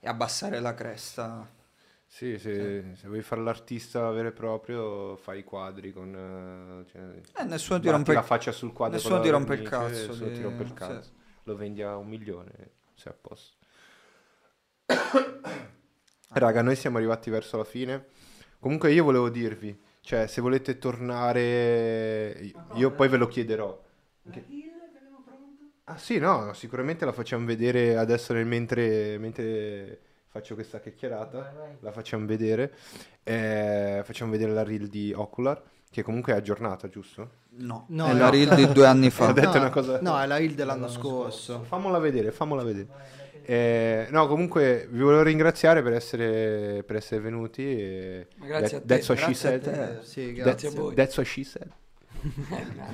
e abbassare la cresta. Sì, se, se vuoi fare l'artista vero e proprio, fai i quadri con... eh, Cioè, Eh, nessuno ti rompe la faccia sul quadro. nessuno ti rompe il vernice, cazzo Nessuno di- ti rompe il sì. cazzo. Lo vendi a un milione, sei a posto. Raga, noi siamo arrivati verso la fine. Comunque io volevo dirvi, cioè se volete tornare, io poi ve lo chiederò. Ah sì, no, sicuramente la facciamo vedere adesso nel mentre, mentre faccio questa chiacchierata. Vai, vai. La facciamo vedere. Eh, facciamo vedere la reel di Ocular, che comunque è aggiornata, giusto? No, No, è no. la reel di due anni fa. Ho detto no, una cosa- No, è la reel dell'anno Dell'anno scorso. Famola vedere, famola vedere. Eh, no, comunque vi volevo ringraziare per essere, per essere venuti. E Ma grazie a te. That's what she Grazie a said. te. Sì, That- grazie. a voi. That's what she said.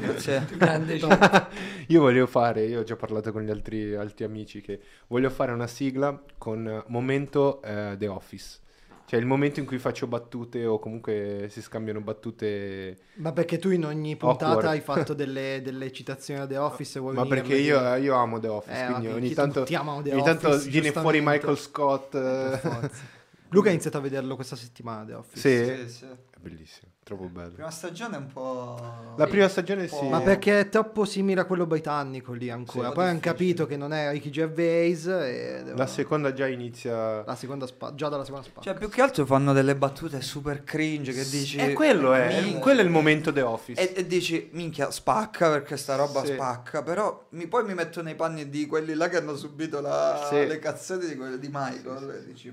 Grazie. Grande Io voglio fare, io ho già parlato con gli altri, altri amici che voglio fare una sigla con eh, momento eh, The Office. Cioè il momento in cui faccio battute o comunque si scambiano battute. Ma perché tu in ogni puntata Awkward. hai fatto delle, delle citazioni a The Office? vuoi Ma perché io, io amo The Office, Eh, quindi ogni tanto, The ogni tanto Office, viene fuori. Michael Scott. eh. Forza. Luca ha iniziato a vederlo questa settimana The Office. Sì, Sì, sì. è bellissimo, troppo bello. Prima stagione è un po'... La prima stagione sì. Ma perché è troppo simile a quello britannico lì ancora. Sì, Poi hanno capito che non è Ricky Gervais e devono- La seconda già inizia... la seconda spa- già dalla seconda spalla. Cioè, più che altro fanno delle battute super cringe che dici... E quello è, "Minchia". quello è il momento The Office. E, e dici, minchia, spacca perché sta roba Sì. spacca. Però mi- poi mi metto nei panni di quelli là che hanno subito la- Sì. le cazzate di, quelli di Michael. E dici,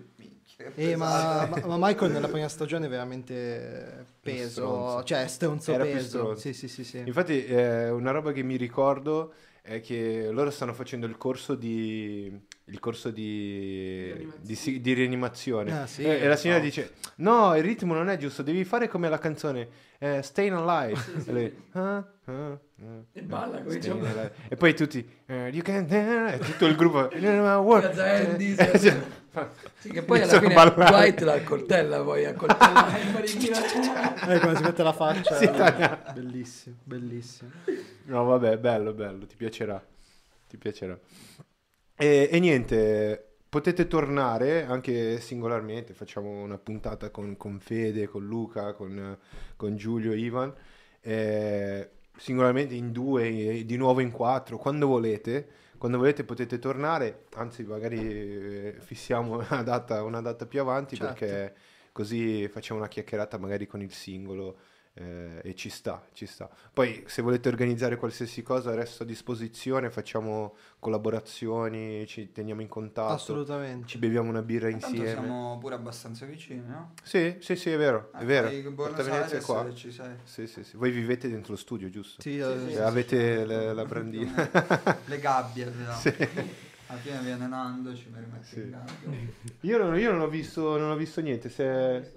Eh, ma, ma- Michael nella prima stagione è veramente peso, stronzo. cioè stronzo Era peso. stronzo. Sì, sì, sì, sì. Infatti, eh, una roba che mi ricordo è che loro stanno facendo il corso di. Il corso di, di, di rianimazione. Ah, sì, e, e la signora so. dice: No, il ritmo non è giusto, devi fare come la canzone eh, Staying Alive. E lei, "Ah, ah, ah, E balla come diciamo. Alive." E poi tutti, eh, You can. E tutto il gruppo. Piazza Andy, Eh, sì. sì. Sì, che poi alla fine a ballare. Dwight la accoltella poi accoltella. Eh, come si mette la faccia. Sì, bellissimo, bellissimo. No, vabbè, bello, bello, ti piacerà. Ti piacerà. E, e niente, potete tornare anche singolarmente, facciamo una puntata con, con Fede, con Luca, con, con Giulio, Ivan, eh, singolarmente in due, eh, di nuovo in quattro, quando volete. Quando volete potete tornare, anzi magari eh, fissiamo una data, una data più avanti Certo. perché così facciamo una chiacchierata magari con il singolo eh, e ci sta, ci sta. Poi se volete organizzare qualsiasi cosa resto a disposizione, facciamo collaborazioni, ci teniamo in contatto, Assolutamente. ci beviamo una birra Tanto insieme. siamo pure abbastanza vicini, no? Sì, sì, sì, è vero, è Ah, vero. Buenos Porta Venezia è qua. ci sei. Sì, sì, sì. Voi vivete dentro lo studio, giusto? Sì, eh, Sì, sì, avete le- la brandina. Le gabbie, no? Sì. Alla fine viene Nando, ci rimetti Sì. in gabbia. Io, non, io non ho visto, non ho visto niente, se...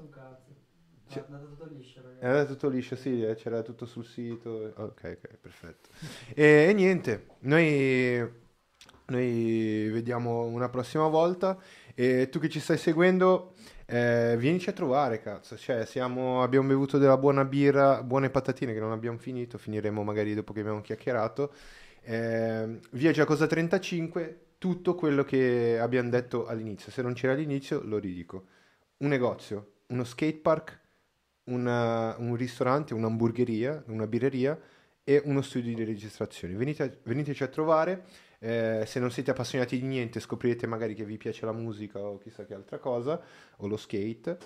Sì. È andato tutto liscio, ragazzi. È andato tutto liscio, sì, eh, c'era tutto sul sito. Ok, ok, perfetto. E, e niente, noi, noi vediamo una prossima volta. E tu che ci stai seguendo, eh, vienici a trovare, cazzo. Cioè, siamo, abbiamo bevuto della buona birra, buone patatine che non abbiamo finito, finiremo magari dopo che abbiamo chiacchierato. Eh, via Giacosa 35, tutto quello che abbiamo detto all'inizio. Se non c'era all'inizio, lo ridico. Un negozio, uno skatepark, una- un ristorante, un'hamburgeria, una birreria e uno studio di registrazione. Venite, veniteci a trovare. eh, se non siete appassionati di niente, scoprirete magari che vi piace la musica o chissà che altra cosa, o lo skate.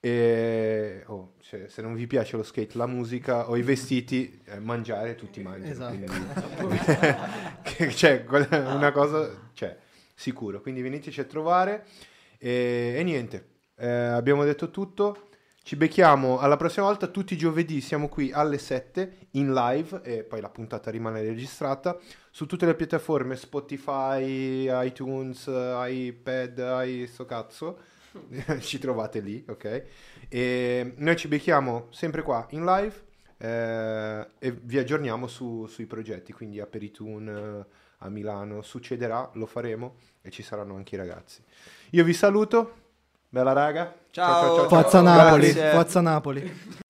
E, oh, cioè, se non vi piace lo skate, la musica o i vestiti, eh, mangiare tutti mangiano. Esatto. che- cioè, una cosa, cioè, sicuro. Quindi veniteci a trovare. E, e niente, eh, abbiamo detto tutto. Ci becchiamo alla prossima volta, tutti i giovedì siamo qui alle 7 in live e poi la puntata rimane registrata su tutte le piattaforme Spotify, iTunes, iPad, i sto cazzo. ci trovate lì, ok? E noi ci becchiamo sempre qua in live eh, e vi aggiorniamo su- sui progetti, quindi a Peritun eh, a Milano succederà, lo faremo e ci saranno anche i ragazzi. Io vi saluto, bella raga. Ciao. Forza Grazie. Napoli, forza Napoli.